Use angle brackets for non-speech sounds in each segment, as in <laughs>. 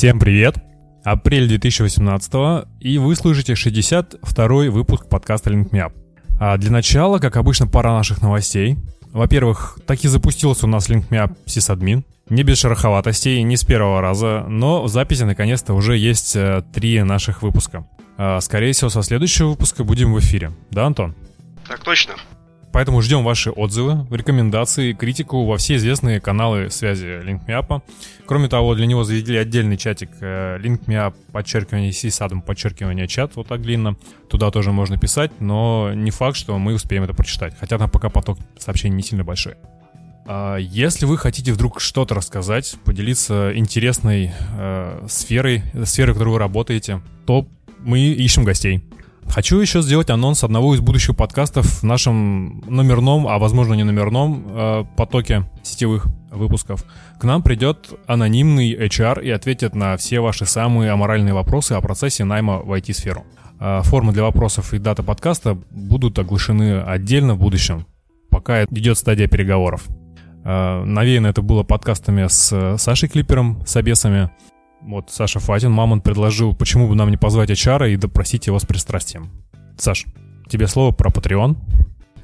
Всем привет! Апрель 2018 и вы слушаете 62 выпуск подкаста Link Me Up. А для начала, как обычно, пара наших новостей. Во-первых, таки запустился у нас Link Me Up сисадмин. Не без шероховатостей, не с первого раза, но в записи наконец-то уже есть э, три наших выпуска. А, скорее всего, со следующего выпуска будем в эфире. Да, Антон? Так точно. Поэтому ждем ваши отзывы, рекомендации, критику во все известные каналы связи LinkMeUp. Кроме того, для него заведели отдельный чатик э, LinkMeUp, подчеркивание сисадом, подчеркивание чат, вот так длинно. Туда тоже можно писать, но не факт, что мы успеем это прочитать. Хотя там пока поток сообщений не сильно большой. А если вы хотите вдруг что-то рассказать, поделиться интересной э, сферой, сферой, в которой вы работаете, то мы ищем гостей. Хочу еще сделать анонс одного из будущих подкастов в нашем номерном, а возможно не номерном э, потоке сетевых выпусков. К нам придет анонимный HR и ответит на все ваши самые аморальные вопросы о процессе найма в IT-сферу. Э, формы для вопросов и дата подкаста будут оглашены отдельно в будущем, пока идет стадия переговоров. Э, навеяно это было подкастами с Сашей Клипером, с обесами. Вот Саша Фатин, Мамонт, предложил, почему бы нам не позвать HR и допросить его с пристрастием. Саш, тебе слово про Patreon.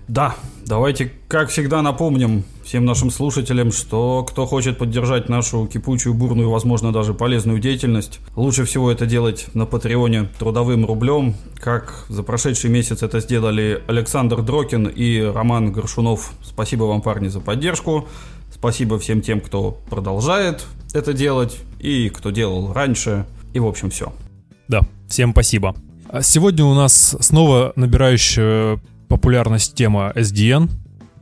Да, давайте, как всегда, напомним всем нашим слушателям, что кто хочет поддержать нашу кипучую, бурную, возможно, даже полезную деятельность, лучше всего это делать на Патреоне трудовым рублем, как за прошедший месяц это сделали Александр Дрокин и Роман Горшунов. Спасибо вам, парни, за поддержку. Спасибо всем тем, кто продолжает это делать, и кто делал раньше, и в общем все. Да, всем спасибо. А сегодня у нас снова набирающая популярность тема SDN.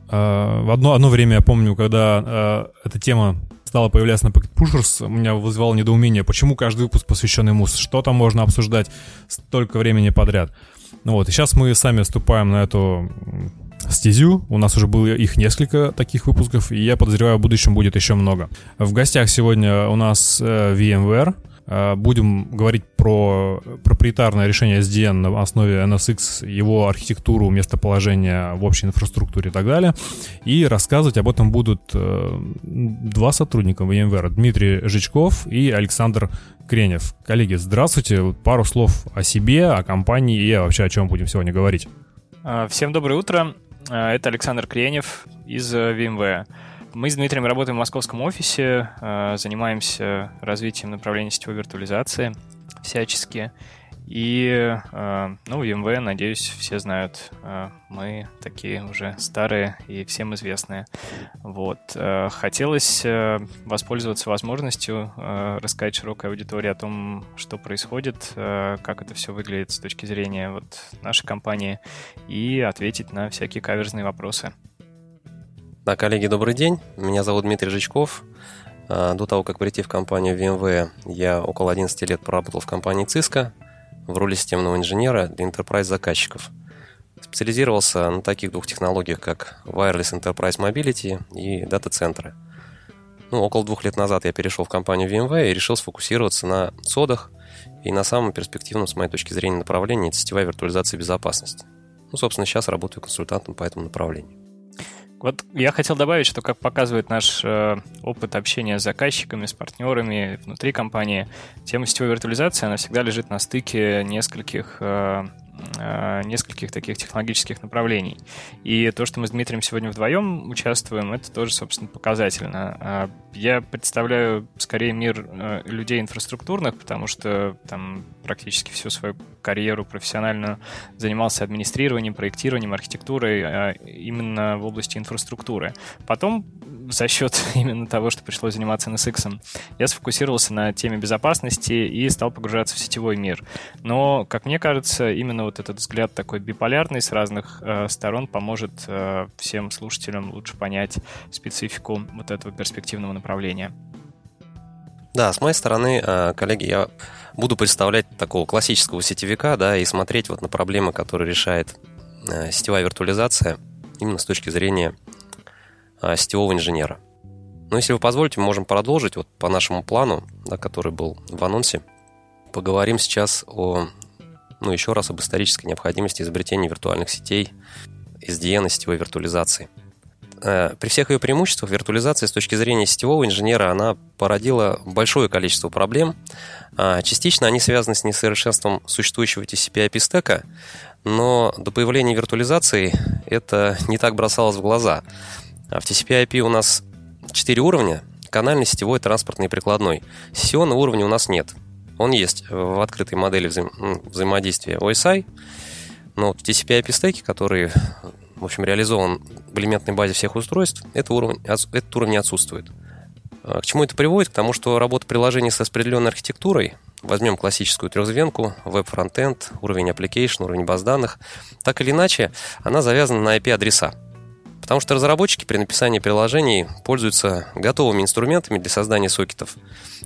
А, в одно, одно время я помню, когда а, эта тема стала появляться на Packet Pushers, меня вызывало недоумение, почему каждый выпуск посвященный МУС, что там можно обсуждать столько времени подряд. Ну вот, и сейчас мы сами вступаем на эту стезю. У нас уже было их несколько таких выпусков, и я подозреваю, в будущем будет еще много. В гостях сегодня у нас э, VMware. Э, будем говорить про проприетарное решение SDN на основе NSX, его архитектуру, местоположение в общей инфраструктуре и так далее. И рассказывать об этом будут э, два сотрудника VMware, Дмитрий Жичков и Александр Кренев. Коллеги, здравствуйте. Пару слов о себе, о компании и вообще о чем будем сегодня говорить. Всем доброе утро. Э, это Александр Кренев из э, VMware. Мы с Дмитрием работаем в московском офисе, э, занимаемся развитием направления сетевой виртуализации всячески. И, э, ну, VMware, надеюсь, все знают. Э, мы такие уже старые и всем известные. Вот. Хотелось воспользоваться возможностью рассказать широкой аудитории о том, что происходит, как это все выглядит с точки зрения вот нашей компании и ответить на всякие каверзные вопросы. Да, коллеги, добрый день. Меня зовут Дмитрий Жичков. До того, как прийти в компанию VMware, я около 11 лет проработал в компании Cisco, в роли системного инженера для enterprise заказчиков. Специализировался на таких двух технологиях, как Wireless Enterprise Mobility и дата-центры. Ну, около двух лет назад я перешел в компанию VMware и решил сфокусироваться на содах и на самом перспективном, с моей точки зрения, направлении – это сетевая виртуализация безопасности. Ну, собственно, сейчас работаю консультантом по этому направлению. Вот я хотел добавить, что, как показывает наш э, опыт общения с заказчиками, с партнерами внутри компании, тема сетевой виртуализации, она всегда лежит на стыке нескольких э, нескольких таких технологических направлений. И то, что мы с Дмитрием сегодня вдвоем участвуем, это тоже, собственно, показательно. А я представляю скорее мир э, людей инфраструктурных, потому что там практически всю свою карьеру профессиональную занимался администрированием, проектированием, архитектурой а именно в области инфраструктуры. Потом за счет <laughs> именно того, что пришлось заниматься NSX, я сфокусировался на теме безопасности и стал погружаться в сетевой мир. Но, как мне кажется, именно вот этот взгляд такой биполярный с разных э, сторон поможет э, всем слушателям лучше понять специфику вот этого перспективного направления. Да, с моей стороны, э, коллеги, я буду представлять такого классического сетевика, да, и смотреть вот на проблемы, которые решает э, сетевая виртуализация именно с точки зрения э, сетевого инженера. Но если вы позволите, мы можем продолжить вот по нашему плану, да, который был в анонсе. Поговорим сейчас о ну, еще раз об исторической необходимости изобретения виртуальных сетей, SDN и сетевой виртуализации. э, при всех ее преимуществах виртуализация с точки зрения сетевого инженера, она породила большое количество проблем. А, частично они связаны с несовершенством существующего TCP-IP стека, но до появления виртуализации это не так бросалось в глаза. А в TCP-IP у нас 4 уровня – канальный, сетевой, транспортный и прикладной. Сессионного уровня у нас нет. Он есть в открытой модели взаим... взаимодействия OSI, но в TCP-IP стеке, который в общем, реализован в элементной базе всех устройств, этот уровень, этот уровень отсутствует. А к чему это приводит? К тому, что работа приложений с распределенной архитектурой, возьмем классическую трехзвенку, веб-фронтенд, уровень application, уровень баз данных, так или иначе, она завязана на IP-адреса. Потому что разработчики при написании приложений пользуются готовыми инструментами для создания сокетов.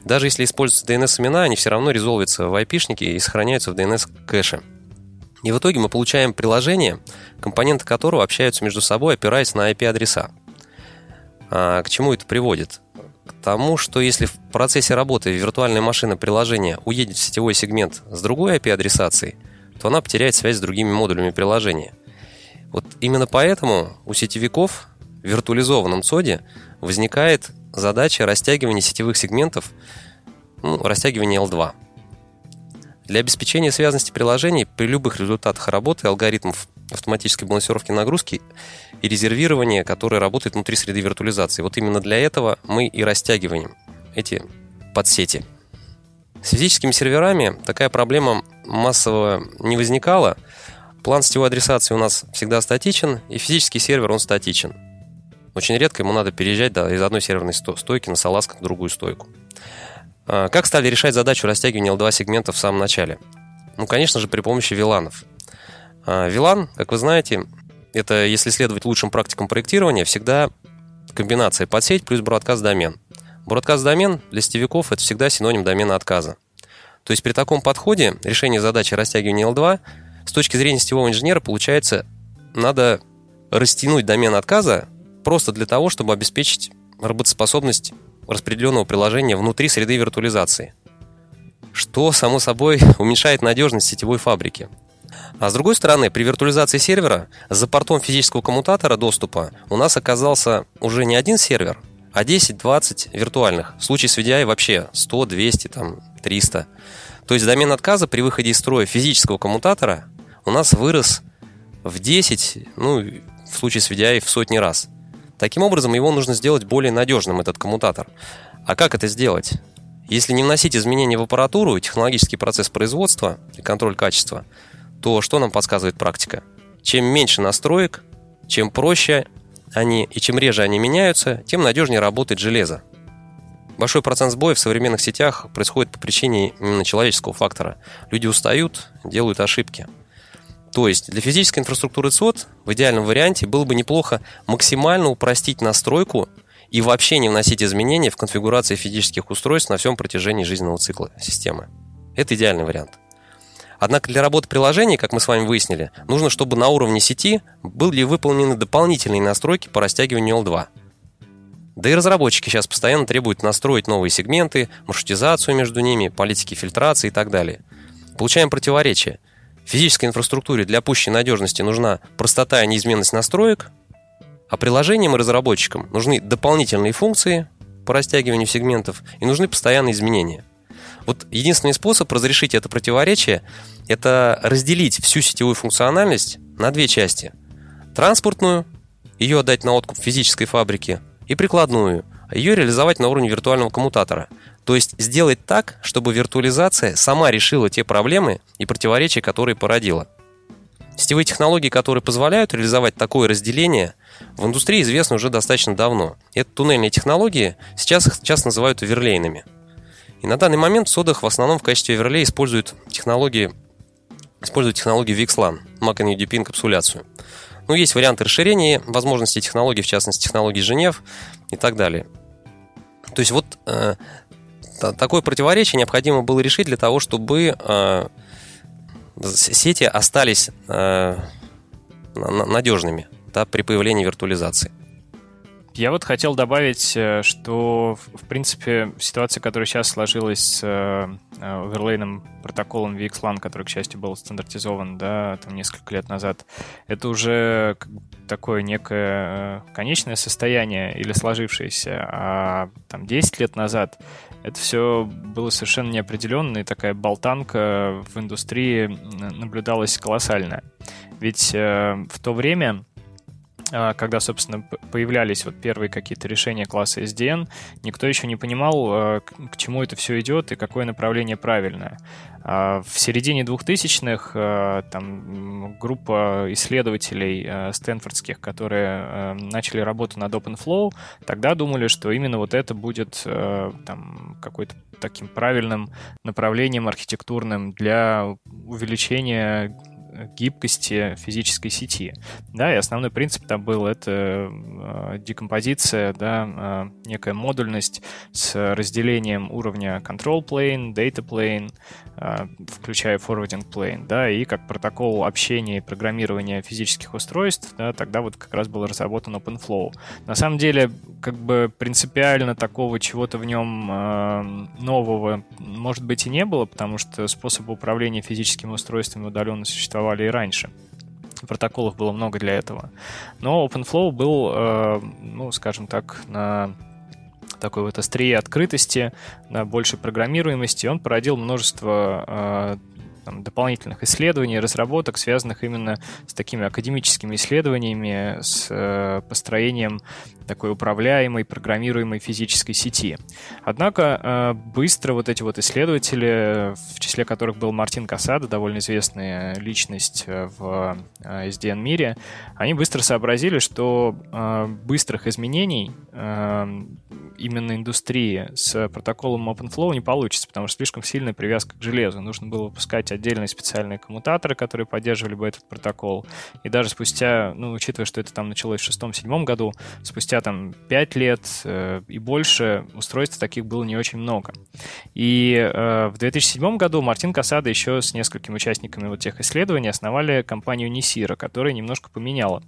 Даже если используются DNS-имена, они все равно резолвятся в IP-шнике и сохраняются в DNS-кэше. И в итоге мы получаем приложение, компоненты которого общаются между собой, опираясь на IP-адреса. А к чему это приводит? К тому, что если в процессе работы виртуальная машина приложения уедет в сетевой сегмент с другой IP-адресацией, то она потеряет связь с другими модулями приложения. Вот именно поэтому у сетевиков в виртуализованном ЦОДе возникает задача растягивания сетевых сегментов, ну, растягивания L2. Для обеспечения связности приложений при любых результатах работы алгоритмов автоматической балансировки нагрузки и резервирования, которые работают внутри среды виртуализации. Вот именно для этого мы и растягиваем эти подсети. С физическими серверами такая проблема массово не возникала. План сетевой адресации у нас всегда статичен, и физический сервер, он статичен. Очень редко ему надо переезжать да, из одной серверной стойки на салазках в другую стойку. А, как стали решать задачу растягивания L2 сегментов в самом начале? Ну, конечно же, при помощи виланов. А, как вы знаете, это, если следовать лучшим практикам проектирования, всегда комбинация подсеть плюс бродкаст-домен. Бродкаст-домен для сетевиков – это всегда синоним домена отказа. То есть при таком подходе решение задачи растягивания L2 с точки зрения сетевого инженера получается, надо растянуть домен отказа просто для того, чтобы обеспечить работоспособность распределенного приложения внутри среды виртуализации, что, само собой, <laughs> уменьшает надежность сетевой фабрики. А с другой стороны, при виртуализации сервера за портом физического коммутатора доступа у нас оказался уже не один сервер, а 10-20 виртуальных. В случае с VDI вообще 100, 200, там, 300. То есть домен отказа при выходе из строя физического коммутатора у нас вырос в 10, ну, в случае с VDI в сотни раз. Таким образом, его нужно сделать более надежным, этот коммутатор. А как это сделать? Если не вносить изменения в аппаратуру, технологический процесс производства и контроль качества, то что нам подсказывает практика? Чем меньше настроек, чем проще они и чем реже они меняются, тем надежнее работает железо. Большой процент сбоев в современных сетях происходит по причине именно человеческого фактора. Люди устают, делают ошибки – то есть для физической инфраструктуры ЦОД в идеальном варианте было бы неплохо максимально упростить настройку и вообще не вносить изменения в конфигурации физических устройств на всем протяжении жизненного цикла системы. Это идеальный вариант. Однако для работы приложений, как мы с вами выяснили, нужно, чтобы на уровне сети были выполнены дополнительные настройки по растягиванию L2. Да и разработчики сейчас постоянно требуют настроить новые сегменты, маршрутизацию между ними, политики фильтрации и так далее. Получаем противоречие – Физической инфраструктуре для пущей надежности нужна простота и неизменность настроек, а приложениям и разработчикам нужны дополнительные функции по растягиванию сегментов и нужны постоянные изменения. Вот единственный способ разрешить это противоречие – это разделить всю сетевую функциональность на две части. Транспортную, ее отдать на откуп физической фабрике, и прикладную, ее реализовать на уровне виртуального коммутатора – то есть сделать так, чтобы виртуализация сама решила те проблемы и противоречия, которые породила. Сетевые технологии, которые позволяют реализовать такое разделение, в индустрии известны уже достаточно давно. Это туннельные технологии, сейчас их часто называют оверлейными. И на данный момент в содах в основном в качестве оверлей используют технологии, используют технологию VXLAN, MAC UDP инкапсуляцию. Ну, есть варианты расширения возможностей технологий, в частности, технологий Женев и так далее. То есть вот э, такое противоречие необходимо было решить для того, чтобы э, сети остались э, надежными да, при появлении виртуализации. Я вот хотел добавить, э, что, в принципе, ситуация, которая сейчас сложилась с э, оверлейным протоколом VXLAN, который, к счастью, был стандартизован да, там, несколько лет назад, это уже такое некое конечное состояние или сложившееся, а там 10 лет назад это все было совершенно неопределенно, и такая болтанка в индустрии наблюдалась колоссальная. Ведь э, в то время когда, собственно, появлялись вот первые какие-то решения класса SDN, никто еще не понимал, а, к чему это все идет и какое направление правильное. А, в середине 2000-х там группа исследователей стэнфордских, которые начали работу над OpenFlow, тогда думали, что именно вот это будет там какой-то таким правильным направлением архитектурным для увеличения гибкости физической сети. Да, и основной принцип там был это э, декомпозиция, да, э, некая модульность с разделением уровня control plane, data plane, включая forwarding plane, да, и как протокол общения и программирования физических устройств, да, тогда вот как раз был разработан OpenFlow. На самом деле, как бы принципиально такого чего-то в нем нового, может быть, и не было, потому что способы управления физическими устройствами удаленно существовали и раньше. Протоколов было много для этого. Но OpenFlow был, э, ну, скажем так, на такой вот острее открытости, на большей программируемости. Он породил множество э, там, дополнительных исследований, разработок, связанных именно с такими академическими исследованиями, с э, построением такой управляемой, программируемой физической сети. Однако э, быстро вот эти вот исследователи, в числе которых был Мартин Касада, довольно известная личность э, в э, SDN-мире, они быстро сообразили, что быстрых изменений именно индустрии с протоколом OpenFlow не получится, потому что слишком сильная привязка к железу. Нужно было выпускать отдельные специальные коммутаторы, которые поддерживали бы этот протокол. И даже спустя, ну, учитывая, что это там началось в шестом-седьмом году, спустя там 5 лет э, и больше устройств таких было не очень много. И э, в 2007 году Мартин Касада еще с несколькими участниками вот тех исследований основали компанию Nisira, которая немножко поменяла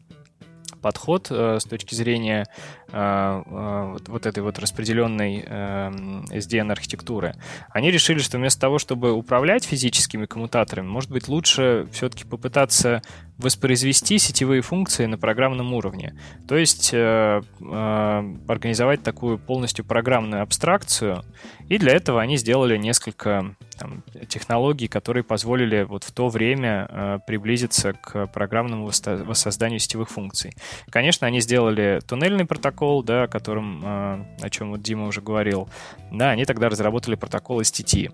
подход э, с точки зрения вот, вот этой вот распределенной э, SDN-архитектуры. Они решили, что вместо того, чтобы управлять физическими коммутаторами, может быть, лучше все-таки попытаться воспроизвести сетевые функции на программном уровне. То есть э, э, организовать такую полностью программную абстракцию. И для этого они сделали несколько там, технологий, которые позволили вот в то время э, приблизиться к программному воссозданию сетевых функций. Конечно, они сделали туннельный протокол, да, о котором, э, о чем вот Дима уже говорил. Да, они тогда разработали протокол STT.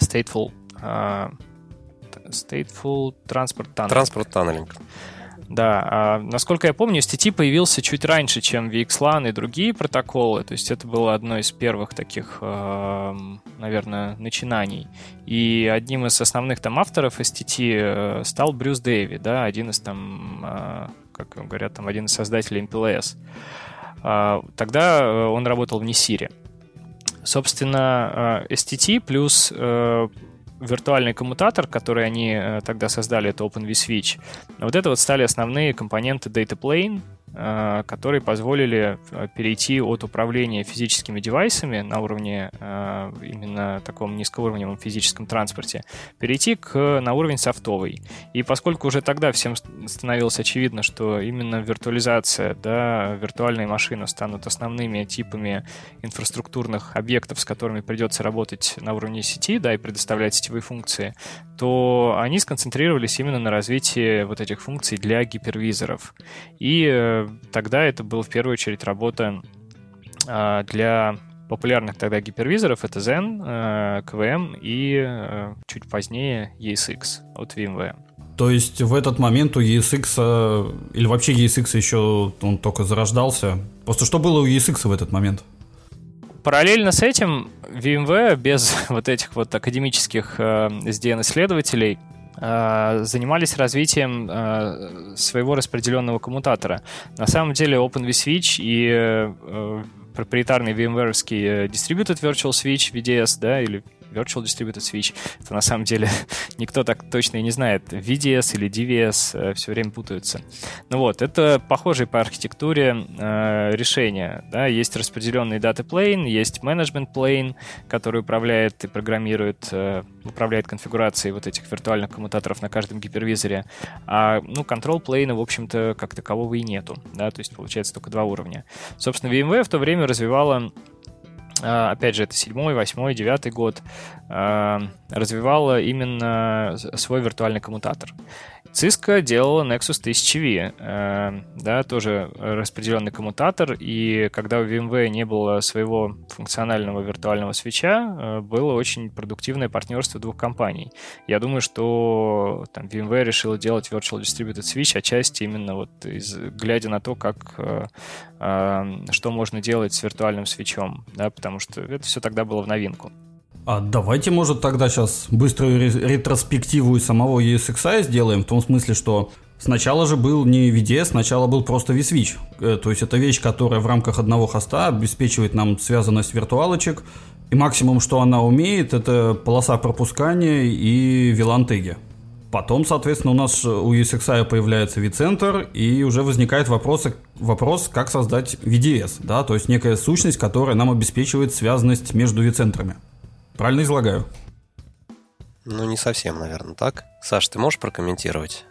Stateful э, Stateful Transport Tunneling. Transport Tunneling. Да, а, насколько я помню, STT появился чуть раньше, чем VXLAN и другие протоколы, то есть это было одно из первых таких, э, наверное, начинаний. И одним из основных там авторов STT э, стал Брюс Дэви, да, один из там, э, как говорят, там один из создателей MPLS. А, тогда э, он работал в Несире. Собственно, э, STT плюс э, виртуальный коммутатор, который они э, тогда создали, это OpenVSwitch. Вот это вот стали основные компоненты Data Plane, которые позволили э, перейти от управления физическими девайсами на уровне э, именно таком низкоуровневом физическом транспорте, перейти к, на уровень софтовый. И поскольку уже тогда всем становилось очевидно, что именно виртуализация, да, виртуальные машины станут основными типами инфраструктурных объектов, с которыми придется работать на уровне сети, да, и предоставлять сетевые функции, то они сконцентрировались именно на развитии вот этих функций для гипервизоров. И тогда это была в первую очередь работа а, для популярных тогда гипервизоров. Это Zen, KVM э, и э, чуть позднее ESX от VMware. То есть в этот момент у ESX, э, или вообще ESX еще он только зарождался? Просто что было у ESX в этот момент? Параллельно с этим VMware без <laughs> вот этих вот академических SDN-исследователей Э, занимались развитием э, своего распределенного коммутатора. На самом деле OpenVSwitch и э, проприетарный VMware Distributed Virtual Switch, VDS, да, или Virtual Distributed Switch. Это на самом деле <laughs> никто так точно и не знает. VDS или DVS все время путаются. Ну вот, это похожие по архитектуре э, решения. Да? Есть распределенный дата plane, есть management plane, который управляет и программирует, э, управляет конфигурацией вот этих виртуальных коммутаторов на каждом гипервизоре. А ну, control plane, в общем-то, как такового и нету. Да? То есть получается только два уровня. Собственно, VMware в то время развивала опять же, это седьмой, восьмой, девятый год, а, развивала именно свой виртуальный коммутатор. Cisco делала Nexus 1000V, э, да, тоже распределенный коммутатор, и когда у VMware не было своего функционального виртуального свеча, э, было очень продуктивное партнерство двух компаний. Я думаю, что там, VMware решила делать Virtual Distributed Switch отчасти именно вот из, глядя на то, как, э, э, что можно делать с виртуальным свечом, да, потому что это все тогда было в новинку. А давайте, может, тогда сейчас быструю ретроспективу из самого ESXi сделаем, в том смысле, что сначала же был не VDS, сначала был просто vSwitch. Э, то есть это вещь, которая в рамках одного хоста обеспечивает нам связанность виртуалочек, и максимум, что она умеет, это полоса пропускания и VLAN Потом, соответственно, у нас у ESXi появляется vCenter, и уже возникает вопрос, вопрос, как создать VDS, да, то есть некая сущность, которая нам обеспечивает связанность между vCentrами. Правильно излагаю? Ну, не совсем, наверное, так. Саш, ты можешь прокомментировать?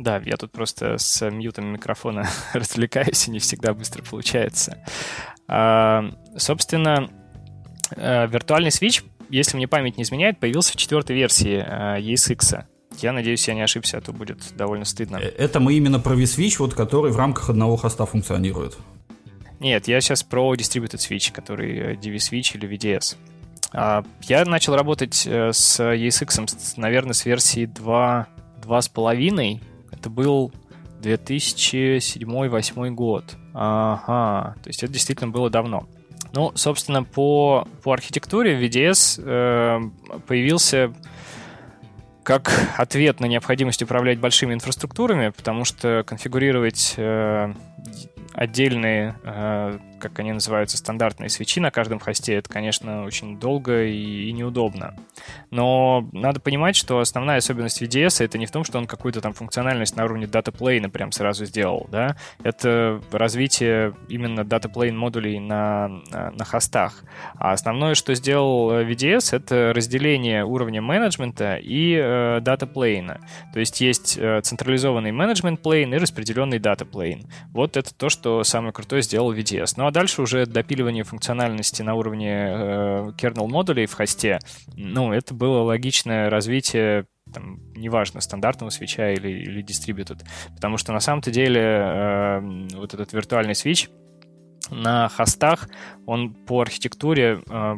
Да, я тут просто с мьютом микрофона <laughs> развлекаюсь, и не всегда быстро получается. А, собственно, э, виртуальный свич, если мне память не изменяет, появился в четвертой версии э, ESX. Я надеюсь, я не ошибся, а то будет довольно стыдно. Э, это мы именно про vSwitch, вот, который в рамках одного хоста функционирует. Нет, я сейчас про Distributed Switch, который DV-Switch или VDS. А, я начал работать э, с ESX, наверное, с версии 2, 2.5. Это был 2007-2008 год. Ага, то есть это действительно было давно. Ну, собственно, по, по архитектуре VDS э, появился как ответ на необходимость управлять большими инфраструктурами, потому что конфигурировать э, отдельные э, как они называются, стандартные свечи на каждом хосте, это, конечно, очень долго и, и неудобно. Но надо понимать, что основная особенность VDS это не в том, что он какую-то там функциональность на уровне датаплейна прям сразу сделал, да, это развитие именно датаплейн модулей на, на, на хостах. А основное, что сделал VDS, это разделение уровня менеджмента и э, датаплейна. То есть есть э, централизованный менеджмент плейн и распределенный датаплейн. Вот это то, что самое крутое сделал VDS. Ну а дальше уже допиливание функциональности на уровне э, kernel модулей в хосте, ну, это было логичное развитие там, неважно, стандартного свеча или, или distributed. Потому что на самом-то деле э, вот этот виртуальный свич на хостах, он по архитектуре э,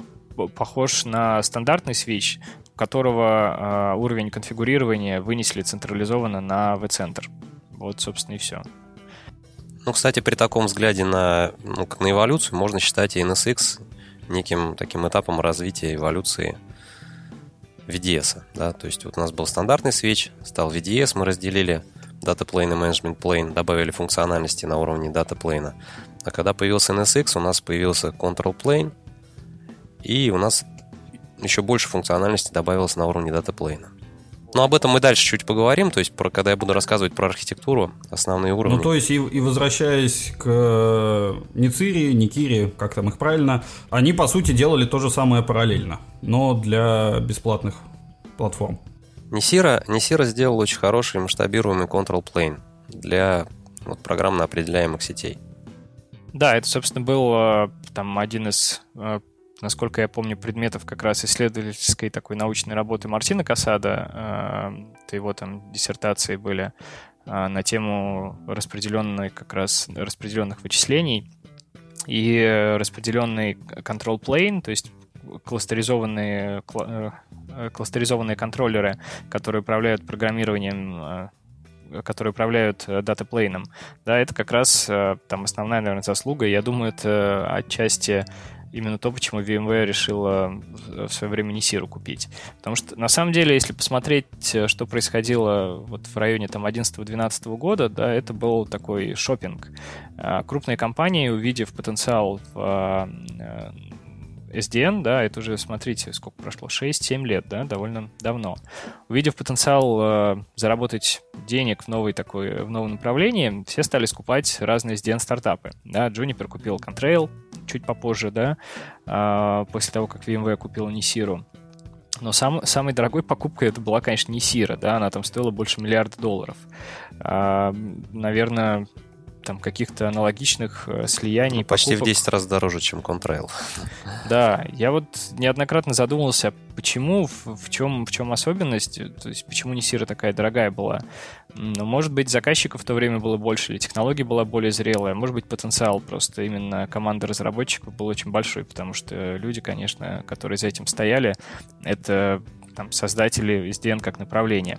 похож на стандартный свич, которого э, уровень конфигурирования вынесли централизованно на vCenter. Вот, собственно, и все. Ну, кстати, при таком взгляде на, ну, на эволюцию можно считать и NSX неким таким этапом развития эволюции VDS. Да? То есть вот у нас был стандартный свеч, стал VDS, мы разделили Data Plane и Management Plane, добавили функциональности на уровне Data Plane. А когда появился NSX, у нас появился Control Plane, и у нас еще больше функциональности добавилось на уровне Data Plane. Но об этом мы дальше чуть поговорим, то есть про, когда я буду рассказывать про архитектуру, основные уровни. Ну, то есть, и, и возвращаясь к э, Ницири, Никири, как там их правильно, они, по сути, делали то же самое параллельно, но для бесплатных платформ. Несира, Несира сделал очень хороший масштабируемый control plane для вот, программно определяемых сетей. Да, это, собственно, был э, там один из э, насколько я помню, предметов как раз исследовательской такой научной работы Мартина Касада, то его там диссертации были а, на тему распределенной как раз распределенных вычислений и распределенный control plane, то есть кластеризованные, э, кластеризованные контроллеры, которые управляют программированием которые управляют датаплейном, да, это как раз э, там основная, наверное, заслуга. Я думаю, это отчасти именно то, почему VMware решила в свое время Nisira купить. Потому что, на самом деле, если посмотреть, э, что происходило вот в районе там 11-12 года, да, это был такой шопинг. А, крупные компании, увидев потенциал в э, SDN, да, это уже, смотрите, сколько прошло, 6-7 лет, да, довольно давно. Увидев потенциал э, заработать денег в, новой такой, в новом направлении, все стали скупать разные SDN-стартапы. Да, Juniper купил Contrail чуть попозже, да, э, после того, как VMware купила Nisiro. Но сам, самой дорогой покупкой это была, конечно, не Сира, да, она там стоила больше миллиарда долларов. А, наверное, там каких-то аналогичных э, слияний. Ну, почти покупок. в 10 раз дороже, чем Contrail. Да, я вот неоднократно задумывался, почему, в, чем, в чем особенность, то есть почему не Сира такая дорогая была. Ну, может быть, заказчиков в то время было больше, или технология была более зрелая, может быть, потенциал просто именно команды разработчиков был очень большой, потому что люди, конечно, которые за этим стояли, это там, создатели SDN как направления.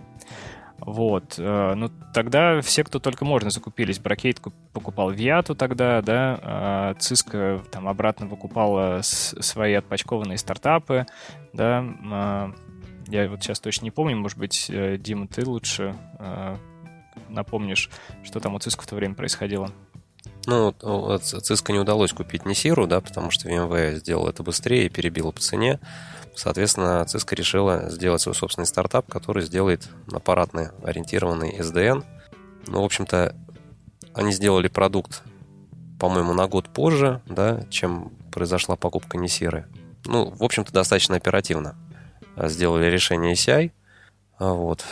Вот. Э, ну, тогда все, кто только можно, закупились. Бракейт покупал Виату тогда, да, а Cisco там обратно выкупала свои отпочкованные стартапы, да. А, я вот сейчас точно не помню, может быть, э, Дима, ты лучше э, напомнишь, что там у Cisco в то время происходило. Ну, Cisco не удалось купить Несиру, да, потому что VMware сделал это быстрее и перебило по цене. Соответственно, Cisco решила сделать свой собственный стартап, который сделает аппаратный ориентированный SDN. Ну, в общем-то, они сделали продукт, по-моему, на год позже, да, чем произошла покупка Несиры. Ну, в общем-то, достаточно оперативно. Сделали решение ECI. Вот.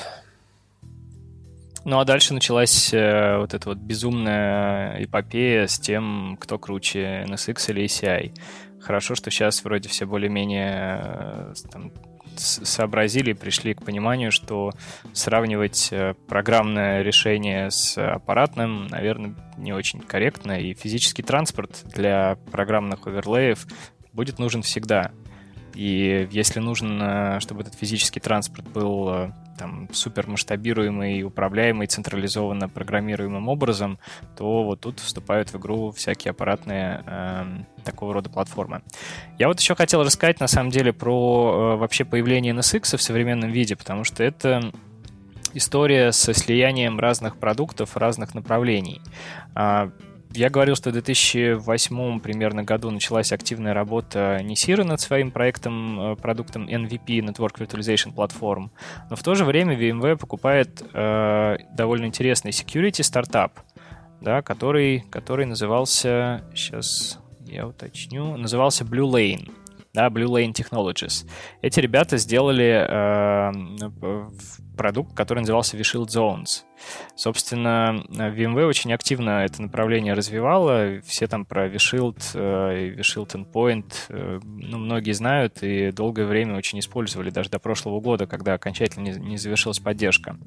Ну а дальше началась э, вот эта вот безумная эпопея с тем, кто круче, NSX или ECI. Хорошо, что сейчас вроде все более-менее э, там, сообразили пришли к пониманию, что сравнивать э, программное решение с аппаратным, наверное, не очень корректно, и физический транспорт для программных оверлеев будет нужен всегда. И если нужно, чтобы этот физический транспорт был э, там, супер масштабируемый, управляемый, централизованно программируемым образом, то вот тут вступают в игру всякие аппаратные э, такого рода платформы. Я вот еще хотел рассказать, на самом деле, про э, вообще появление NSX в современном виде, потому что это история со слиянием разных продуктов, разных направлений. Я говорил, что в 2008 примерно году началась активная работа Nisira над своим проектом, э, продуктом NVP, Network Virtualization Platform. Но в то же время VMware покупает э, довольно интересный security стартап, да, который, который назывался, сейчас я уточню, назывался Blue Lane да, Blue Lane Technologies. Эти ребята сделали э, продукт, который назывался vShield Zones. Собственно, VMware очень активно это направление развивало. Все там про vShield э, vShield Endpoint, э, ну, многие знают и долгое время очень использовали, даже до прошлого года, когда окончательно не, не завершилась поддержка.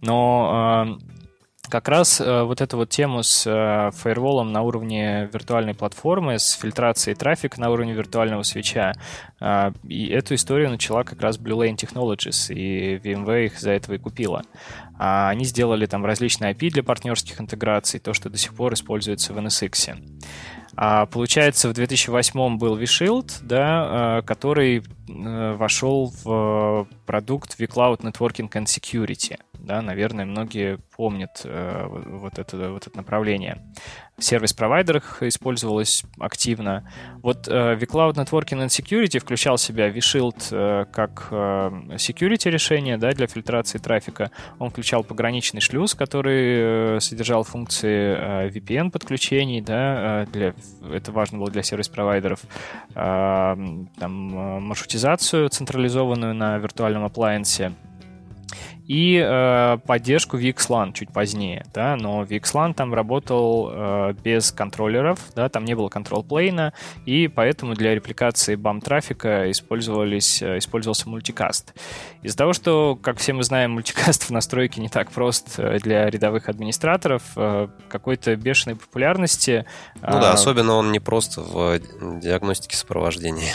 Но э, как раз э, вот эту вот тему с э, фаерволом на уровне виртуальной платформы, с фильтрацией трафика на уровне виртуального свеча, э, и эту историю начала как раз Blue Lane Technologies, и VMware их за этого и купила. А они сделали там различные API для партнерских интеграций, то, что до сих пор используется в NSX. А, получается, в 2008 был vShield, да, который вошел в продукт vCloud Networking and Security – да, наверное, многие помнят э, вот, это, вот это направление. В сервис-провайдерах использовалось активно. Вот э, vCloud Networking and Security включал в себя vShield э, как э, security решение да, для фильтрации трафика. Он включал пограничный шлюз, который э, содержал функции э, VPN подключений, да, э, для, это важно было для сервис-провайдеров, э, там, э, маршрутизацию централизованную на виртуальном appliance, и э, поддержку VXLAN чуть позднее, да, но VXLAN там работал э, без контроллеров, да, там не было контрол-плейна, и поэтому для репликации BAM-трафика использовались, э, использовался мультикаст. Из-за того, что, как все мы знаем, мультикаст в настройке не так прост э, для рядовых администраторов, э, какой-то бешеной популярности... Ну да, э, особенно он не прост в диагностике сопровождения.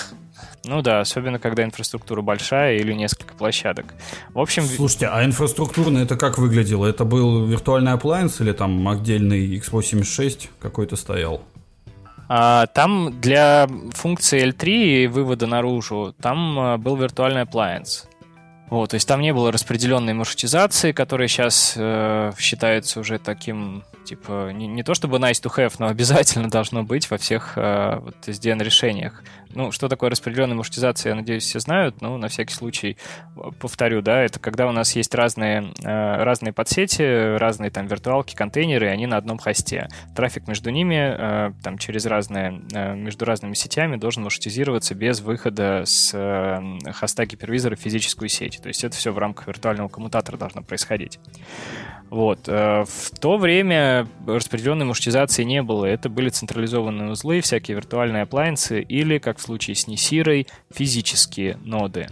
Ну да, особенно когда инфраструктура большая или несколько площадок. В общем... Слушайте, а инфраструктурно это как выглядело? Это был виртуальный appliance или там отдельный x86 какой-то стоял? А, там для функции L3 и вывода наружу, там а, был виртуальный appliance. Вот, то есть там не было распределенной маршрутизации, которая сейчас э, считается уже таким, типа, не, не то чтобы nice to have, но обязательно должно быть во всех э, вот, SDN-решениях. Ну, что такое распределенная маршрутизация, я надеюсь, все знают, но на всякий случай повторю, да, это когда у нас есть разные, э, разные подсети, разные там виртуалки, контейнеры, и они на одном хосте. Трафик между ними, э, там, через разные, э, между разными сетями должен маршрутизироваться без выхода с хоста гипервизора в физическую сеть. То есть это все в рамках виртуального коммутатора должно происходить. Вот. В то время распределенной маршрутизации не было. Это были централизованные узлы, всякие виртуальные appliances или, как в случае с Несирой, физические ноды.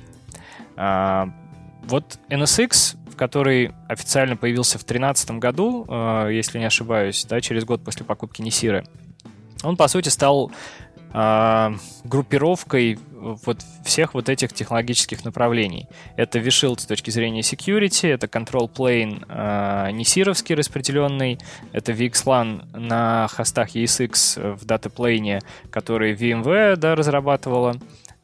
А, вот NSX, который официально появился в 2013 году, а, если не ошибаюсь, да, через год после покупки Несиры, он, по сути, стал а, группировкой вот всех вот этих технологических направлений. Это vShield с точки зрения security, это Control Plane э, несировский распределенный, это VXLAN на хостах ESX в датаплейне, который VMware да, разрабатывала,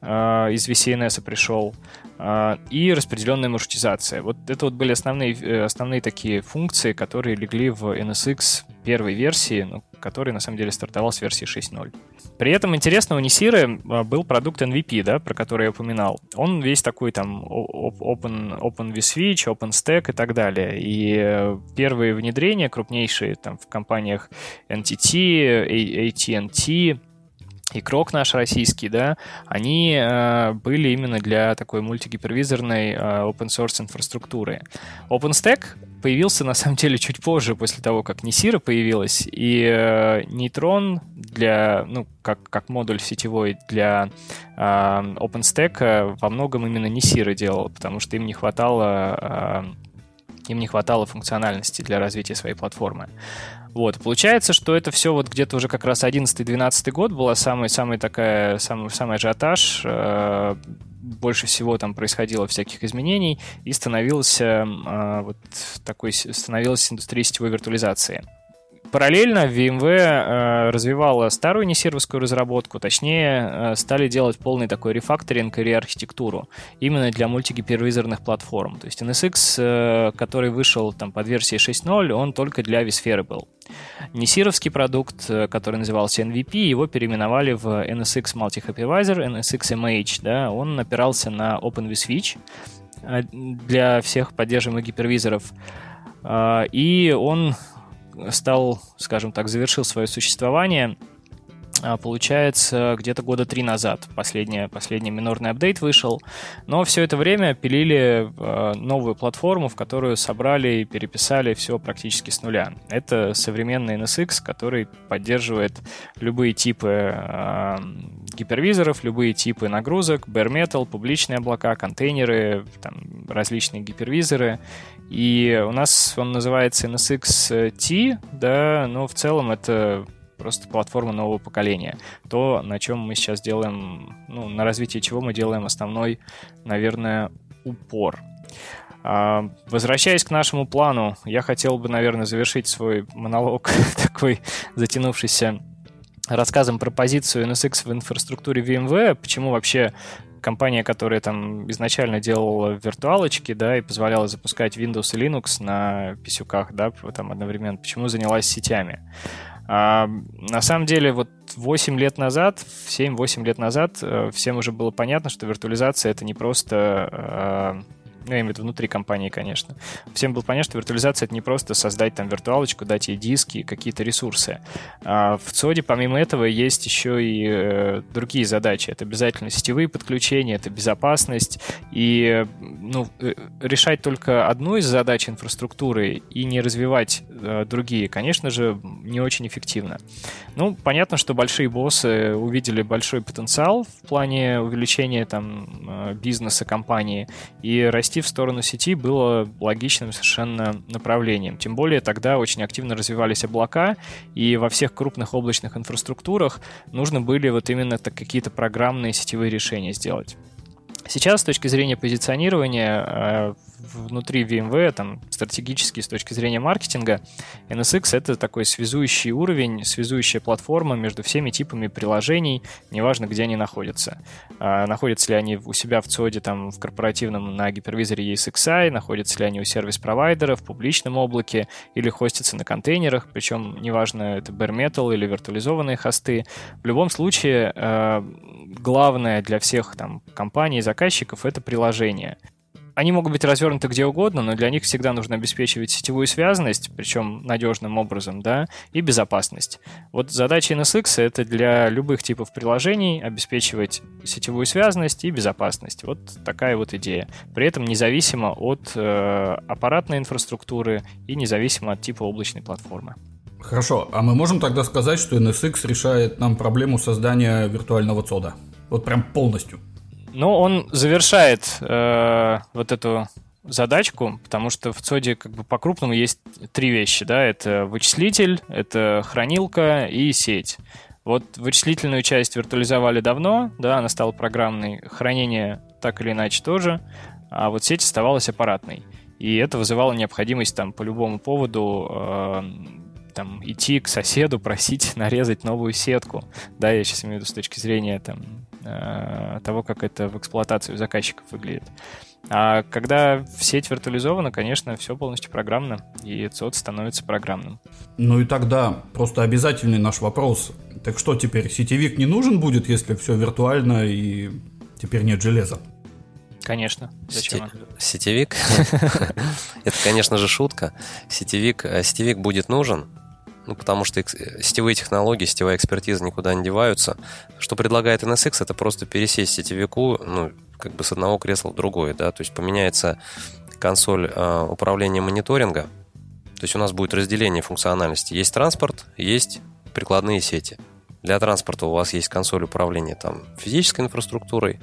э, из VCNS пришел, э, и распределенная маршрутизация. Вот это вот были основные, э, основные такие функции, которые легли в NSX первой версии, ну, который на самом деле стартовал с версии 6.0. При этом интересно, у Несиры а, был продукт MVP, да, про который я упоминал. Он весь такой там open, open vSwitch, OpenStack и так далее. И э, первые внедрения крупнейшие там в компаниях NTT, AT&T, и Крок наш российский, да, они э, были именно для такой мультигипервизорной э, open source инфраструктуры. OpenStack появился на самом деле чуть позже, после того, как Несира появилась, и э, Neutron для, ну, как, как модуль сетевой для э, OpenStack во многом именно Несира делал, потому что им не хватало э, им не хватало функциональности для развития своей платформы. Вот, получается, что это все вот где-то уже как раз 11-12 год была самый такая, самый, самый ажиотаж, э, больше всего там происходило всяких изменений и становился э, вот такой, становилась индустрия сетевой виртуализации. Параллельно VMware э, развивала старую несервисскую разработку, точнее, э, стали делать полный такой рефакторинг и реархитектуру именно для мультигипервизорных платформ. То есть NSX, э, который вышел там под версией 6.0, он только для vSphere был. Несировский продукт, который назывался NVP, его переименовали в NSX Multi-Hypervisor, NSX MH, да, он опирался на OpenVSwitch для всех поддерживаемых гипервизоров. И он стал, скажем так, завершил свое существование получается, где-то года три назад последний, последний минорный апдейт вышел. Но все это время пилили а, новую платформу, в которую собрали и переписали все практически с нуля. Это современный NSX, который поддерживает любые типы э, гипервизоров, любые типы нагрузок, bare metal, публичные облака, контейнеры, там, различные гипервизоры. И у нас он называется NSX-T, да, но в целом это просто платформа нового поколения. То, на чем мы сейчас делаем, ну, на развитии чего мы делаем основной, наверное, упор. А, возвращаясь к нашему плану, я хотел бы, наверное, завершить свой монолог <laughs> такой затянувшийся рассказом про позицию NSX в инфраструктуре VMware, почему вообще компания, которая там изначально делала виртуалочки, да, и позволяла запускать Windows и Linux на писюках, да, там одновременно, почему занялась сетями. А, на самом деле, вот 8 лет назад, 7-8 лет назад, э, всем уже было понятно, что виртуализация это не просто а, ну, я имею в виду внутри компании, конечно. Всем было понятно, что виртуализация — это не просто создать там виртуалочку, дать ей диски, какие-то ресурсы. А в ЦОДе, помимо этого, есть еще и э, другие задачи. Это обязательно сетевые подключения, это безопасность. И ну, э, решать только одну из задач инфраструктуры и не развивать э, другие, конечно же, не очень эффективно. Ну, понятно, что большие боссы увидели большой потенциал в плане увеличения там э, бизнеса компании и расти расти в сторону сети было логичным совершенно направлением. Тем более тогда очень активно развивались облака, и во всех крупных облачных инфраструктурах нужно были вот именно какие-то программные сетевые решения сделать. Сейчас с точки зрения позиционирования э, внутри VMware, там, стратегически с точки зрения маркетинга, NSX — это такой связующий уровень, связующая платформа между всеми типами приложений, неважно, где они находятся. А, находятся ли они у себя в ЦОДе, там, в корпоративном на гипервизоре ESXi, находятся ли они у сервис-провайдера, в публичном облаке, или хостятся на контейнерах, причем неважно, это bare metal или виртуализованные хосты. В любом случае, э, главное для всех там компаний заказчиков — это приложение. Они могут быть развернуты где угодно, но для них всегда нужно обеспечивать сетевую связанность, причем надежным образом, да, и безопасность. Вот задача NSX — это для любых типов приложений обеспечивать сетевую связанность и безопасность. Вот такая вот идея. При этом независимо от э, аппаратной инфраструктуры и независимо от типа облачной платформы. Хорошо, а мы можем тогда сказать, что NSX решает нам проблему создания виртуального цода? Вот прям полностью. Ну, он завершает э, вот эту задачку, потому что в ЦОДе как бы по-крупному есть три вещи, да, это вычислитель, это хранилка и сеть. Вот вычислительную часть виртуализовали давно, да, она стала программной, хранение так или иначе тоже, а вот сеть оставалась аппаратной. И это вызывало необходимость там по любому поводу э, там идти к соседу, просить <laughs> нарезать новую сетку. Да, я сейчас имею в виду с точки зрения там того, как это в эксплуатации у заказчиков выглядит. А когда сеть виртуализована, конечно, все полностью программно, и ЦОД становится программным. Ну и тогда просто обязательный наш вопрос. Так что теперь, сетевик не нужен будет, если все виртуально и теперь нет железа? Конечно. Зачем? Сетевик? <laughs> Это, конечно же, шутка. Сетевик, э, сетевик будет нужен, ну, потому что сетевые технологии, сетевая экспертиза никуда не деваются. Что предлагает NSX, это просто пересесть сетевику, ну, как бы с одного кресла в другое, да, то есть поменяется консоль э, управления мониторинга, то есть у нас будет разделение функциональности. Есть транспорт, есть прикладные сети. Для транспорта у вас есть консоль управления там, физической инфраструктурой,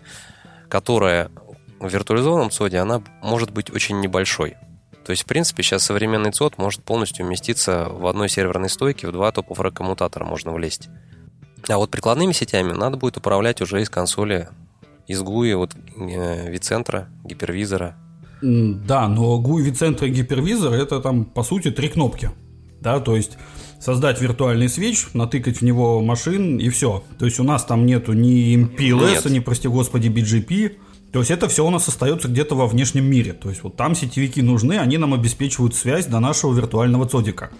которая в виртуализованном ЦОДе, она может быть очень небольшой. То есть, в принципе, сейчас современный ЦОД может полностью уместиться в одной серверной стойке, в два топов коммутатора можно влезть. А вот прикладными сетями надо будет управлять уже из консоли, из GUI, вот э, вицентра, гипервизора. Да, но GUI, вицентра и гипервизор это там, по сути, три кнопки. Да, то есть создать виртуальный свеч, натыкать в него машин и все. То есть у нас там нету ни MPLS, ни, прости господи, BGP, то есть это все у нас остается где-то во внешнем мире. То есть вот там сетевики нужны, они нам обеспечивают связь до нашего виртуального цодика.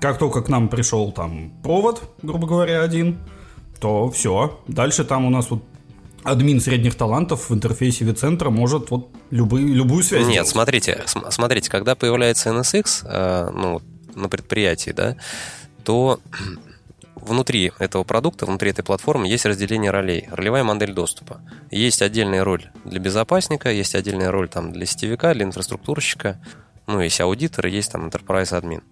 Как только к нам пришел там провод, грубо говоря, один, то все. Дальше там у нас вот админ средних талантов в интерфейсе вицентра может вот любые, любую связь Нет, делать. смотрите, смотрите, когда появляется NSX э, ну, на предприятии, да, то внутри этого продукта, внутри этой платформы есть разделение ролей, ролевая модель доступа. Есть отдельная роль для безопасника, есть отдельная роль там, для сетевика, для инфраструктурщика, ну, есть аудитор, есть там enterprise админ.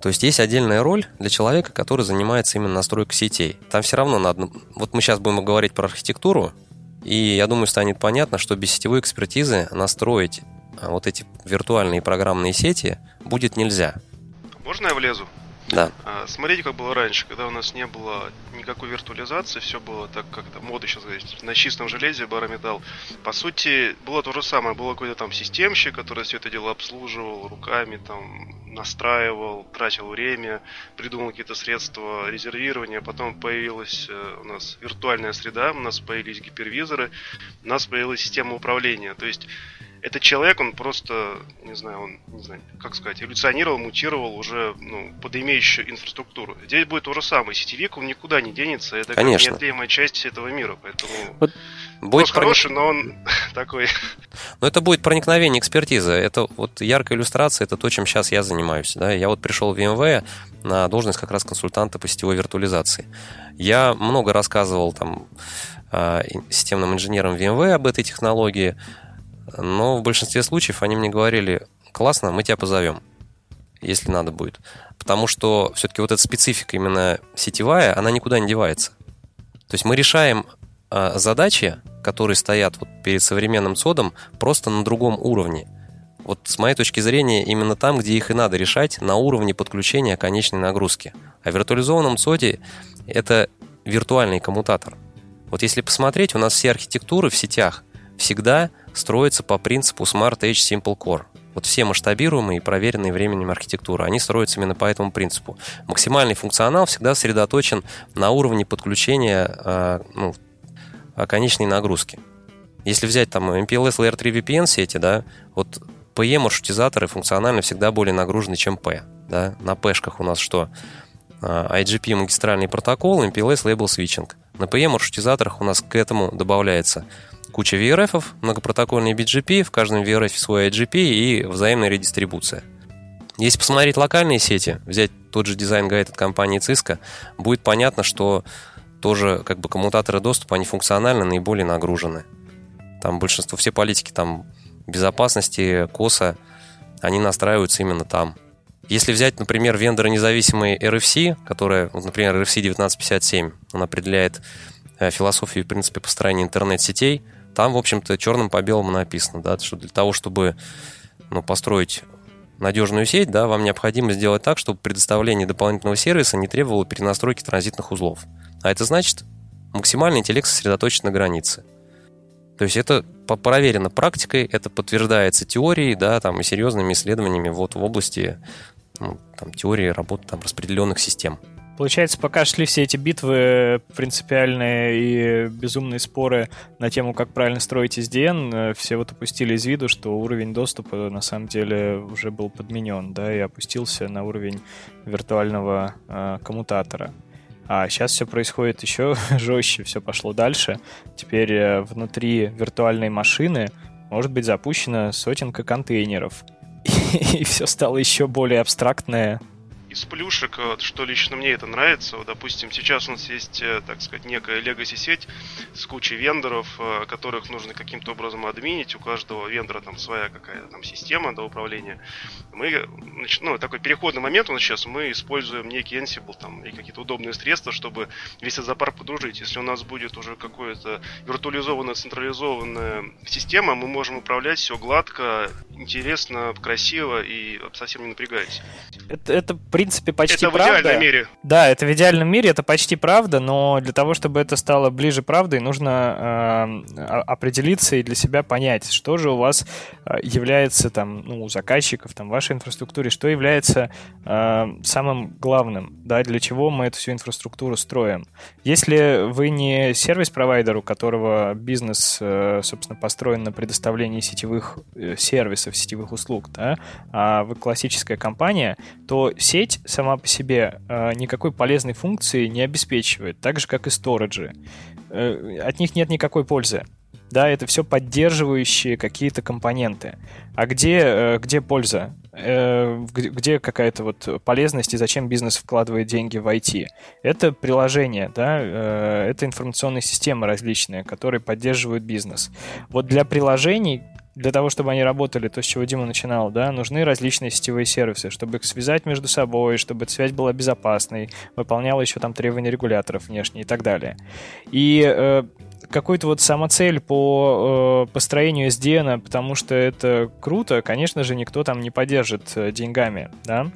То есть есть отдельная роль для человека, который занимается именно настройкой сетей. Там все равно надо... Вот мы сейчас будем говорить про архитектуру, и я думаю, станет понятно, что без сетевой экспертизы настроить а, вот эти виртуальные программные сети будет нельзя. Можно я влезу? Да. А, смотрите, как было раньше, когда у нас не было никакой виртуализации, все было так, как это мода сейчас говорить, на чистом железе, барометалл. По сути, было то же самое, было какой-то там системщик, который все это дело обслуживал руками, там, настраивал, тратил время, придумал какие-то средства резервирования, потом появилась э, у нас виртуальная среда, у нас появились гипервизоры, у нас появилась система управления, то есть этот человек, он просто, не знаю, он, не знаю, как сказать, эволюционировал, мутировал уже ну, под имеющую инфраструктуру. Здесь будет то же самое. Сетевик, он никуда не денется. Это Конечно. как неотъемлемая часть этого мира. Поэтому вот будет проник... хороший, но он <laughs> такой. Но это будет проникновение экспертизы. Это вот яркая иллюстрация, это то, чем сейчас я занимаюсь. Да? Я вот пришел в VMware на должность как раз консультанта по сетевой виртуализации. Я много рассказывал там а, системным инженерам VMware об этой технологии, но в большинстве случаев они мне говорили, классно, мы тебя позовем, если надо будет. Потому что все-таки вот эта специфика именно сетевая, она никуда не девается. То есть мы решаем э, задачи, которые стоят вот перед современным ЦОДом, просто на другом уровне. Вот с моей точки зрения, именно там, где их и надо решать, на уровне подключения конечной нагрузки. А в виртуализованном ЦОДе это виртуальный коммутатор. Вот если посмотреть, у нас все архитектуры в сетях всегда строится по принципу Smart Edge Simple Core. Вот все масштабируемые и проверенные временем архитектуры, они строятся именно по этому принципу. Максимальный функционал всегда сосредоточен на уровне подключения э, ну, конечной нагрузки. Если взять там MPLS Layer 3 VPN сети, да, вот PE маршрутизаторы функционально всегда более нагружены, чем P. Да? На P-шках у нас что? IGP магистральный протокол, MPLS Label Switching. На PE маршрутизаторах у нас к этому добавляется куча VRF, многопротокольный BGP, в каждом VRF свой IGP и взаимная редистрибуция. Если посмотреть локальные сети, взять тот же design guide от компании Cisco, будет понятно, что тоже как бы коммутаторы доступа, они функционально наиболее нагружены. Там большинство, все политики там безопасности, QoS а, они настраиваются именно там. Если взять, например, вендоро-независимый RFC, которая, вот, например, RFC 1957, он определяет э, философию и принципы построения интернет-сетей, там, в общем-то, черным по белому написано, да, что для того, чтобы ну, построить надежную сеть, да, вам необходимо сделать так, чтобы предоставление дополнительного сервиса не требовало перенастройки транзитных узлов. А это значит, максимальный интеллект сосредоточен на границе. То есть это проверено практикой, это подтверждается теорией, да, там, и серьезными исследованиями вот в области ну, там, теории работы там, распределенных систем. Получается, пока шли все эти битвы принципиальные и безумные споры на тему, как правильно строить SDN, все вот упустили из виду, что уровень доступа на самом деле уже был подменен, да, и опустился на уровень виртуального э, коммутатора. А сейчас все происходит еще <laughs> жестче, все пошло дальше. Теперь э, внутри виртуальной машины может быть запущена сотенка контейнеров. <laughs> И все стало еще более абстрактное, из плюшек, что лично мне это нравится, вот, допустим, сейчас у нас есть, э, так сказать, некая legacy-сеть с кучей вендоров, э, которых нужно каким-то образом админить, у каждого вендора там своя какая-то там система до управления. Мы, ну, такой переходный момент у нас сейчас, мы используем некий Ansible там и какие-то удобные средства, чтобы весь этот зоопарк подружить. Если у нас будет уже какая-то виртуализованная, централизованная система, мы можем управлять все гладко, интересно, красиво и совсем не напрягаясь. Это, это принципе, почти это правда. в идеальном мире. Да, это в идеальном мире, это почти правда, но для того, чтобы это стало ближе правдой, нужно э, определиться и для себя понять, что же у вас э, является там, ну, у заказчиков, там, вашей инфраструктуре, что является э, самым главным, да, для чего мы эту всю инфраструктуру строим. Если вы не сервис-провайдер, у которого бизнес, э, собственно, построен на предоставлении сетевых э, сервисов, сетевых услуг, да, а вы классическая компания, то сеть сеть сама по себе э, никакой полезной функции не обеспечивает, так же, как и сториджи. Э, от них нет никакой пользы. Да, это все поддерживающие какие-то компоненты. А где, э, где польза? Где, какая-то вот полезность и зачем бизнес вкладывает деньги в IT? Это приложение, да, это информационные системы различные, которые поддерживают бизнес. Вот для приложений для того, чтобы они работали, то, с чего Дима начинал, да, нужны различные сетевые сервисы, чтобы их связать между собой, чтобы связь была безопасной, выполняла еще там требования регуляторов внешне и так далее. И э, какой-то вот самоцель по э, построению SDN, потому что это круто, конечно же, никто там не поддержит э, деньгами, да,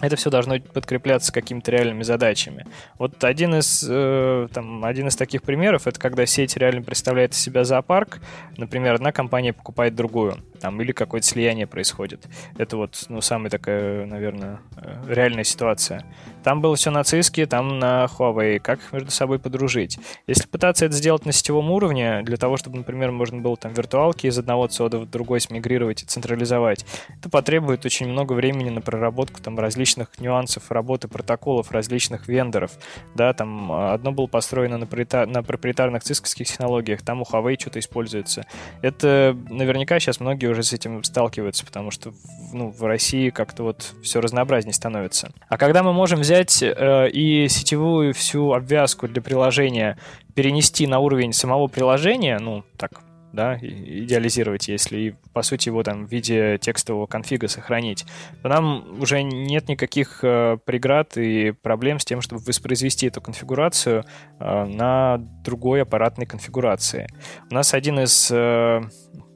это все должно подкрепляться какими-то реальными задачами. Вот один из, э, там, один из таких примеров это когда сеть реально представляет из себя зоопарк. Например, одна компания покупает другую, там, или какое-то слияние происходит. Это вот, ну, самая такая, наверное, э, реальная ситуация. Там было все на Cisco, там на Huawei. Как между собой подружить? Если пытаться это сделать на сетевом уровне, для того, чтобы, например, можно было там виртуалки из одного цода в другой смигрировать и централизовать, это потребует очень много времени на проработку там различных нюансов работы протоколов различных вендоров. Да, там а, одно было построено на, проприетар... на проприетарных цисковских технологиях, там у Huawei что-то используется. Это наверняка сейчас многие уже с этим сталкиваются, потому что ну, в России как-то вот все разнообразнее становится. А когда мы можем взять э, и сетевую всю обвязку для приложения перенести на уровень самого приложения, ну, так, да, идеализировать, если по сути, его там в виде текстового конфига сохранить, то нам уже нет никаких э, преград и проблем с тем, чтобы воспроизвести эту конфигурацию э, на другой аппаратной конфигурации. У нас один из э,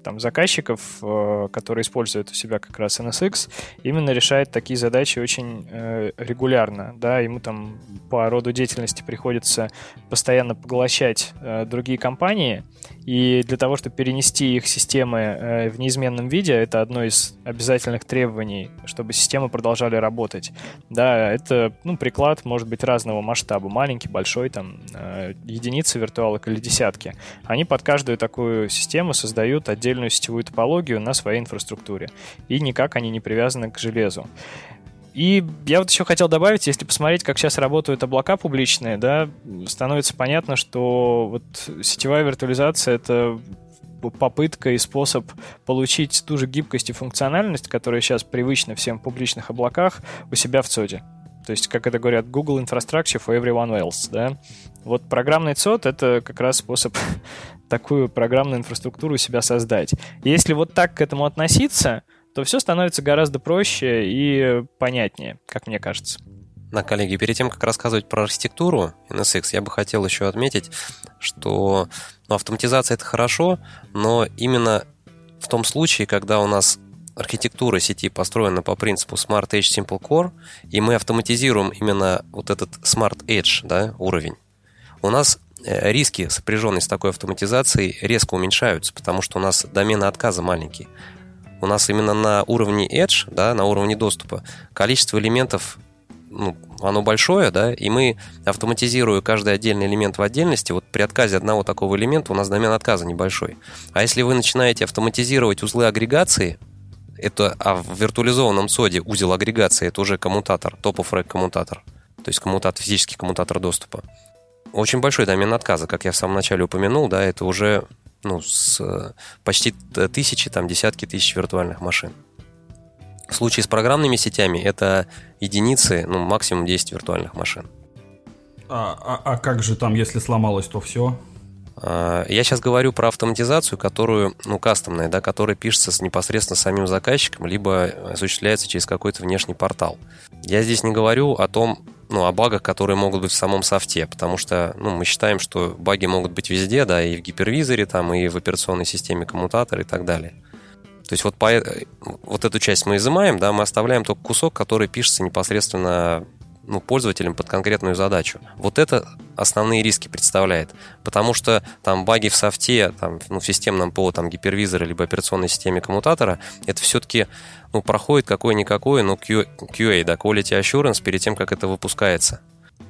там, заказчиков, э, которые используют у себя как раз NSX, именно решает такие задачи очень э, регулярно. Да, ему там по роду деятельности приходится постоянно поглощать э, другие компании, И для того, чтобы перенести их системы э, в неизменном виде, это одно из обязательных требований, чтобы системы продолжали работать. Да, это ну, приклад может быть разного масштаба, маленький, большой, там, э, единицы виртуалок или десятки. Они под каждую такую систему создают отдельную сетевую топологию на своей инфраструктуре. И никак они не привязаны к железу. И я вот еще хотел добавить, если посмотреть, как сейчас работают облака публичные, да, становится понятно, что вот сетевая виртуализация — это попытка и способ получить ту же гибкость и функциональность, которая сейчас привычна всем в публичных облаках, у себя в ЦОДе. То есть, как это говорят, Google Infrastructure for everyone else, да. Вот программный ЦОД — это как раз способ <laughs> такую программную инфраструктуру у себя создать. Если вот так к этому относиться, то все становится гораздо проще и понятнее, как мне кажется. Да, коллеги, перед тем, как рассказывать про архитектуру NSX, я бы хотел еще отметить, что ну, автоматизация это хорошо, но именно в том случае, когда у нас архитектура сети построена по принципу Smart Edge Simple Core, и мы автоматизируем именно вот этот Smart Edge да, уровень, у нас э, риски, сопряженные с такой автоматизацией, резко уменьшаются, потому что у нас домены отказа маленькие у нас именно на уровне Edge, да, на уровне доступа, количество элементов ну, оно большое, да, и мы, автоматизируя каждый отдельный элемент в отдельности, вот при отказе одного такого элемента у нас домен отказа небольшой. А если вы начинаете автоматизировать узлы агрегации, это, а в виртуализованном соде узел агрегации это уже коммутатор, топ-оф коммутатор, то есть коммутатор, физический коммутатор доступа. Очень большой домен отказа, как я в самом начале упомянул, да, это уже ну, с э, почти тысячи, там, десятки тысяч виртуальных машин. В случае с программными сетями это единицы, ну, максимум 10 виртуальных машин. А, а, а как же там, если сломалось, то все? А, я сейчас говорю про автоматизацию, которую, ну, кастомная, да, которая пишется непосредственно самим заказчиком, либо осуществляется через какой-то внешний портал. Я здесь не говорю о том, ну, о багах, которые могут быть в самом софте, потому что ну, мы считаем, что баги могут быть везде, да, и в гипервизоре, там, и в операционной системе коммутатора и так далее. То есть вот, по, вот эту часть мы изымаем, да, мы оставляем только кусок, который пишется непосредственно ну, пользователям под конкретную задачу. Вот это основные риски представляет. Потому что там баги в софте, там, ну, в системном ПО, там, гипервизоре, либо операционной системе коммутатора, это все-таки ну, проходит какой-никакой, ну, QA, да, Quality Assurance перед тем, как это выпускается.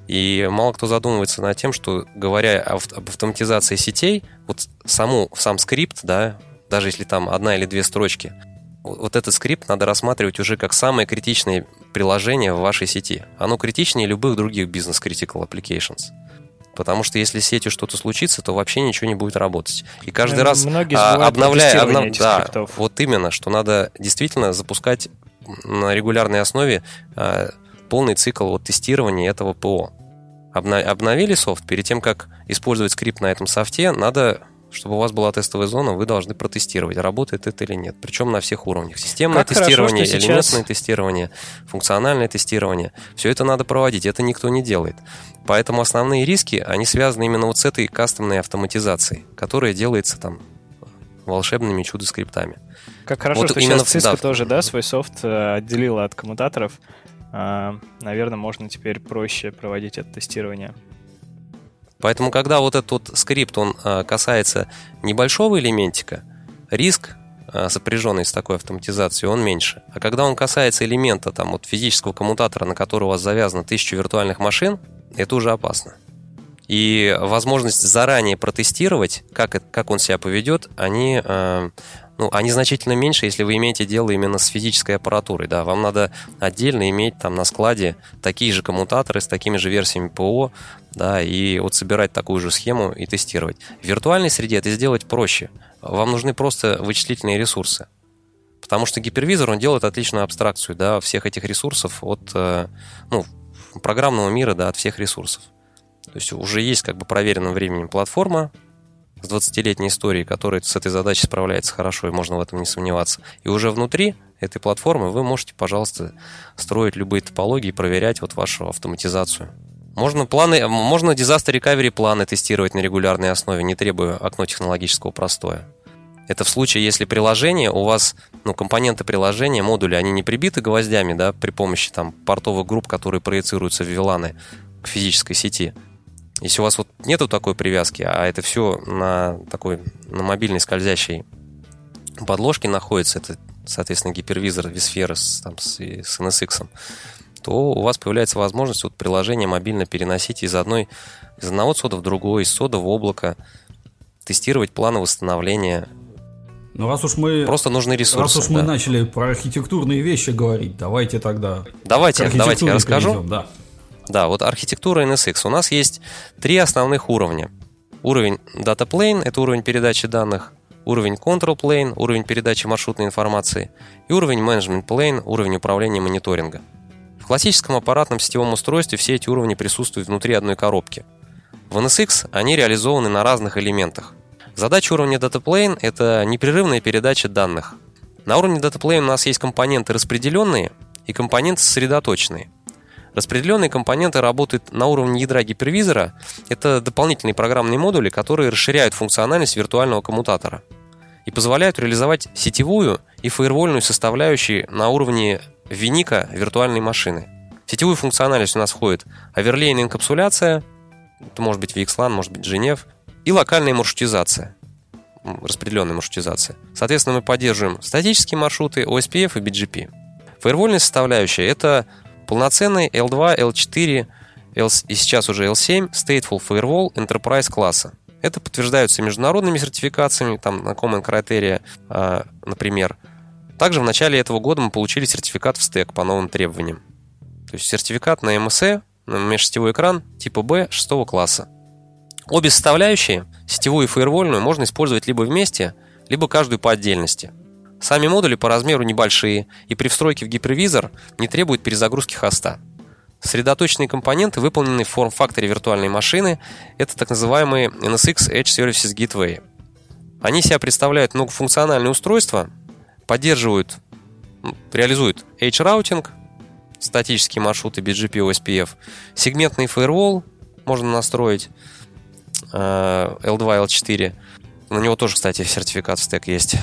И мало кто задумывается над тем, что, говоря об автоматизации сетей, вот саму, сам скрипт, да, даже если там одна или две строчки, вот этот скрипт надо рассматривать уже как самое критичное приложение в вашей сети. Оно критичнее любых других бизнес-critical applications. Потому что если с сетью что-то случится, то вообще ничего не будет работать. И каждый ну, раз а, обновляя, обнов... да, скриптов. вот именно, что надо действительно запускать на регулярной основе а, полный цикл вот, тестирования этого ПО. Обна... Обновили софт, перед тем, как использовать скрипт на этом софте, надо чтобы у вас была тестовая зона, вы должны протестировать, работает это или нет. Причем на всех уровнях. Системное как тестирование, хорошо, элементное сейчас... тестирование, функциональное тестирование. Все это надо проводить, это никто не делает. Поэтому основные риски, они связаны именно вот с этой кастомной автоматизацией, которая делается там волшебными чудо-скриптами. Как хорошо, вот что именно сейчас Cisco да. тоже, да, свой софт э, отделила от коммутаторов. А, наверное, можно теперь проще проводить это тестирование. Поэтому, когда вот этот вот скрипт, он а, касается небольшого элементика, риск а, сопряженный с такой автоматизацией, он меньше. А когда он касается элемента там, вот физического коммутатора, на который у вас завязано тысячу виртуальных машин, это уже опасно. И возможность заранее протестировать, как, как он себя поведет, они а, ну, они значительно меньше, если вы имеете дело именно с физической аппаратурой. Да, вам надо отдельно иметь там на складе такие же коммутаторы с такими же версиями ПО, да, и вот собирать такую же схему и тестировать. В виртуальной среде это сделать проще. Вам нужны просто вычислительные ресурсы. Потому что гипервизор, он делает отличную абстракцию, да, всех этих ресурсов от, э, ну, программного мира, да, от всех ресурсов. То есть уже есть как бы проверенным временем платформа, с 20-летней историей, которая с этой задачей справляется хорошо, и можно в этом не сомневаться. И уже внутри этой платформы вы можете, пожалуйста, строить любые топологии и проверять вот вашу автоматизацию. Можно планы, можно disaster recovery планы тестировать на регулярной основе, не требуя окно технологического простоя. Это в случае, если приложение у вас, ну, компоненты приложения, модули, они не прибиты гвоздями, да, при помощи там портовых групп, которые проецируются в VLAN к физической сети, Если у вас вот нету такой привязки, а это все на такой на мобильной скользящей подложке находится, это, соответственно, гипервизор Висфера с, там, с, с NSX, то у вас появляется возможность вот приложение мобильно переносить из одной из одного сода в другой, из сода в облако, тестировать планы восстановления. Ну, раз уж мы... Просто нужны ресурсы. Раз уж да. мы начали про архитектурные вещи говорить, давайте тогда... Давайте, давайте я расскажу. Перейдем, да. Да, вот архитектура NSX. У нас есть три основных уровня. Уровень Data Plane – это уровень передачи данных, уровень Control Plane – уровень передачи маршрутной информации, и уровень Management Plane – уровень управления мониторинга. В классическом аппаратном сетевом устройстве все эти уровни присутствуют внутри одной коробки. В NSX они реализованы на разных элементах. Задача уровня Data Plane – это непрерывная передача данных. На уровне Data Plane у нас есть компоненты распределенные и компоненты сосредоточенные. Распределенные компоненты работают на уровне ядра гипервизора. Это дополнительные программные модули, которые расширяют функциональность виртуального коммутатора и позволяют реализовать сетевую и фаервольную составляющие на уровне виника виртуальной машины. В сетевую функциональность у нас входит оверлейная инкапсуляция, это может быть VXLAN, может быть Genève, и локальная маршрутизация, распределенная маршрутизация. Соответственно, мы поддерживаем статические маршруты, OSPF и BGP. Фаервольная составляющая – это Полноценный L2, L4 L, и сейчас уже L7 Stateful Firewall Enterprise класса. Это подтверждаются международными сертификациями, там на Common Criteria, например. Также в начале этого года мы получили сертификат в стек по новым требованиям. То есть сертификат на MSE, на межсетевой экран типа B 6 класса. Обе составляющие, сетевую и фаервольную, можно использовать либо вместе, либо каждую по отдельности – Сами модули по размеру небольшие и при встройке в гипервизор не требуют перезагрузки хоста. Средоточные компоненты выполнены в форм-факторе виртуальной машины. Это так называемые NSX Edge Services Gateway. Они себя представляют многофункциональные устройства, поддерживают, реализуют Edge routing, статические маршруты BGP OSPF, сегментный фаервол можно настроить, L2, э, L4. На него тоже, кстати, сертификат в стек есть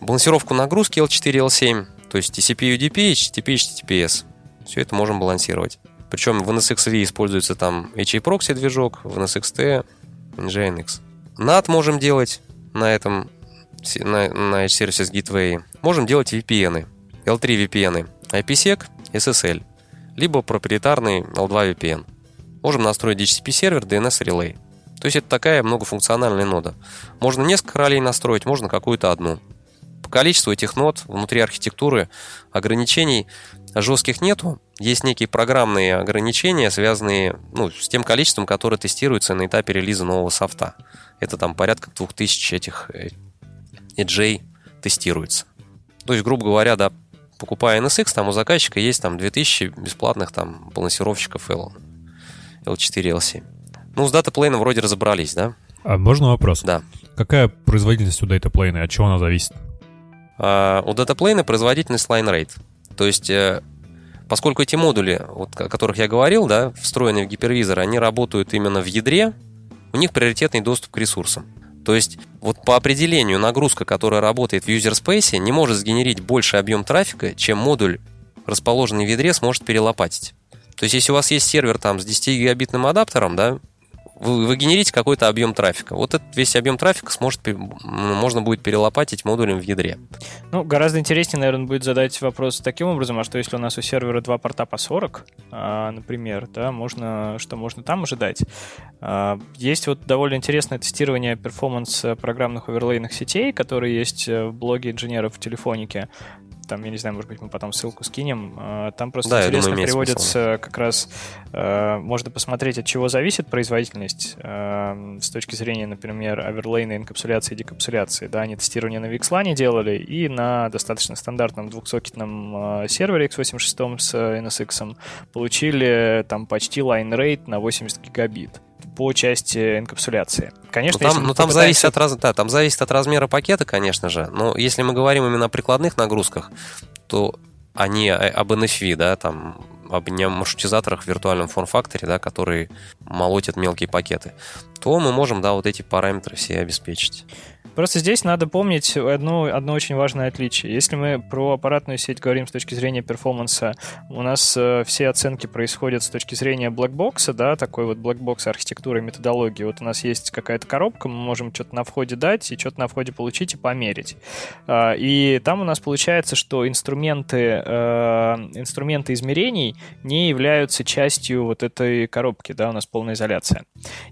балансировку нагрузки L4, L7, то есть TCP, UDP, HTTP, HTTPS. Все это можем балансировать. Причем в NSXV используется там HA-прокси движок, в NSXT Nginx. NAT можем делать на этом, на, на H-Services Gateway. Можем делать VPN, L3 VPN, IPsec, SSL, либо проприетарный L2 VPN. Можем настроить DHCP сервер, DNS Relay. То есть это такая многофункциональная нода. Можно несколько ролей настроить, можно какую-то одну количеству этих нод внутри архитектуры ограничений жестких нету. Есть некие программные ограничения, связанные ну, с тем количеством, которое тестируется на этапе релиза нового софта. Это там порядка 2000 этих эджей тестируется. То есть, грубо говоря, да, покупая NSX, там у заказчика есть там 2000 бесплатных там балансировщиков L, L4, L7. Ну, с датаплейном вроде разобрались, да? А можно вопрос? Да. Какая производительность у датаплейна, от чего она зависит? А, у датаплейна производительность line rate. То есть, э, поскольку эти модули, вот, о которых я говорил, да, встроенные в гипервизор, они работают именно в ядре, у них приоритетный доступ к ресурсам. То есть, вот по определению нагрузка, которая работает в user space, не может сгенерить больше объем трафика, чем модуль, расположенный в ядре, сможет перелопатить. То есть, если у вас есть сервер там с 10 гигабитным адаптером, да, вы, вы генерите какой-то объем трафика. Вот этот весь объем трафика сможет, можно будет перелопатить модулем в ядре. Ну, гораздо интереснее, наверное, будет задать вопрос таким образом, а что если у нас у сервера два порта по 40, а, например, да, можно, что можно там ожидать? А, есть вот довольно интересное тестирование перформанс программных оверлейных сетей, которые есть в блоге инженеров в телефонике там, я не знаю, может быть, мы потом ссылку скинем. А, там просто да, интересно думаю, приводится смысл. как раз, э, можно посмотреть, от чего зависит производительность э, с точки зрения, например, оверлейной инкапсуляции и декапсуляции. Да, они тестирование на VXLAN делали и на достаточно стандартном двухсокетном сервере x86 с NSX получили там почти line rate на 80 гигабит по части инкапсуляции. Конечно, ну, там, ну, там, зависит от, раз, да, там зависит от размера пакета, конечно же. Но если мы говорим именно о прикладных нагрузках, то они об NFV, да, там, об маршрутизаторах в виртуальном форм-факторе, да, которые молотят мелкие пакеты, то мы можем, да, вот эти параметры все обеспечить. Просто здесь надо помнить одно, одно очень важное отличие. Если мы про аппаратную сеть говорим с точки зрения перформанса, у нас э, все оценки происходят с точки зрения black box'а, да, такой вот black box архитектуры, методологии. Вот у нас есть какая-то коробка, мы можем что-то на входе дать и что-то на входе получить и померить. Э, и там у нас получается, что инструменты, э, инструменты измерений не являются частью вот этой коробки, да, у нас полная изоляция.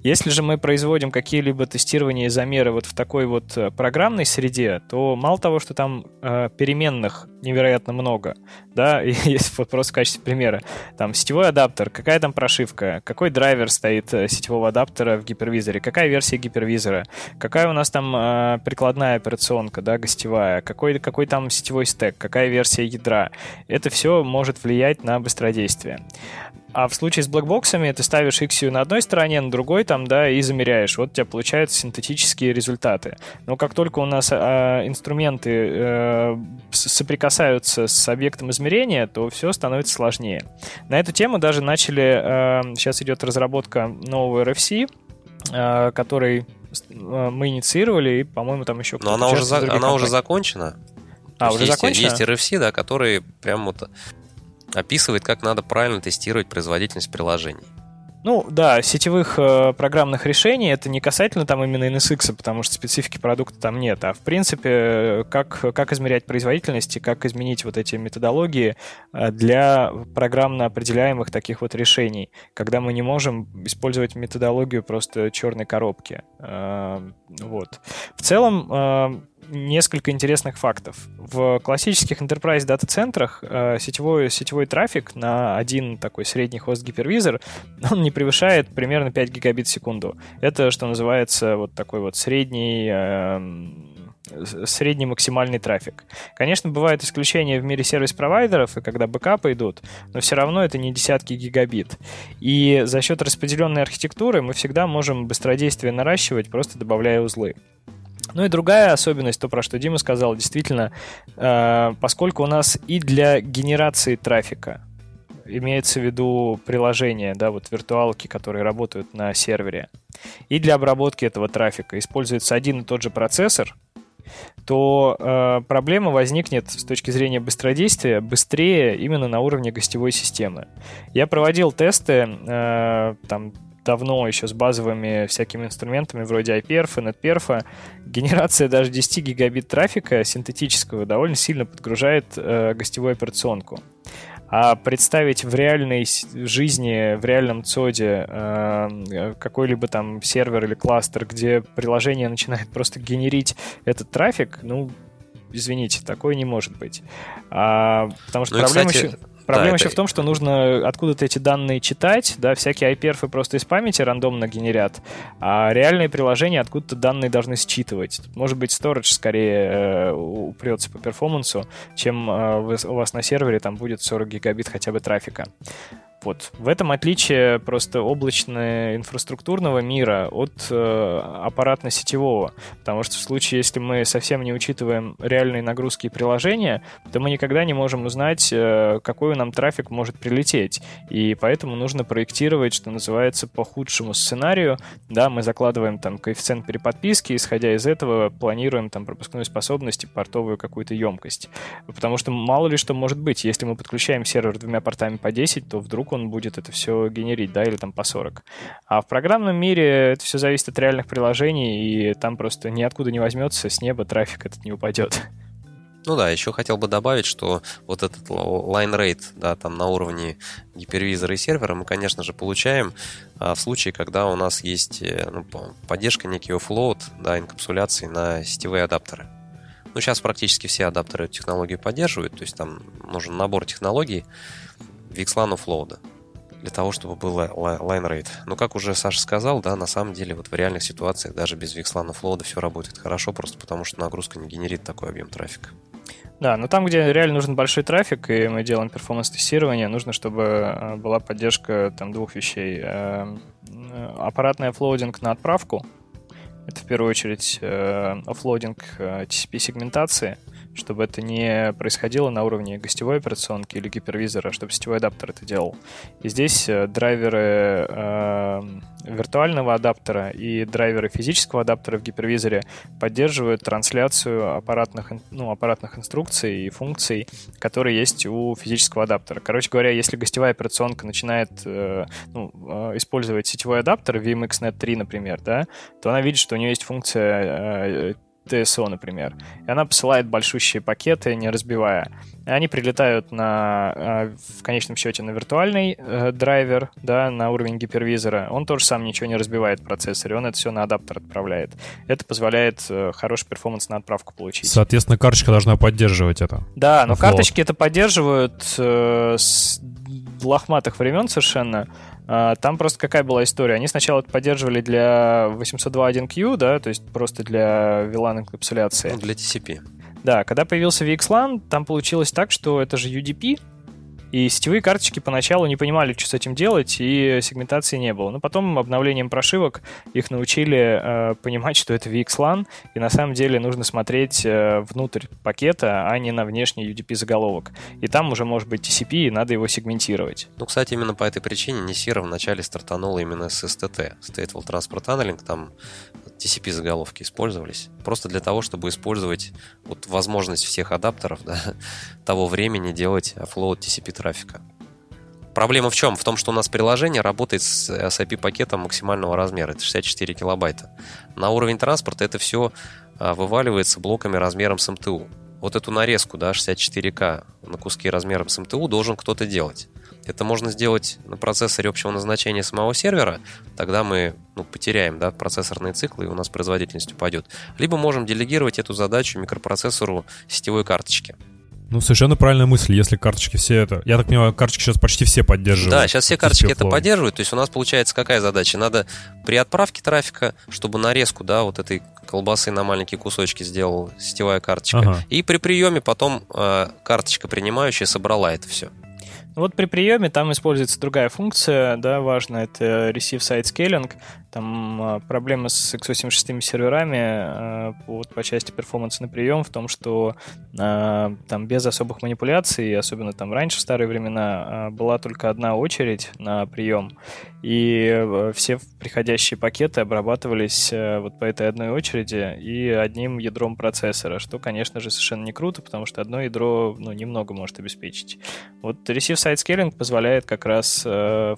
Если же мы производим какие-либо тестирования и замеры вот в такой вот программной среде, то мало того, что там э, переменных невероятно много, да, <laughs> и вот просто в качестве примера, там сетевой адаптер, какая там прошивка, какой драйвер стоит э, сетевого адаптера в гипервизоре, какая версия гипервизора, какая у нас там э, прикладная операционка, да, гостевая, какой, какой там сетевой стек, какая версия ядра. Это все может влиять на быстродействие. А в случае с блокбоксами ты ставишь XU на одной стороне, на другой там, да, и замеряешь. Вот у тебя получаются синтетические результаты. Но как только у нас э, инструменты э, соприкасаются с объектом измерения, то все становится сложнее. На эту тему даже начали, э, сейчас идет разработка нового RFC, э, который э, мы инициировали, и, по-моему, там еще... Но она уже, за, она уже закончена. А, уже есть, закончена? Есть RFC, да, который прям вот описывает, как надо правильно тестировать производительность приложений. Ну да, сетевых э, программных решений это не касательно там именно NSX, потому что специфики продукта там нет, а в принципе как, как измерять производительность и как изменить вот эти методологии э, для программно определяемых таких вот решений, когда мы не можем использовать методологию просто черной коробки. Э, вот. В целом э, несколько интересных фактов. В классических enterprise дата-центрах э, сетевой, сетевой трафик на один такой средний хост-гипервизор, <laughs> он не превышает примерно 5 гигабит в секунду. Это, что называется, вот такой вот средний э, средний максимальный трафик. Конечно, бывают исключения в мире сервис-провайдеров, и когда бэкапы идут, но все равно это не десятки гигабит. И за счет распределенной архитектуры мы всегда можем быстродействие наращивать, просто добавляя узлы. Ну и другая особенность, то, про что Дима сказал, действительно, э, поскольку у нас и для генерации трафика имеется в виду приложения, да, вот виртуалки, которые работают на сервере, и для обработки этого трафика используется один и тот же процессор, то э, проблема возникнет с точки зрения быстродействия быстрее именно на уровне гостевой системы. Я проводил тесты э, там давно еще с базовыми всякими инструментами вроде iPerf и NetPerf, генерация даже 10 гигабит трафика синтетического довольно сильно подгружает э, гостевую операционку. А представить в реальной жизни, в реальном ЦОДе э, какой-либо там сервер или кластер, где приложение начинает просто генерить этот трафик, ну, извините, такое не может быть. А, потому что ну, проблема кстати, еще... Проблема да, еще это... в том, что нужно откуда-то эти данные читать, да, всякие iPerf просто из памяти рандомно генерят, а реальные приложения откуда-то данные должны считывать. Может быть, storage скорее э, упрется по перформансу, чем э, у вас на сервере там будет 40 гигабит хотя бы трафика. Вот. В этом отличие просто облачно-инфраструктурного мира от э, аппаратно-сетевого. Потому что в случае, если мы совсем не учитываем реальные нагрузки и приложения, то мы никогда не можем узнать, э, какой нам трафик может прилететь. И поэтому нужно проектировать, что называется, по худшему сценарию. Да, мы закладываем там коэффициент переподписки, исходя из этого планируем там пропускную способность и портовую какую-то емкость. Потому что мало ли что может быть. Если мы подключаем сервер двумя портами по 10, то вдруг он будет это все генерить, да, или там по 40. А в программном мире это все зависит от реальных приложений, и там просто ниоткуда не возьмется, с неба трафик этот не упадет. Ну да, еще хотел бы добавить, что вот этот line rate, да, там на уровне гипервизора и сервера мы, конечно же, получаем а, в случае, когда у нас есть э, ну, поддержка некий offload, да, инкапсуляции на сетевые адаптеры. Ну, сейчас практически все адаптеры эту технологию поддерживают, то есть там нужен набор технологий, VXLAN offload для того, чтобы был line rate. Но как уже Саша сказал, да, на самом деле вот в реальных ситуациях даже без VXLAN offload все работает хорошо, просто потому что нагрузка не генерит такой объем трафика. Да, но там, где реально нужен большой трафик, и мы делаем performance-тестирование, нужно, чтобы э, была поддержка там двух вещей. Эм, э, аппаратный offloading на отправку, Это в первую очередь э, offloading э, TCP-сегментации, чтобы это не происходило на уровне гостевой операционки или гипервизора, а чтобы сетевой адаптер это делал. И здесь э, драйверы э, виртуального адаптера и драйверы физического адаптера в гипервизоре поддерживают трансляцию аппаратных, ну, аппаратных инструкций и функций, которые есть у физического адаптера. Короче говоря, если гостевая операционка начинает э, ну, э, использовать сетевой адаптер, VMXNet 3, например, да, то она видит, что у нее есть функция э, TSO, например. И она посылает большущие пакеты, не разбивая. И они прилетают на, а, в конечном счете на виртуальный э, драйвер, да, на уровень гипервизора. Он тоже сам ничего не разбивает в процессоре, он это все на адаптер отправляет. Это позволяет э, хороший перформанс на отправку получить. Соответственно, карточка должна поддерживать это. Да, но карточки это поддерживают э, с лохматых времен совершенно. А, там просто какая была история? Они сначала это поддерживали для 802.1q, да, то есть просто для VLAN инкапсуляции. Ну, для TCP. Да, когда появился VXLAN, там получилось так, что это же UDP, и сетевые карточки поначалу не понимали, что с этим делать, и сегментации не было. Но потом обновлением прошивок их научили э, понимать, что это VXLAN, и на самом деле нужно смотреть э, внутрь пакета, а не на внешний UDP-заголовок. И там уже может быть TCP, и надо его сегментировать. Ну, кстати, именно по этой причине Nisira вначале стартанула именно с STT, Stateful Transport Tunneling, там TCP-заголовки использовались. Просто для того, чтобы использовать вот возможность всех адаптеров да, <laughs> того времени делать offload TCP трафика. Проблема в чем? В том, что у нас приложение работает с SIP-пакетом максимального размера, это 64 килобайта. На уровень транспорта это все а, вываливается блоками размером с МТУ. Вот эту нарезку, да, 64К на куски размером с МТУ должен кто-то делать. Это можно сделать на процессоре общего назначения самого сервера, тогда мы ну, потеряем да, процессорные циклы, и у нас производительность упадет. Либо можем делегировать эту задачу микропроцессору сетевой карточки. Ну, совершенно правильная мысль, если карточки все это... Я так понимаю, карточки сейчас почти все поддерживают. Да, сейчас все карточки это поддерживают. То есть у нас получается какая задача? Надо при отправке трафика, чтобы нарезку, да, вот этой колбасы на маленькие кусочки сделал сетевая карточка. Ага. И при приеме потом э, карточка принимающая собрала это все. Вот при приеме там используется другая функция, да, важная, это Receive Side Scaling. Там а, проблема с x86 серверами а, вот, по части перформанса на прием в том, что а, там без особых манипуляций, особенно там раньше, в старые времена, была только одна очередь на прием, и все приходящие пакеты обрабатывались вот по этой одной очереди и одним ядром процессора, что, конечно же, совершенно не круто, потому что одно ядро ну, немного может обеспечить. Вот Receive Scaling позволяет как раз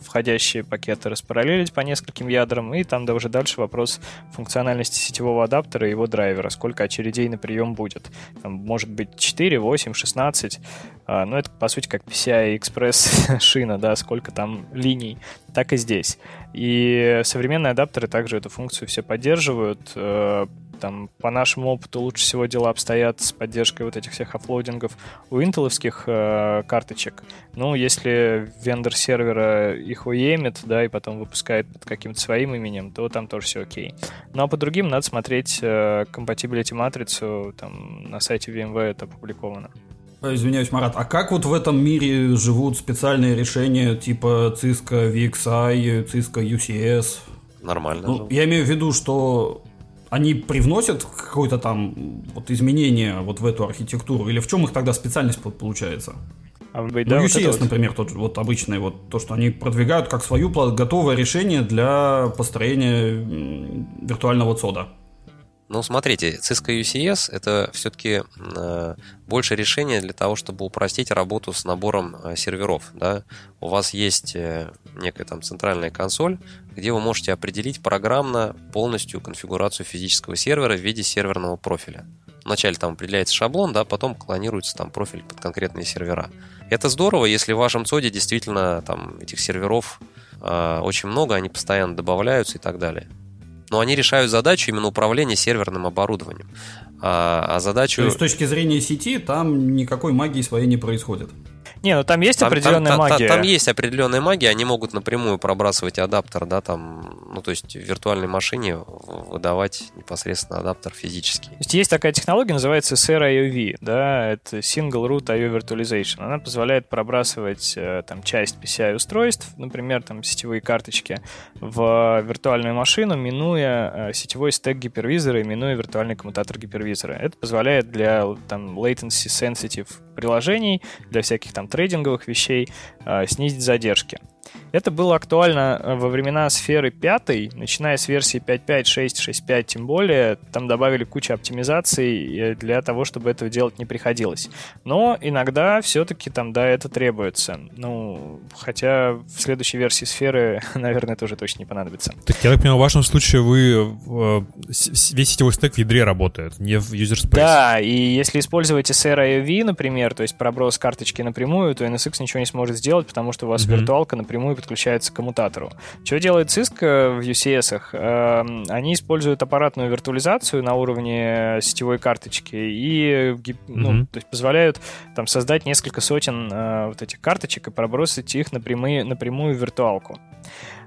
входящие пакеты распараллелить по нескольким ядрам и там да уже дальше вопрос функциональности сетевого адаптера и его драйвера, сколько очередей на прием будет. Там может быть 4, 8, 16, а, ну это по сути как PCI Express <laughs> шина, да, сколько там линий, так и здесь. И современные адаптеры также эту функцию все поддерживают, э, там, по нашему опыту лучше всего дела обстоят с поддержкой вот этих всех offloading ов у интеловских э, карточек. Ну, если вендор сервера их OEM ит, да, и потом выпускает под каким-то своим именем, то там тоже все окей. Ну, а по другим надо смотреть э, compatibility матрицу, там, на сайте VMware это опубликовано. Извиняюсь, Марат, а как вот в этом мире живут специальные решения типа Cisco VXI, Cisco UCS? Нормально. Ну, я имею в виду, что они привносят какое-то там вот изменение вот в эту архитектуру? Или в чем их тогда специальность получается? А, быть, ну, да, UCS, вот например, тот, вот обычный, вот то, что они продвигают как свою готовое решение для построения виртуального цода. Ну, смотрите, Cisco UCS это все-таки э, больше решение для того, чтобы упростить работу с набором э, серверов. Да? У вас есть э, некая там центральная консоль, где вы можете определить программно полностью конфигурацию физического сервера в виде серверного профиля. Вначале там определяется шаблон, да, потом клонируется там профиль под конкретные сервера. Это здорово, если в вашем ЦОДе действительно там этих серверов э, очень много, они постоянно добавляются и так далее но они решают задачу именно управления серверным оборудованием. А, а задачу... То есть с точки зрения сети там никакой магии своей не происходит? Не, ну там есть там, определенная там, магия. Там, там есть определенная магия, они могут напрямую пробрасывать адаптер, да, там, ну, то есть в виртуальной машине выдавать непосредственно адаптер физический. То есть есть такая технология, называется SRIOV, да, это Single Root IO Virtualization. Она позволяет пробрасывать э, там часть PCI-устройств, например, там сетевые карточки, в виртуальную машину, минуя э, сетевой стек гипервизора и минуя виртуальный коммутатор гипервизора. Это позволяет для там latency sensitive приложений, для всяких там трейдинговых вещей э, снизить задержки. Это было актуально э, во времена сферы 5, начиная с версии 5.5, 6, 6.5 тем более. Там добавили кучу оптимизаций э, для того, чтобы этого делать не приходилось. Но иногда все-таки там, да, это требуется. Ну, хотя в следующей версии сферы, <laughs> наверное, тоже точно не понадобится. Так я так понимаю, в вашем случае вы э, весь сетевой стек в ядре работает, не в user space. Да, и если использовать SRIOV, например, то есть проброс карточки напрямую, то NSX ничего не сможет сделать, потому что у вас mm-hmm. виртуалка напрямую подключается к коммутатору. Что делает Cisco в UCS? Эм, они используют аппаратную виртуализацию на уровне сетевой карточки и ну, mm-hmm. то есть позволяют там, создать несколько сотен э, вот этих карточек и пробросить их напрямую, напрямую в виртуалку.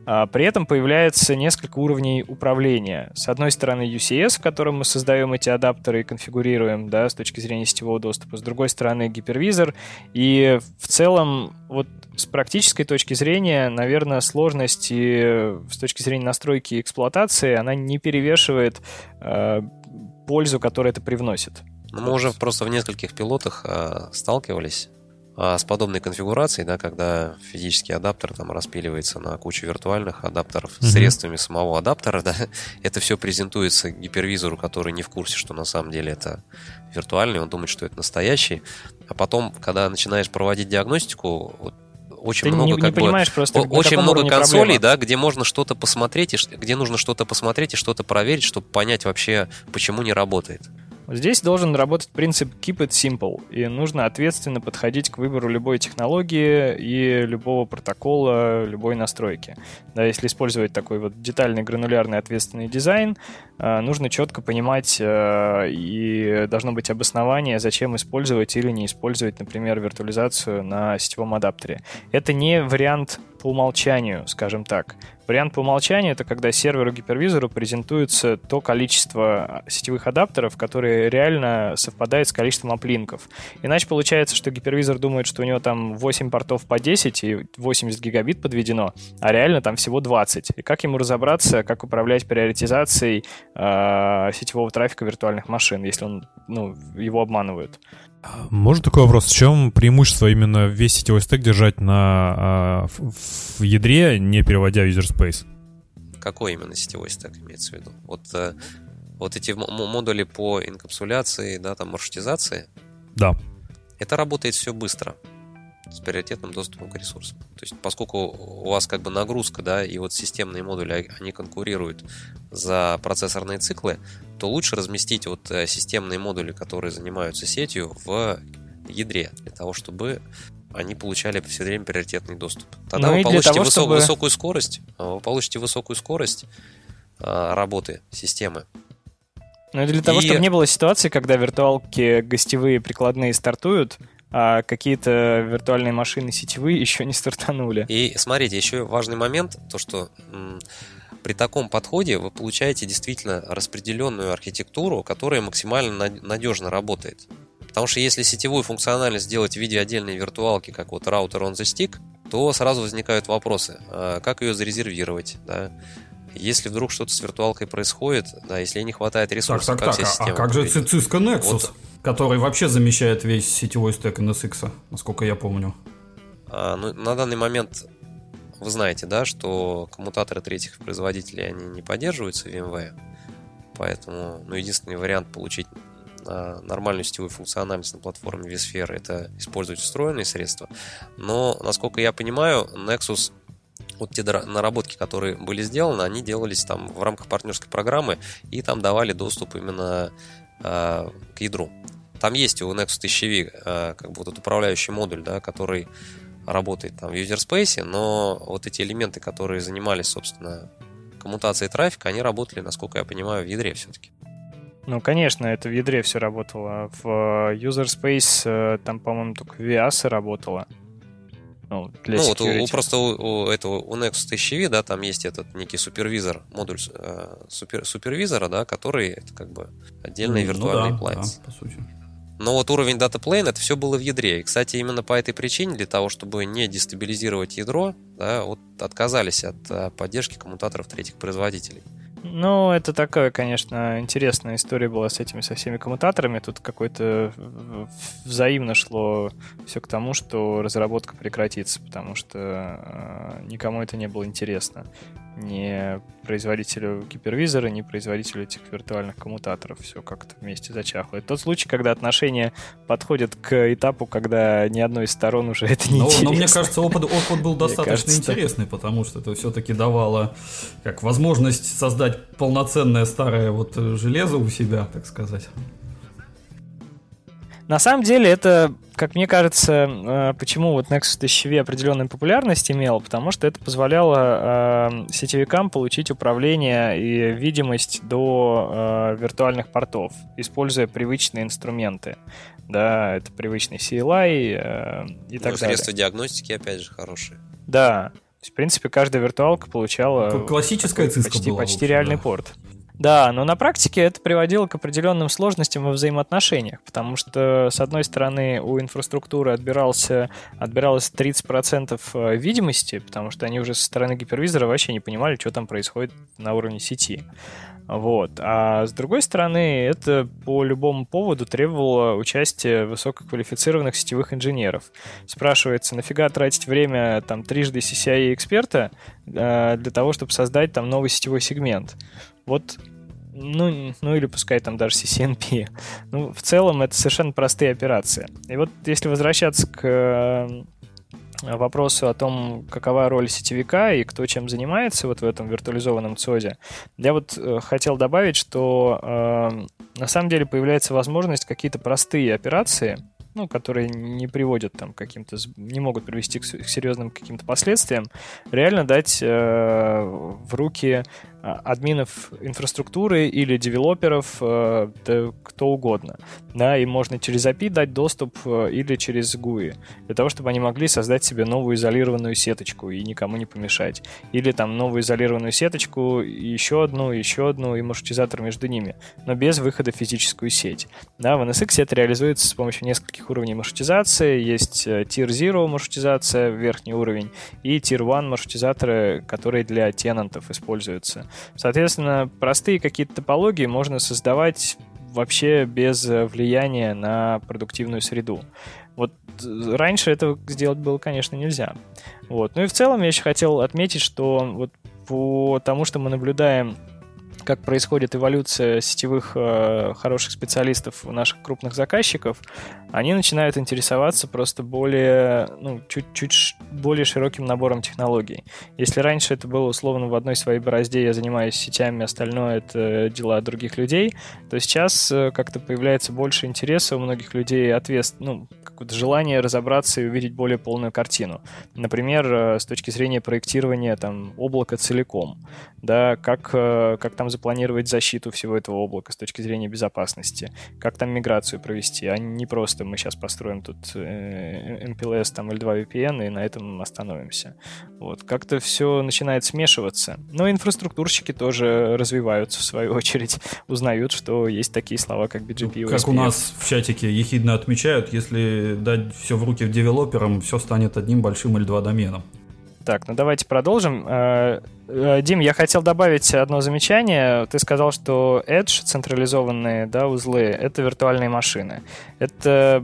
А, при этом появляется несколько уровней управления. С одной стороны UCS, в котором мы создаем эти адаптеры и конфигурируем да, с точки зрения сетевого доступа. С другой стороны гипервизор. И в целом вот с практической точки зрения, наверное, сложность с точки зрения настройки и эксплуатации, она не перевешивает э, пользу, которую это привносит. Ну, мы уже просто в нескольких пилотах э, сталкивались э, с подобной конфигурацией, да, когда физический адаптер там распиливается на кучу виртуальных адаптеров mm-hmm. средствами самого адаптера, <laughs> да, это все презентуется гипервизору, который не в курсе, что на самом деле это виртуальный, он думает, что это настоящий, а потом, когда начинаешь проводить диагностику, вот очень Ты много, не, как не понимаешь бы, просто, очень много консолей, проблема. да, где можно что-то посмотреть, и, где нужно что-то посмотреть и что-то проверить, чтобы понять вообще, почему не работает. Здесь должен работать принцип keep it simple, и нужно ответственно подходить к выбору любой технологии и любого протокола, любой настройки. Да, если использовать такой вот детальный гранулярный ответственный дизайн, э, нужно четко понимать э, и должно быть обоснование, зачем использовать или не использовать, например, виртуализацию на сетевом адаптере. Это не вариант по умолчанию, скажем так. Вариант по умолчанию — это когда серверу-гипервизору презентуется то количество сетевых адаптеров, которые реально совпадает с количеством аплинков. Иначе получается, что гипервизор думает, что у него там 8 портов по 10 и 80 гигабит подведено, а реально там всего 20. И как ему разобраться, как управлять приоритизацией э, сетевого трафика виртуальных машин, если он, ну, его обманывают? Можно такой вопрос? В чем преимущество именно весь сетевой стек держать на, а, в, в ядре, не переводя в user space? Какой именно сетевой стек имеется в виду? Вот, э, вот эти модули по инкапсуляции, да, там, маршрутизации? Да. Это работает все быстро с приоритетным доступом к ресурсам. То есть, поскольку у вас как бы нагрузка, да, и вот системные модули, они конкурируют за процессорные циклы, то лучше разместить вот э, системные модули, которые занимаются сетью, в ядре, для того, чтобы они получали все время приоритетный доступ. Тогда ну вы получите того, высок, чтобы... высокую скорость, а вы получите высокую скорость а, работы системы. Ну и для того, и... чтобы не было ситуации, когда виртуалки гостевые прикладные стартуют, а какие-то виртуальные машины сетевые <laughs> еще не стартанули. И смотрите, еще важный момент, то что при таком подходе вы получаете действительно распределенную архитектуру, которая максимально надежно работает. Потому что если сетевую функциональность сделать в виде отдельной виртуалки, как вот раутер on the stick, то сразу возникают вопросы, а как ее зарезервировать, да? Если вдруг что-то с виртуалкой происходит, да, если не хватает ресурсов, так, так, как так, а, а как же Cisco Nexus? Вот который вообще замещает весь сетевой стек NSX, насколько я помню. А, ну, на данный момент вы знаете, да, что коммутаторы третьих производителей, они не поддерживаются в VMware, поэтому ну, единственный вариант получить а, нормальную сетевую функциональность на платформе vSphere это использовать встроенные средства. Но, насколько я понимаю, Nexus вот те наработки, которые были сделаны, они делались там в рамках партнерской программы и там давали доступ именно э, к ядру. Там есть у Nexus 1000V э, как бы вот этот управляющий модуль, да, который работает там в user space, но вот эти элементы, которые занимались, собственно, коммутацией трафика, они работали, насколько я понимаю, в ядре все-таки. Ну, конечно, это в ядре все работало. В User Space э, там, по-моему, только VIAS работало. Ну, для ну вот у, у, просто у, у этого у Nexus 1000V, да, там есть этот некий супервизор, модуль э, супер, супервизора, да, который это как бы отдельный ну, виртуальный ну, да, Да, по сути. Но вот уровень Data Plane это все было в ядре. И, кстати, именно по этой причине, для того, чтобы не дестабилизировать ядро, да, вот отказались от э, поддержки коммутаторов третьих производителей. Ну, это такая, конечно, интересная история была с этими со всеми коммутаторами. Тут какое-то взаимно шло все к тому, что разработка прекратится, потому что э, никому это не было интересно ни производителю гипервизора, ни производителю этих виртуальных коммутаторов. Все как-то вместе зачахло. Это тот случай, когда отношения подходят к этапу, когда ни одной из сторон уже <laughs> это не но, интересно. Но мне кажется, опыт, опыт был достаточно кажется, интересный, потому что это все-таки давало как возможность создать полноценное старое вот железо у себя, так сказать. На самом деле это, как мне кажется, э, почему вот Nexus 1000V определенную популярность имел, потому что это позволяло э, сетевикам получить управление и видимость до э, виртуальных портов, используя привычные инструменты. Да, это привычный CLI и ну, так ну, далее. Средства диагностики, опять же, хорошие. Да. В принципе, каждая виртуалка получала классическая почти, была, почти реальный да. порт. Да, но на практике это приводило к определенным сложностям во взаимоотношениях, потому что, с одной стороны, у инфраструктуры отбирался, отбиралось 30% э, видимости, потому что они уже со стороны гипервизора вообще не понимали, что там происходит на уровне сети. Вот. А с другой стороны, это по любому поводу требовало участия высококвалифицированных сетевых инженеров. Спрашивается, нафига тратить время там трижды CCI эксперта э, для того, чтобы создать там новый сетевой сегмент? Вот ну, ну или пускай там даже CCNP. Ну, в целом это совершенно простые операции. И вот если возвращаться к э, вопросу о том, какова роль сетевика и кто чем занимается вот в этом виртуализованном ЦОДе, я вот э, хотел добавить, что э, на самом деле появляется возможность какие-то простые операции, ну, которые не приводят там каким-то, не могут привести к серьезным каким-то последствиям, реально дать э, в руки админов инфраструктуры или девелоперов, э, да кто угодно. Да, им можно через API дать доступ э, или через GUI, для того, чтобы они могли создать себе новую изолированную сеточку и никому не помешать. Или там новую изолированную сеточку, еще одну, еще одну и маршрутизатор между ними, но без выхода в физическую сеть. Да, в NSX это реализуется с помощью нескольких уровней маршрутизации. Есть э, Tier 0 маршрутизация, верхний уровень, и Tier 1 маршрутизаторы, которые для тенантов используются. Соответственно, простые какие-то топологии можно создавать вообще без влияния на продуктивную среду. Вот раньше этого сделать было, конечно, нельзя. Вот. Ну и в целом я еще хотел отметить, что вот по тому, что мы наблюдаем как происходит эволюция сетевых э, хороших специалистов у наших крупных заказчиков, они начинают интересоваться просто более, ну, чуть-чуть более широким набором технологий. Если раньше это было условно в одной своей борозде, я занимаюсь сетями, остальное это дела других людей, то сейчас э, как-то появляется больше интереса у многих людей, ответ, ну, какое-то желание разобраться и увидеть более полную картину. Например, э, с точки зрения проектирования там облака целиком, да, как, э, как там запланировать защиту всего этого облака с точки зрения безопасности, как там миграцию провести, а не просто мы сейчас построим тут э, MPLS там L2 VPN и на этом остановимся. Вот, как-то все начинает смешиваться. Но инфраструктурщики тоже развиваются в свою очередь, узнают, что есть такие слова, как BGP и Как у нас в чатике ехидно отмечают, если дать все в руки девелоперам, все станет одним большим L2 доменом. Так, ну давайте продолжим. Э, э, Дим, я хотел добавить одно замечание. Ты сказал, что Edge, централизованные да, узлы, это виртуальные машины. Это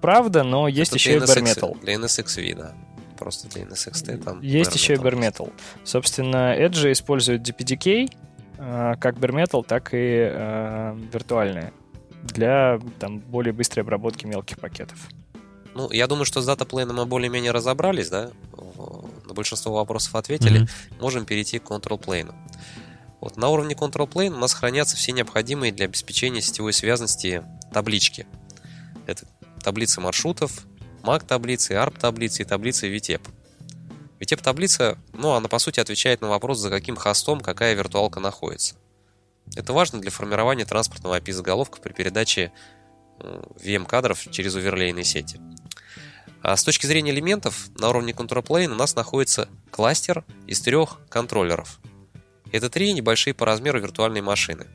правда, но есть это еще и bare metal. Для NSXV, да. Просто для NSXT там. Есть еще и bare metal. Собственно, Edge используют DPDK, э, как bare metal, так и э, виртуальные для там, более быстрой обработки мелких пакетов. Ну, я думаю, что с датаплейном мы более-менее разобрались, да? На большинство вопросов ответили. Mm-hmm. Можем перейти к control plane. Вот, на уровне control plane у нас хранятся все необходимые для обеспечения сетевой связности таблички. Это таблицы маршрутов, MAC-таблицы, ARP-таблицы и таблицы VTEP. VTEP-таблица, ну, она по сути отвечает на вопрос, за каким хостом какая виртуалка находится. Это важно для формирования транспортного API-заголовка при передаче VM-кадров через оверлейные сети. А с точки зрения элементов, на уровне Plane у нас находится кластер из трех контроллеров. Это три небольшие по размеру виртуальные машины.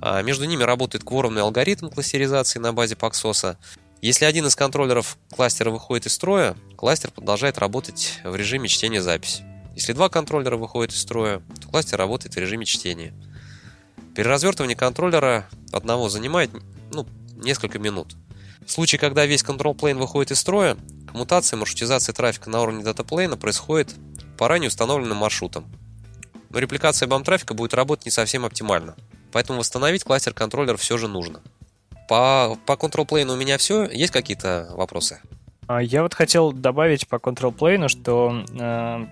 А между ними работает кворумный алгоритм кластеризации на базе Paxos. Если один из контроллеров кластера выходит из строя, кластер продолжает работать в режиме чтения-записи. Если два контроллера выходят из строя, то кластер работает в режиме чтения. Переразвертывание контроллера одного занимает ну, несколько минут. В случае, когда весь control plane выходит из строя, коммутация и маршрутизация трафика на уровне датаплейна происходит по ранее установленным маршрутам. Но репликация BAM трафика будет работать не совсем оптимально, поэтому восстановить кластер контроллер все же нужно. По, по control plane у меня все. Есть какие-то вопросы? А, я вот хотел добавить по control plane, что э,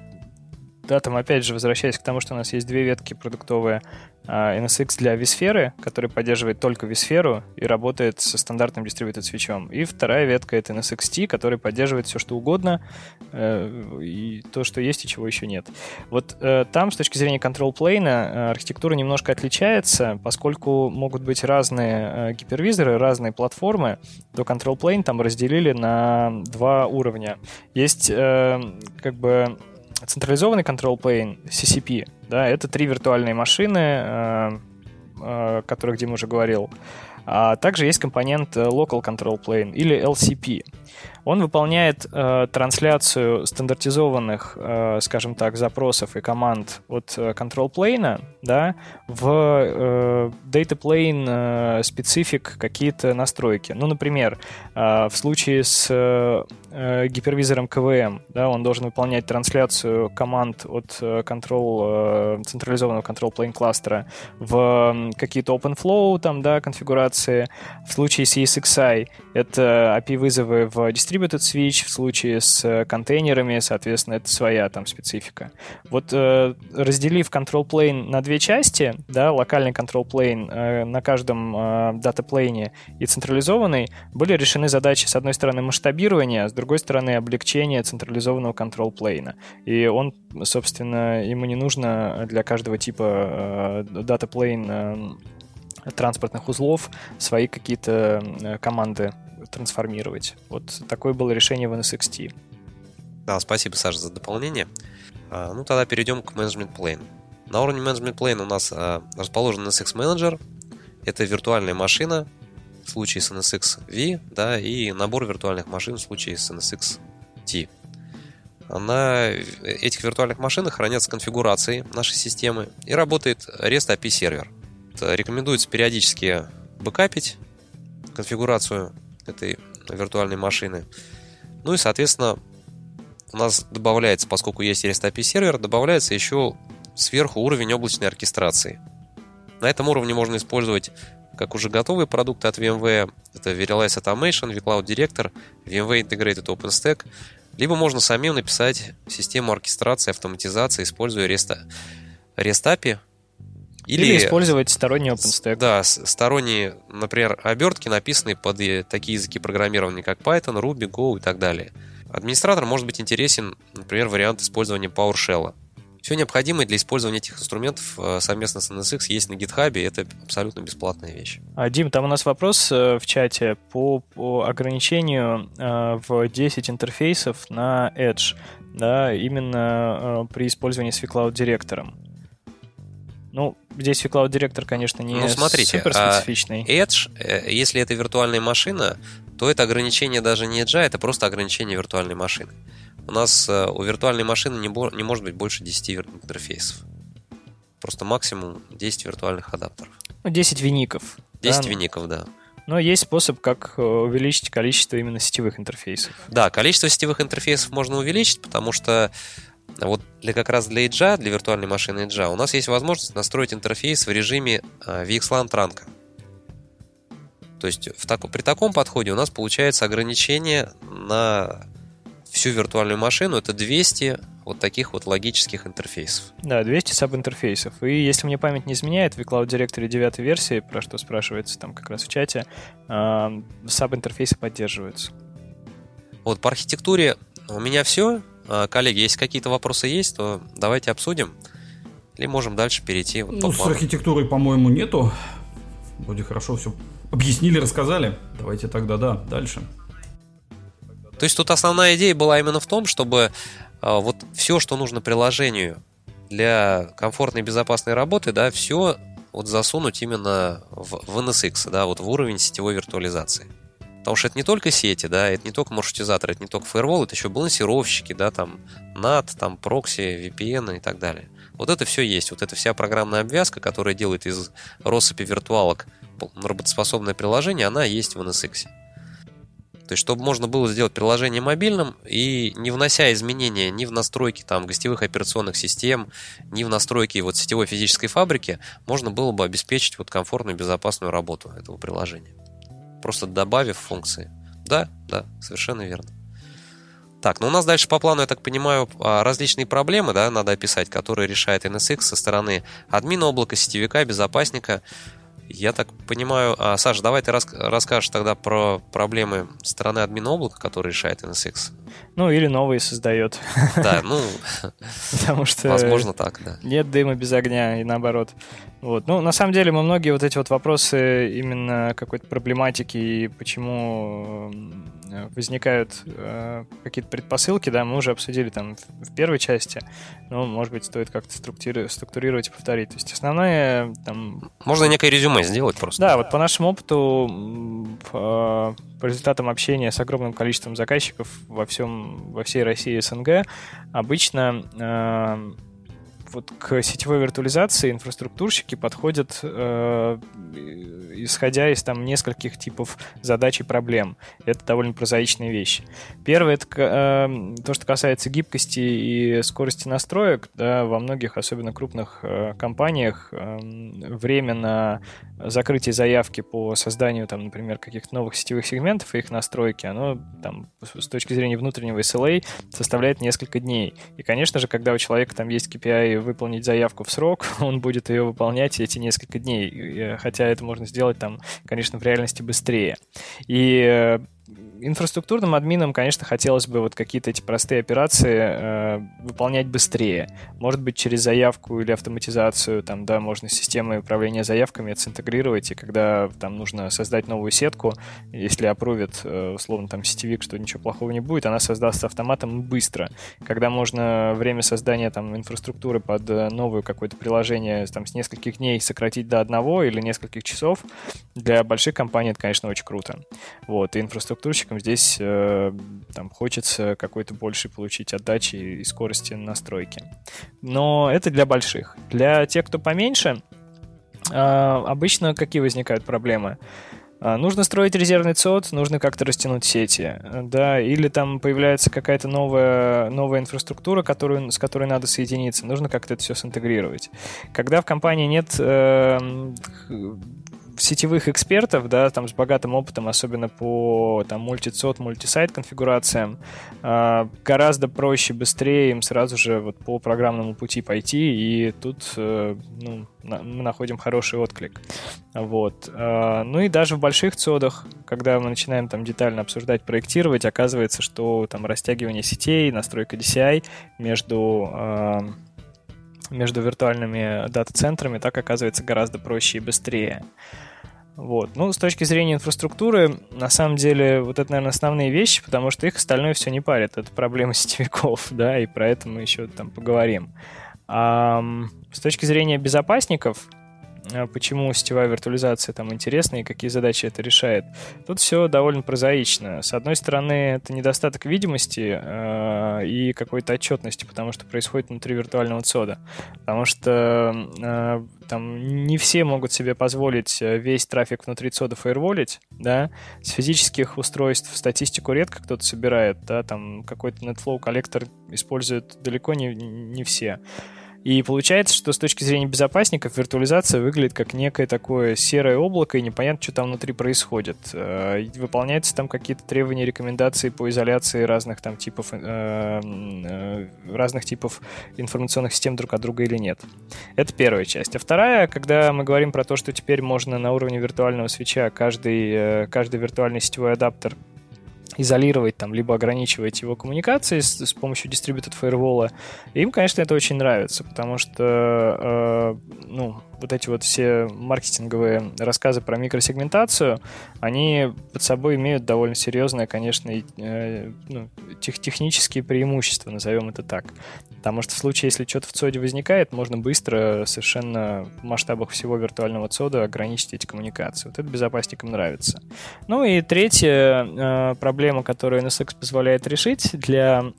да, там опять же, возвращаясь к тому, что у нас есть две ветки продуктовые, а, NSX для vSphere, который поддерживает только vSphere и работает со стандартным дистрибьютор свечом. И вторая ветка это NSXT, который поддерживает все, что угодно, э, и то, что есть и чего еще нет. Вот э, там, с точки зрения control plane, э, архитектура немножко отличается, поскольку могут быть разные гипервизоры, разные платформы, то control plane там разделили на два уровня. Есть как бы централизованный control plane, CCP, да, это три виртуальные машины, э, э, о которых Дима уже говорил. А также есть компонент э, Local Control Plane или LCP. Он выполняет э, трансляцию стандартизованных, э, скажем так, запросов и команд от э, control plane да, в э, data plane э, specific какие-то настройки. Ну, например, э, в случае с э, э гипервизором КВМ, да, он должен выполнять трансляцию команд от э, control, э, централизованного control plane кластера в какие-то OpenFlow там, да, конфигурации. В случае с ESXi это API-вызовы в distributed switch, в случае с э, контейнерами, соответственно, это своя там специфика. Вот э, разделив control plane на две части, да, локальный control plane э, на каждом датаплейне и централизованный, были решены задачи, с одной стороны, масштабирования, с другой стороны, облегчения централизованного control plane. И он, собственно, ему не нужно для каждого типа датаплейн транспортных узлов свои какие-то команды трансформировать. Вот такое было решение в NSXT. Да, спасибо, Саша, за дополнение. А, ну, тогда перейдем к Management Plane. На уровне Management Plane у нас а, расположен NSX Manager. Это виртуальная машина в случае с NSX V, да, и набор виртуальных машин в случае с NSX T. На этих виртуальных машинах хранятся конфигурации нашей системы и работает REST API сервер. Рекомендуется периодически бэкапить конфигурацию этой виртуальной машины. Ну и, соответственно, у нас добавляется, поскольку есть REST API сервер, добавляется еще сверху уровень облачной оркестрации. На этом уровне можно использовать как уже готовые продукты от VMware, это Verialize Automation, vCloud Director, VMware Integrated OpenStack, либо можно самим написать систему оркестрации, автоматизации, используя REST, REST API, или, Или использовать сторонний OpenStack. Да, сторонние, например, обертки, написанные под такие языки программирования, как Python, Ruby, Go и так далее. Администратор может быть интересен, например, вариант использования PowerShell. Все необходимое для использования этих инструментов э, совместно с NSX есть на GitHub, и это абсолютно бесплатная вещь. А, Дим, там у нас вопрос э, в чате по, по ограничению э, в 10 интерфейсов на Edge, да, именно при использовании с vCloud директором. Ну, здесь vCloud директор, конечно, не ну, смотрите, супер специфичный. А Edge, э, если это виртуальная машина, то это ограничение даже не Edge, а это просто ограничение виртуальной машины. У нас э, у виртуальной машины не, не может быть больше 10 интерфейсов. Просто максимум 10 виртуальных адаптеров. Ну, 10 виников. 10 да? виников, да. Но есть способ, как э, увеличить количество именно сетевых интерфейсов. Да, количество сетевых интерфейсов можно увеличить, потому что вот для как раз для Edge, для виртуальной машины Edge, у нас есть возможность настроить интерфейс в режиме а, VXLAN транка. То есть в так, при таком подходе у нас получается ограничение на всю виртуальную машину. Это 200 вот таких вот логических интерфейсов. Да, 200 саб-интерфейсов. И если мне память не изменяет, в vCloud Directory 9 версии, про что спрашивается там как раз в чате, э, саб-интерфейсы поддерживаются. Вот по архитектуре у меня все. А, коллеги, если какие-то вопросы есть, то давайте обсудим. или можем дальше перейти вот ну, с архитектурой, по-моему, нету. Вроде хорошо все объяснили, рассказали. Давайте тогда, да, дальше. То есть тут основная идея была именно в том, чтобы а, вот все, что нужно приложению для комфортной и безопасной работы, да, все вот засунуть именно в, в NSX, да, вот в уровень сетевой виртуализации. Потому что это не только сети, да, это не только маршрутизатор, это не только фаервол, это еще балансировщики, да, там NAT, там прокси, VPN и так далее. Вот это все есть, вот эта вся программная обвязка, которая делает из россыпи виртуалок работоспособное приложение, она есть в NSX. То есть, чтобы можно было сделать приложение мобильным и не внося изменения ни в настройки там, гостевых операционных систем, ни в настройки вот, сетевой физической фабрики, можно было бы обеспечить вот, комфортную и безопасную работу этого приложения. Просто добавив функции. Да, да, совершенно верно. Так, ну у нас дальше по плану, я так понимаю, а, различные проблемы, да, надо описать, которые решает NSX со стороны админа облака, сетевика, безопасника. Я так понимаю, а, Саша, давай ты рас, расскажешь тогда про проблемы стороны админа облака, которые решает NSX. Ну, или новые создает. Да, ну, <laughs> Потому что возможно так, да. Нет дыма без огня, и наоборот. Вот. Ну, на самом деле, мы многие вот эти вот вопросы именно какой-то проблематики и почему возникают э, какие-то предпосылки, да, мы уже обсудили там в, первой части, но, может быть, стоит как-то структурировать и повторить. То есть основное там... Можно некое резюме сделать просто. Да, вот по нашему опыту, по, по результатам общения с огромным количеством заказчиков во всем, во всей России и СНГ, обычно э, вот к сетевой виртуализации инфраструктурщики подходят э, исходя из там нескольких типов задач и проблем. Это довольно прозаичные вещи. Первое это э, то, что касается гибкости и скорости настроек. Да, во многих, особенно крупных э, компаниях, э, время на закрытие заявки по созданию, там, например, каких-то новых сетевых сегментов и их настройки, оно там с точки зрения внутреннего SLA составляет несколько дней. И, конечно же, когда у человека там есть KPI выполнить заявку в срок, <laughs> он будет ее выполнять эти несколько дней. Хотя это можно сделать там, конечно, в реальности быстрее. И э, инфраструктурным админам, конечно, хотелось бы вот какие-то эти простые операции э, выполнять быстрее. Может быть, через заявку или автоматизацию, там, да, можно системы управления заявками это и когда там нужно создать новую сетку, если опровит, э, условно, там, сетевик, что ничего плохого не будет, она создастся автоматом быстро. Когда можно время создания там инфраструктуры под э, новое какое-то приложение там с нескольких дней сократить до одного или нескольких часов, для больших компаний это, конечно, очень круто. Вот, и инфраструктурщик разработчикам здесь э, там хочется какой-то больше получить отдачи и скорости настройки. Но это для больших. Для тех, кто поменьше, э, обычно какие возникают проблемы? А, нужно строить резервный ЦОД, нужно как-то растянуть сети, да, или там появляется какая-то новая, новая инфраструктура, которую, с которой надо соединиться, нужно как-то это все синтегрировать. Когда в компании нет э, сетевых экспертов, да, там с богатым опытом, особенно по там мультицот, мультисайт конфигурациям, э, гораздо проще, быстрее им сразу же вот по программному пути пойти, и тут э, ну, мы находим хороший отклик. Вот. Э, ну и даже в больших цодах, когда мы начинаем там детально обсуждать, проектировать, оказывается, что там растягивание сетей, настройка DCI между э, между виртуальными дата-центрами так оказывается гораздо проще и быстрее. Вот. Ну, с точки зрения инфраструктуры, на самом деле, вот это, наверное, основные вещи, потому что их остальное все не парит. Это проблема <laughs> сетевиков, да, и про это мы еще там поговорим. А, с точки зрения безопасников, почему сетевая виртуализация там интересна и какие задачи это решает. Тут все довольно прозаично. С одной стороны, это недостаток видимости э, и какой-то отчетности, потому что происходит внутри виртуального цода. Потому что э, там не все могут себе позволить э, весь трафик внутри цода фаерволить, да, с физических устройств статистику редко кто-то собирает, да, там какой-то NetFlow коллектор используют далеко не, не все. И получается, что с точки зрения безопасников виртуализация выглядит как некое такое серое облако, и непонятно, что там внутри происходит. Э, выполняются там какие-то требования, рекомендации по изоляции разных там типов, э, э, разных типов информационных систем друг от друга или нет. Это первая часть. А вторая, когда мы говорим про то, что теперь можно на уровне виртуального свеча каждый, каждый виртуальный сетевой адаптер изолировать там, либо ограничивать его коммуникации с, с помощью дистрибьютор фаервола. Им, конечно, это очень нравится, потому что э, ну, вот эти вот все маркетинговые рассказы про микросегментацию, они под собой имеют довольно серьезное, конечно, э, ну, тех, технические преимущества, назовем это так. Потому что в случае, если что-то в ЦОДе возникает, можно быстро совершенно в масштабах всего виртуального ЦОДа ограничить эти коммуникации. Вот это безопасникам нравится. Ну и третья э, проблема, которую NSX позволяет решить для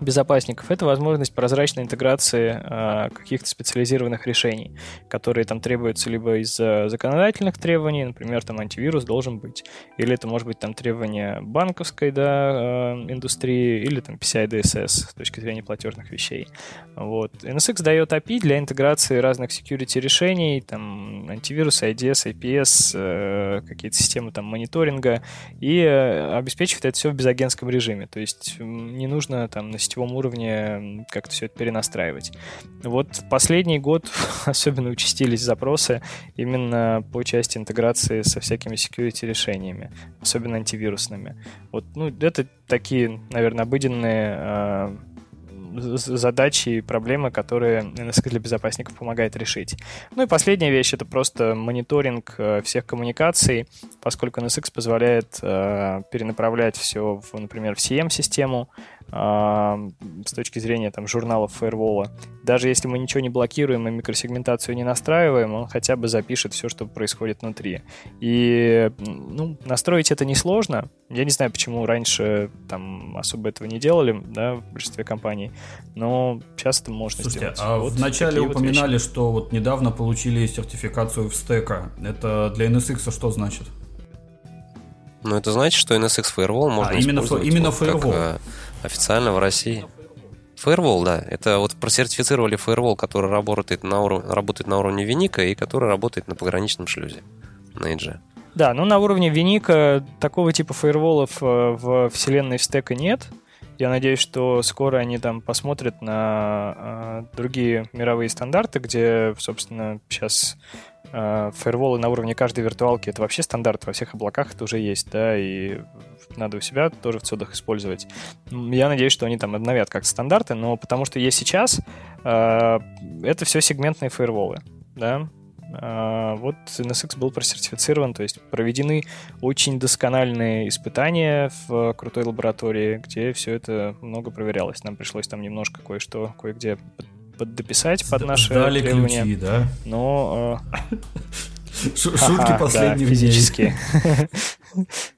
безопасников, это возможность прозрачной интеграции э, каких-то специализированных решений, которые там требуются либо из законодательных требований, например, там антивирус должен быть, или это может быть там требования банковской да, э, индустрии, или там PCI DSS с точки зрения платежных вещей. Вот. NSX дает API для интеграции разных security решений, там антивирус, IDS, IPS, э, какие-то системы там мониторинга, и э, обеспечивает это все в безагентском режиме, то есть не нужно там на сетевом уровне как-то все это перенастраивать. Вот последний год <laughs> особенно участились запросы именно по части интеграции со всякими security решениями, особенно антивирусными. Вот, ну, это такие, наверное, обыденные а, задачи и проблемы, которые NSX для безопасников помогает решить. Ну и последняя вещь — это просто мониторинг э, всех коммуникаций, поскольку NSX позволяет э, перенаправлять все, в, например, в CM-систему, с точки зрения там, журналов фаервола. Даже если мы ничего не блокируем и микросегментацию не настраиваем, он хотя бы запишет все, что происходит внутри. И ну, настроить это несложно. Я не знаю, почему раньше там особо этого не делали да, в большинстве компаний, но сейчас это можно Слушайте, сделать. а вот вначале упоминали, вот что вот недавно получили сертификацию в стека. Это для NSX что значит? Ну, это значит, что NSX Firewall можно а, именно использовать именно вот Firewall. как официально в России. Firewall, да. Это вот просертифицировали Firewall, который работает на, уров... работает на уровне Виника и который работает на пограничном шлюзе на Edge. Да, ну на уровне Виника такого типа фаерволов э, в вселенной стека нет. Я надеюсь, что скоро они там посмотрят на э, другие мировые стандарты, где, собственно, сейчас э, фаерволы на уровне каждой виртуалки это вообще стандарт во всех облаках это уже есть, да, и надо у себя тоже в цодах использовать. Я надеюсь, что они там обновят как стандарты, но потому что есть сейчас, э, это все сегментные фаерволы, да, а, вот NSX был просертифицирован, то есть проведены очень доскональные испытания в крутой лаборатории, где все это много проверялось. Нам пришлось там немножко кое-что, кое-где поддописать под наши Сдали требования. ключи, да? Но... Шутки последних физические. <laughs>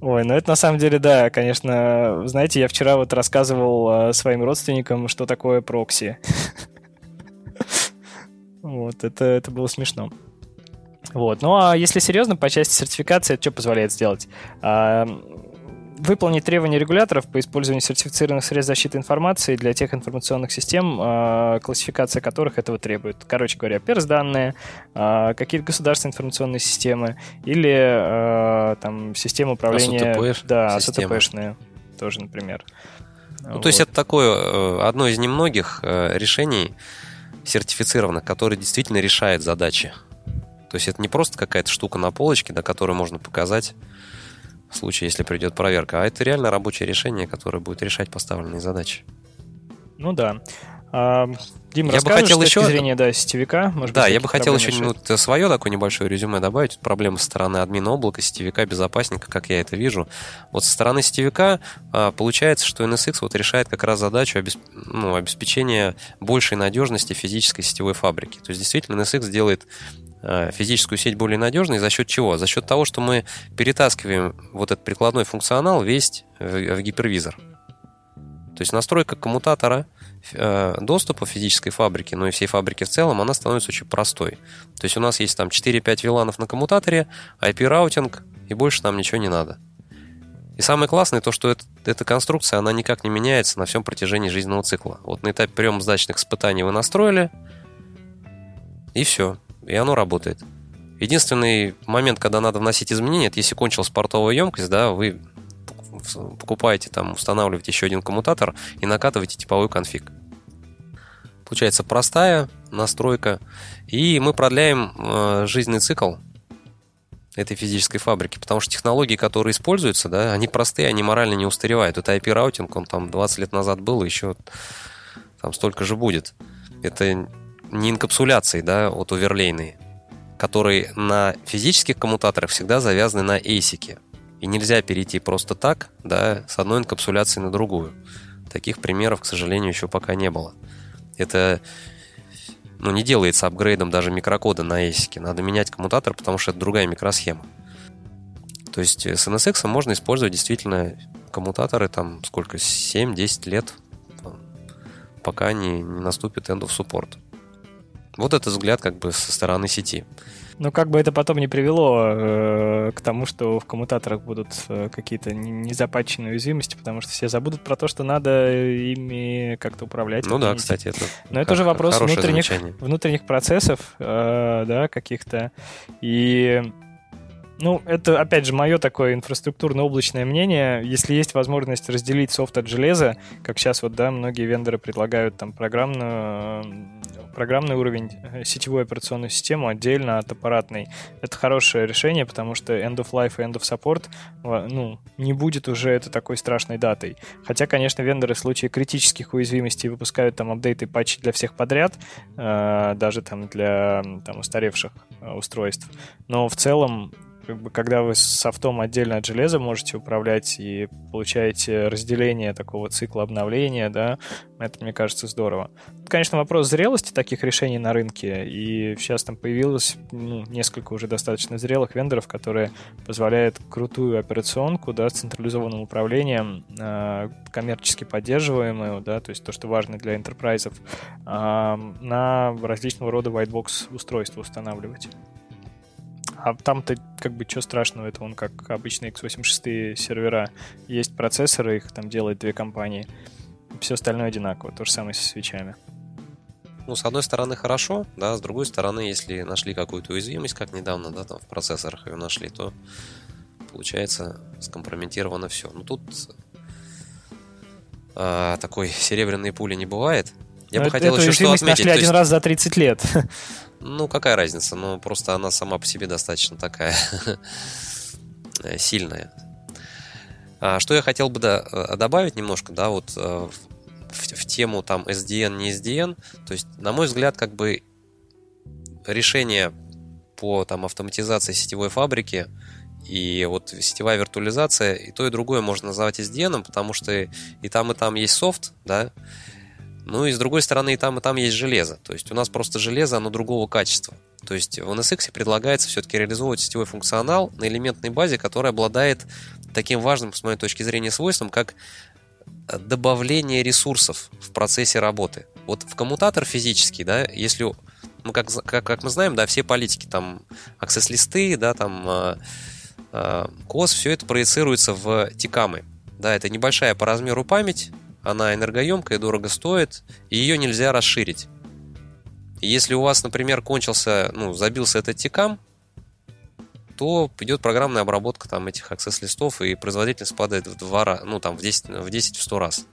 Ой, ну это на самом деле, да, конечно, знаете, я вчера вот рассказывал своим родственникам, что такое прокси. Вот, это, это было смешно. Вот. Ну а если серьезно, по части сертификации, это что позволяет сделать? Выполнить требования регуляторов по использованию сертифицированных средств защиты информации для тех информационных систем, а, классификация которых этого требует. Короче говоря, перс-данные, а, какие-то государственные информационные системы или а, там системы управления... АСТП, да, АСТПшные тоже, например. Ну, вот. То есть это такое э, одно из немногих э, решений, сертифицированных, который действительно решает задачи. То есть это не просто какая-то штука на полочке, до которой можно показать в случае, если придет проверка, а это реально рабочее решение, которое будет решать поставленные задачи. Ну да. А, Дим, я бы хотел еще... зрения да, сетевика? Может да, быть, я бы хотел еще ну, свое такое небольшое резюме добавить. Проблема со стороны админа облака, сетевика, безопасника, как я это вижу. Вот со стороны сетевика а, получается, что NSX вот решает как раз задачу обесп... ну, обеспечения большей надежности физической сетевой фабрики. То есть действительно NSX делает физическую сеть более надежной за счет чего? За счет того, что мы перетаскиваем вот этот прикладной функционал весь в гипервизор. То есть настройка коммутатора Э, доступа физической фабрики, но и всей фабрики в целом, она становится очень простой. То есть у нас есть там 4-5 VLAN ов на коммутаторе, IP-routing, и больше нам ничего не надо. И самое классное то, что это, эта конструкция, она никак не меняется на всем протяжении жизненного цикла. Вот на этапе приемо-сдаточных испытаний вы настроили, и все, и оно работает. Единственный момент, когда надо вносить изменения, это если кончилась портовая емкость, да, вы покупаете, там, устанавливаете еще один коммутатор и накатываете типовой конфиг. Получается простая настройка, и мы продляем э, жизненный цикл этой физической фабрики, потому что технологии, которые используются, да, они простые, они морально не устаревают. Это IP-routing, он там 20 лет назад был, еще там столько же будет. Это не инкапсуляции, да, вот overlay ные, которые на физических коммутаторах всегда завязаны на ASIC. И нельзя перейти просто так, да, с одной инкапсуляции на другую. Таких примеров, к сожалению, еще пока не было. Это ну, не делается апгрейдом даже микрокода на ASIC. Надо менять коммутатор, потому что это другая микросхема. То есть с NSX можно использовать действительно коммутаторы там сколько, 7-10 лет, пока не, не наступит end of support. Вот этот взгляд как бы со стороны сети. Ну, как бы это потом не привело э, к тому, что в коммутаторах будут э, какие-то незапатченные уязвимости, потому что все забудут про то, что надо ими как-то управлять. Ну да, кстати, это Но это уже вопрос внутренних, внутренних процессов, э, да, каких-то. И ну, это, опять же, мое такое инфраструктурно-облачное мнение. Если есть возможность разделить софт от железа, как сейчас вот, да, многие вендоры предлагают там программную, программный уровень э, сетевой операционную систему отдельно от аппаратной. Это хорошее решение, потому что end of life и end of support, ну, не будет уже это такой страшной датой. Хотя, конечно, вендоры в случае критических уязвимостей выпускают там апдейты, патчи для всех подряд, э, даже там для там устаревших э, устройств. Но в целом как бы, когда вы софтом отдельно от железа можете управлять и получаете разделение такого цикла обновления, да, это, мне кажется, здорово. Конечно, вопрос зрелости таких решений на рынке, и сейчас там появилось ну, несколько уже достаточно зрелых вендоров, которые позволяют крутую операционку, да, с централизованным управлением, э, коммерчески поддерживаемую, да, то есть то, что важно для интерпрайзов, э, на различного рода whitebox устройства устанавливать. А там-то как бы что страшного, это он как обычные x86 сервера. Есть процессоры, их там делают две компании. Все остальное одинаково. То же самое со свечами. Ну, с одной стороны, хорошо, да, с другой стороны, если нашли какую-то уязвимость, как недавно, да, там в процессорах ее нашли, то получается скомпрометировано все. Ну, тут а, такой <laughs> серебряной пули не бывает. Я Но бы хотел еще что отметить. нашли один есть... раз за 30 лет. <laughs> Ну, какая разница? Ну, просто она сама по себе достаточно такая <laughs> сильная. А, что я хотел бы да, э, добавить немножко, да, вот э, в, в тему там SDN, не SDN, то есть, на мой взгляд, как бы решение по там автоматизации сетевой фабрики и вот сетевая виртуализация, и то, и другое можно назвать SDN, потому что и там, и там есть софт, да, ну и с другой стороны, и там, и там есть железо. То есть у нас просто железо, оно другого качества. То есть в NSX предлагается все-таки реализовывать сетевой функционал на элементной базе, которая обладает таким важным, с моей точки зрения, свойством, как добавление ресурсов в процессе работы. Вот в коммутатор физический, да, если, ну, как, как, как мы знаем, да, все политики, там, аксесс-листы, да, там, э, э, COS, все это проецируется в тикамы. Да, это небольшая по размеру память, она энергоемкая, дорого стоит, и ее нельзя расширить. Если у вас, например, кончился, ну, забился этот тикам, то идет программная обработка там этих аксесс-листов, и производительность падает в два раза, ну, там, в 10, в 10 в 100 раз.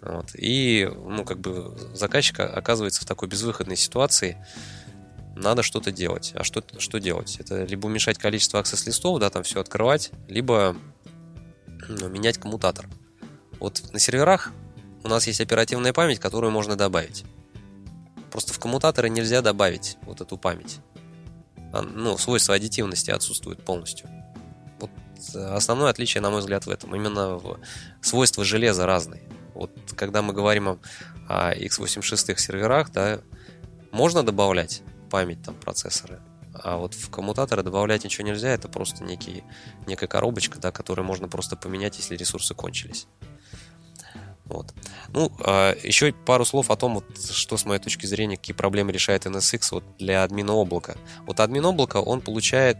Вот. И, ну, как бы заказчик оказывается в такой безвыходной ситуации, надо что-то делать. А что, что делать? Это либо уменьшать количество аксесс-листов, да, там все открывать, либо ну, менять коммутатор. Вот на серверах у нас есть оперативная память, которую можно добавить. Просто в коммутаторы нельзя добавить вот эту память. А, ну, свойства аддитивности отсутствуют полностью. Вот э, основное отличие, на мой взгляд, в этом. Именно в свойства железа разные. Вот когда мы говорим о, о x86 серверах, да, можно добавлять память, там, процессоры, а вот в коммутаторы добавлять ничего нельзя, это просто некий, некая коробочка, да, которую можно просто поменять, если ресурсы кончились. Вот. Ну, а еще пару слов о том, вот, что с моей точки зрения, какие проблемы решает NSX вот, для админа облака. Вот админ облака, он получает,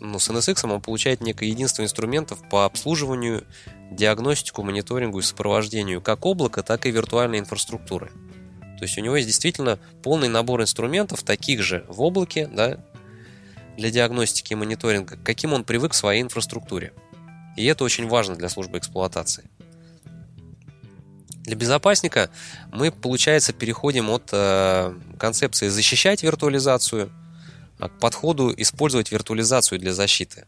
ну, с NSX он получает некое единство инструментов по обслуживанию, диагностику, мониторингу и сопровождению как облака, так и виртуальной инфраструктуры. То есть у него есть действительно полный набор инструментов, таких же в облаке, да, для диагностики и мониторинга, каким он привык в своей инфраструктуре. И это очень важно для службы эксплуатации. Для безопасника мы, получается, переходим от э, концепции защищать виртуализацию к подходу использовать виртуализацию для защиты.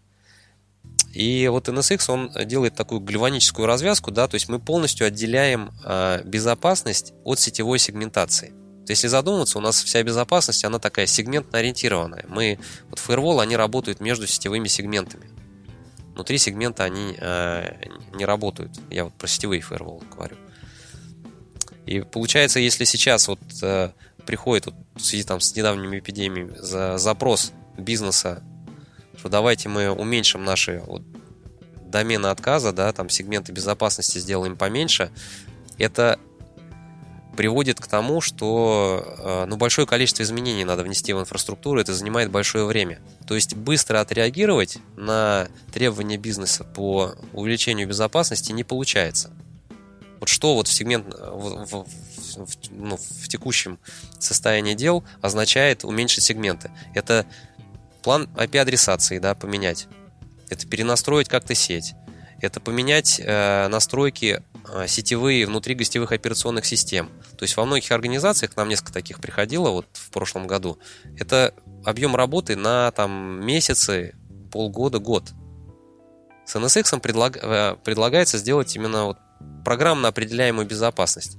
И вот NSX, он делает такую гальваническую развязку, да, то есть мы полностью отделяем э, безопасность от сетевой сегментации. То есть, если задуматься, у нас вся безопасность, она такая сегментно ориентированная. Мы, вот фаервол, они работают между сетевыми сегментами. Внутри сегмента они э, не работают. Я вот про сетевые фаерволы говорю. И получается, если сейчас вот э, приходит вот, в связи там, с недавними эпидемиями за запрос бизнеса, что давайте мы уменьшим наши вот, домены отказа, да, там сегменты безопасности сделаем поменьше, это приводит к тому, что э, ну, большое количество изменений надо внести в инфраструктуру, это занимает большое время. То есть быстро отреагировать на требования бизнеса по увеличению безопасности не получается. Вот что вот в сегмент в, в, в, ну, в текущем состоянии дел означает уменьшить сегменты. Это план IP-адресации, да, поменять. Это перенастроить как-то сеть. Это поменять э, настройки э, сетевые внутри гостевых операционных систем. То есть во многих организациях, к нам несколько таких приходило вот в прошлом году, это объем работы на там месяцы, полгода, год. С NSX предлаг, э, предлагается сделать именно вот программно определяемую безопасность.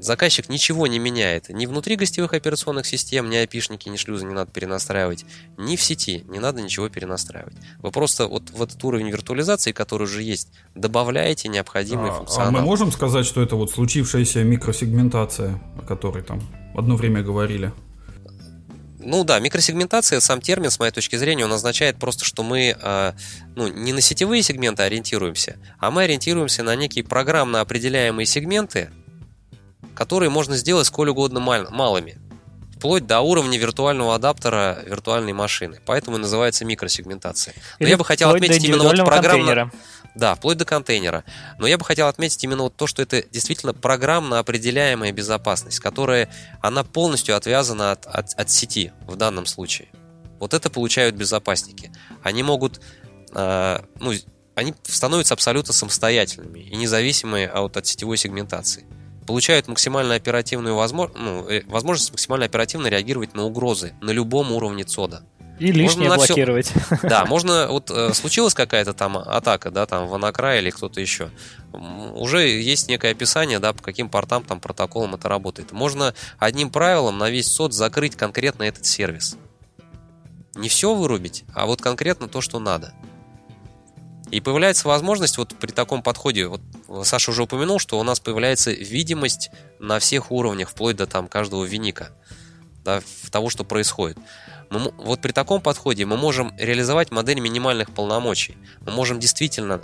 Заказчик ничего не меняет. Ни внутри гостевых операционных систем, ни опишники, ни шлюзы не надо перенастраивать. Ни в сети не надо ничего перенастраивать. Вы просто вот в этот уровень виртуализации, который уже есть, добавляете необходимый а, функционал. А мы можем сказать, что это вот случившаяся микросегментация, о которой там одно время говорили? Ну да, микросегментация, сам термин, с моей точки зрения, он означает просто, что мы э, ну, не на сетевые сегменты ориентируемся, а мы ориентируемся на некие программно определяемые сегменты, которые можно сделать сколь угодно мал- малыми, вплоть до уровня виртуального адаптера виртуальной машины. Поэтому и называется микросегментация. Но Или я бы хотел отметить именно вот программно... Контейнера. Да, вплоть до контейнера. Но я бы хотел отметить именно вот то, что это действительно программно определяемая безопасность, которая, она полностью отвязана от, от, от сети в данном случае. Вот это получают безопасники. Они могут, э, ну, они становятся абсолютно самостоятельными и независимые от, от сетевой сегментации. Получают максимально оперативную возможность, ну, э, возможность максимально оперативно реагировать на угрозы на любом уровне ЦОДа. И лишнее можно блокировать. Все... <laughs> Да, <laughs> можно, вот э, случилась какая-то там атака, да, там в Анакрай или кто-то еще. Уже есть некое описание, да, по каким портам, там, протоколам это работает. Можно одним правилом на весь сот закрыть конкретно этот сервис. Не все вырубить, а вот конкретно то, что надо. И появляется возможность вот при таком подходе, вот Саша уже упомянул, что у нас появляется видимость на всех уровнях, вплоть до там каждого виника, да, того, что происходит. Мы, вот при таком подходе мы можем реализовать модель минимальных полномочий. Мы можем действительно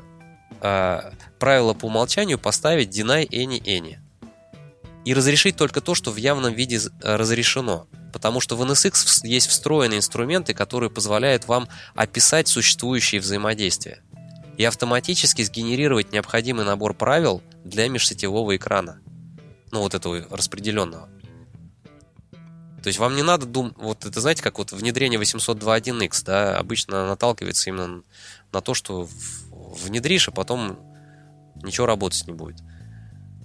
э, правило по умолчанию поставить deny any any. И разрешить только то, что в явном виде разрешено. Потому что в NSX есть встроенные инструменты, которые позволяют вам описать существующие взаимодействия и автоматически сгенерировать необходимый набор правил для межсетевого экрана. Ну, вот этого распределенного. То есть вам не надо думать, вот это знаете, как вот внедрение 802.1x, да, обычно наталкивается именно на то, что внедришь, а потом ничего работать не будет.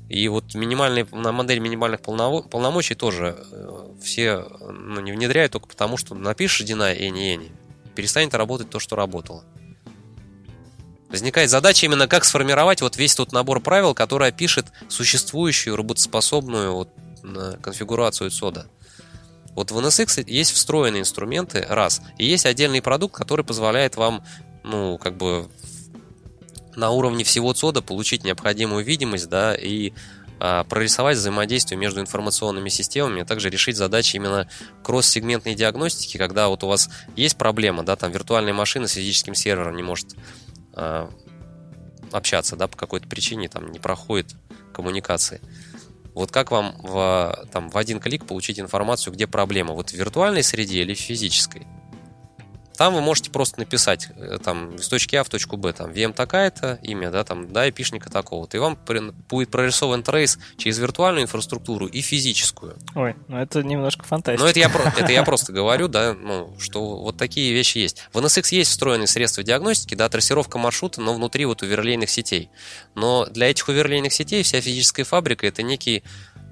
И вот минимальные, на модель минимальных полномочий тоже э, все ну, не внедряют только потому, что напишешь deny any any, перестанет работать то, что работало. Возникает задача именно как сформировать вот весь тот набор правил, который опишет существующую работоспособную вот, конфигурацию сода. Вот в NSX есть встроенные инструменты, раз, и есть отдельный продукт, который позволяет вам, ну, как бы на уровне всего ЦОДа получить необходимую видимость, да, и а, прорисовать взаимодействие между информационными системами, а также решить задачи именно кросс-сегментной диагностики, когда вот у вас есть проблема, да, там виртуальная машина с физическим сервером не может а, общаться, да, по какой-то причине там не проходит коммуникации. Вот как вам в, там, в один клик получить информацию, где проблема? Вот в виртуальной среде или в физической? Там вы можете просто написать э, там, из точки А в точку Б, там, VM такая-то, имя, да, там, да, эпишника такого-то. И вам будет прорисован трейс через виртуальную инфраструктуру и физическую. Ой, ну это немножко фантастика. Ну это я, это я <laughs> просто говорю, да, ну, что вот такие вещи есть. В NSX есть встроенные средства диагностики, да, трассировка маршрута, но внутри вот уверлейных сетей. Но для этих уверлейных сетей вся физическая фабрика это некий,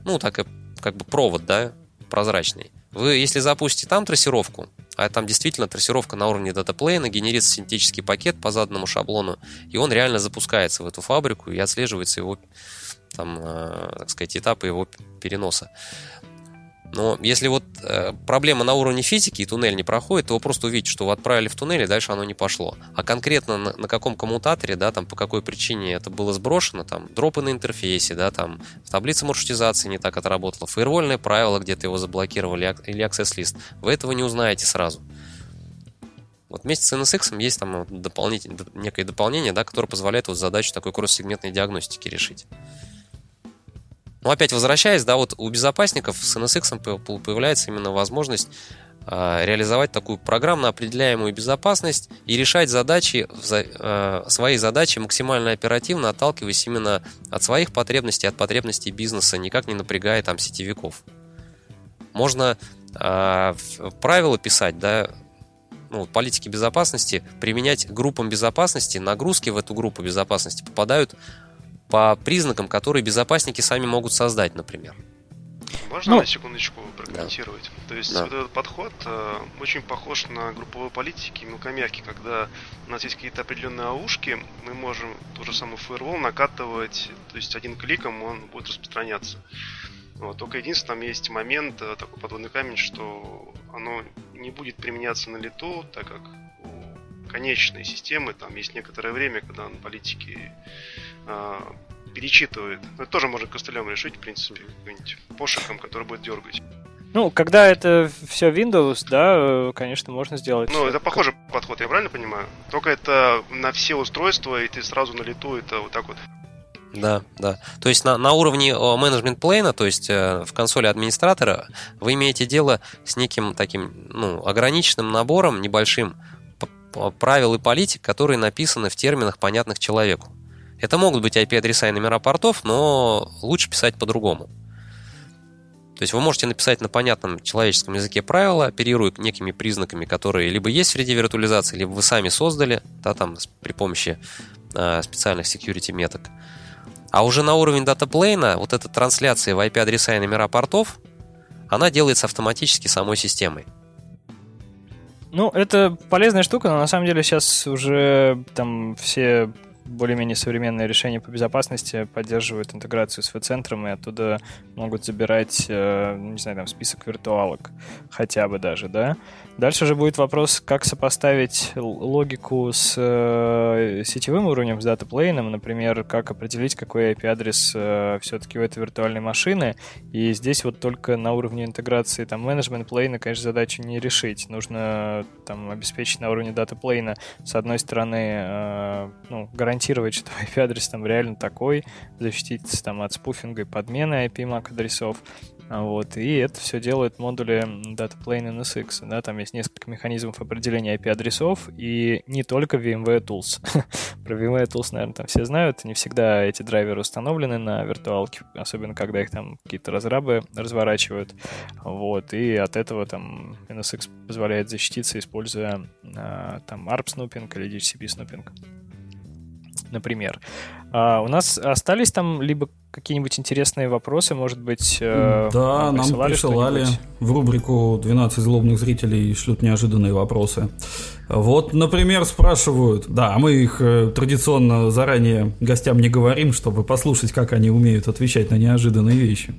ну, так как бы провод, да, прозрачный Вы, если запустите там трассировку, а там действительно трассировка на уровне датаплейна, генерится синтетический пакет по заданному шаблону, и он реально запускается в эту фабрику и отслеживается его, там, э, так сказать, этапы его переноса. Но если вот э, проблема на уровне физики и туннель не проходит, то вы просто увидите, что вы отправили в туннель, и дальше оно не пошло. А конкретно на, на каком коммутаторе, да, там по какой причине это было сброшено, там дропы на интерфейсе, да, там в таблице маршрутизации не так отработало, фаервольное правило где-то его заблокировали или access лист, вы этого не узнаете сразу. Вот вместе с NSX есть там дополнительное, некое дополнение, да, которое позволяет вот задачу такой кросс-сегментной диагностики решить. Но ну, опять возвращаясь, да, вот у безопасников с NSX появляется именно возможность э, реализовать такую программно определяемую безопасность и решать задачи, э, свои задачи максимально оперативно, отталкиваясь именно от своих потребностей, от потребностей бизнеса, никак не напрягая там сетевиков. Можно э, правила писать, да, ну, политики безопасности, применять группам безопасности, нагрузки в эту группу безопасности попадают по признакам, которые безопасники сами могут создать, например. Можно ну, на секундочку прокомментировать? Да. То есть да. вот этот подход э, очень похож на групповой политики мелкомягкий, когда у нас есть какие-то определенные аушки, мы можем тот же самый фаервол накатывать, то есть один кликом он будет распространяться. Вот, только единственное, там есть момент, э, такой подводный камень, что оно не будет применяться на лету, так как у конечной системы там есть некоторое время, когда на политике э, перечитывает. Но это тоже можно костылем решить, в принципе, каким-нибудь пошиком, который будет дергать. Ну, когда это все Windows, да, э, конечно, можно сделать. Ну, это похожий подход, я правильно понимаю? Только это на все устройства, и ты сразу на лету это вот так вот. Да, да. То есть на, на уровне менеджмент плейна, то есть э, в консоли администратора, вы имеете дело с неким таким ну, ограниченным набором, небольшим правил и политик, которые написаны в терминах, понятных человеку. Это могут быть IP-адреса и номера портов, но лучше писать по-другому. То есть вы можете написать на понятном человеческом языке правила, оперируя некими признаками, которые либо есть в среде виртуализации, либо вы сами создали, да, там, при помощи э, специальных security меток. А уже на уровень датаплейна вот эта трансляция в IP-адреса и номера портов, она делается автоматически самой системой. Ну, это полезная штука, но на самом деле сейчас уже там все более-менее современные решения по безопасности поддерживают интеграцию с V-центром и оттуда могут забирать, э, не знаю, там список виртуалок хотя бы даже, да. Дальше же будет вопрос, как сопоставить логику с э, сетевым уровнем, с датаплейном, например, как определить, какой IP-адрес э, все-таки у этой виртуальной машины. И здесь вот только на уровне интеграции там менеджмент плейна, конечно, задачу не решить. Нужно там обеспечить на уровне датаплейна, с одной стороны, ну, гарантировать гарантировать, что <laughs> IP-адрес там реально такой, защититься там от спуфинга и подмены IP MAC адресов. Вот, и это все делают модули DataPlane NSX. Да, там есть несколько механизмов определения IP-адресов, и не только VMware Tools. <laughs> Про VMware Tools, наверное, там все знают. Не всегда эти драйверы установлены на виртуалке, особенно когда их там какие-то разрабы разворачивают. Вот, и от этого там NSX позволяет защититься, используя а, там ARP снупинг или DHCP снупинг например. А у нас остались там либо какие-нибудь интересные вопросы, может быть, э, Да, нам присылали, присылали в рубрику «12 злобных зрителей шлют неожиданные вопросы». Вот, например, спрашивают, да, мы их э, традиционно заранее гостям не говорим, чтобы послушать, как они умеют отвечать на неожиданные вещи.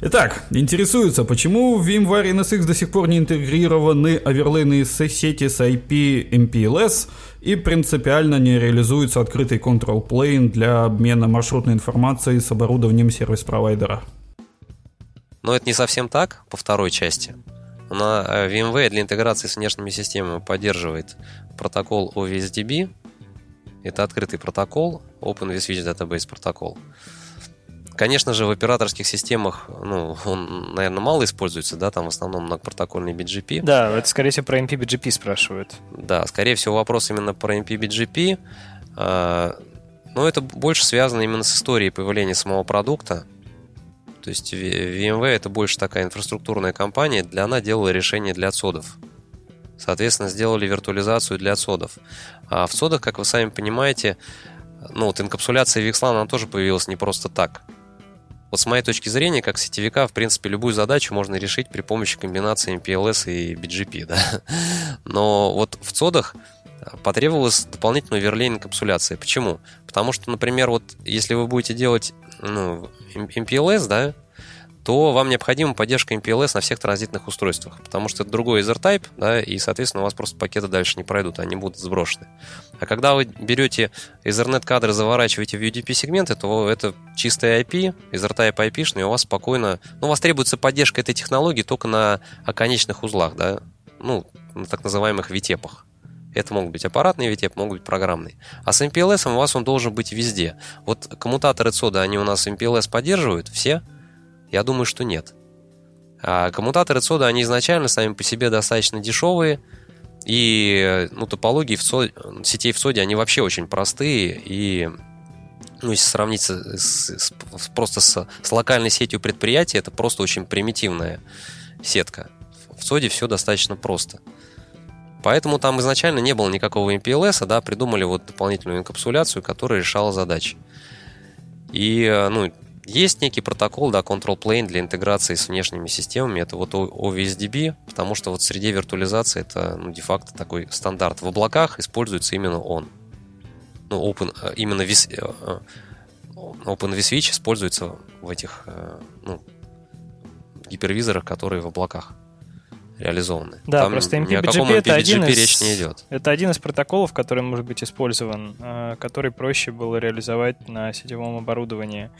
Итак, интересуются, почему в VMware NSX до сих пор не интегрированы оверлейные сети с IP MPLS и принципиально не реализуется открытый control plane для обмена маршрутной информацией с оборудованием сервис-провайдера. Но это не совсем так по второй части. На э, VMware для интеграции с внешними системами поддерживает протокол OVSDB. Это открытый протокол, Open vSwitch Database протокол. Конечно же, в операторских системах, ну, он, наверное, мало используется, да, там в основном многопротокольный BGP. Да, это, скорее всего, про MPBGP спрашивают. Да, скорее всего, вопрос именно про MPBGP. А, но это больше связано именно с историей появления самого продукта. То есть VMware это больше такая инфраструктурная компания, для она делала решения для отсодов. Соответственно, сделали виртуализацию для отсодов. А в содах, как вы сами понимаете, ну вот инкапсуляция VXLAN, она тоже появилась не просто так. Вот с моей точки зрения, как сетевика, в принципе, любую задачу можно решить при помощи комбинации MPLS и BGP, <laughs> да. Но вот в цодах потребовалась дополнительная верлейн капсуляция. Почему? Потому что, например, вот если вы будете делать ну, MPLS, да, то вам необходима поддержка MPLS на всех транзитных устройствах, потому что это другой Ether-type, да, и, соответственно, у вас просто пакеты дальше не пройдут, они будут сброшены. А когда вы берете Ethernet-кадры, заворачиваете в UDP-сегменты, то это чистый IP, Ether-type IP, и у вас спокойно... Ну, у вас требуется поддержка этой технологии только на оконечных узлах, да, ну, на так называемых VTEP-ах. Это могут быть аппаратные VTEP, могут быть программные. А с MPLS у вас он должен быть везде. Вот коммутаторы CODA, они у нас MPLS поддерживают, все? Я думаю, что нет. А коммутаторы CODA, они изначально сами по себе достаточно дешевые, и ну, топологии в СОД, сетей в соде, они вообще очень простые, и ну, если сравнить с, с, с, просто с, с локальной сетью предприятия, это просто очень примитивная сетка. В соде все достаточно просто. Поэтому там изначально не было никакого MPLS, да, придумали вот дополнительную инкапсуляцию, которая решала задачи. И, ну, есть некий протокол, да, control plane для интеграции с внешними системами. Это вот OVSDB, потому что вот в среде виртуализации это, ну, де-факто такой стандарт. В облаках используется именно он. Ну, open, э, именно э, э, Open vSwitch используется в этих, ну, гипервизорах, которые в облаках реализованы. Да, Там просто MPBGP это один из, речь не идет. Это один из протоколов, который может быть использован, э, который проще было реализовать на сетевом оборудовании.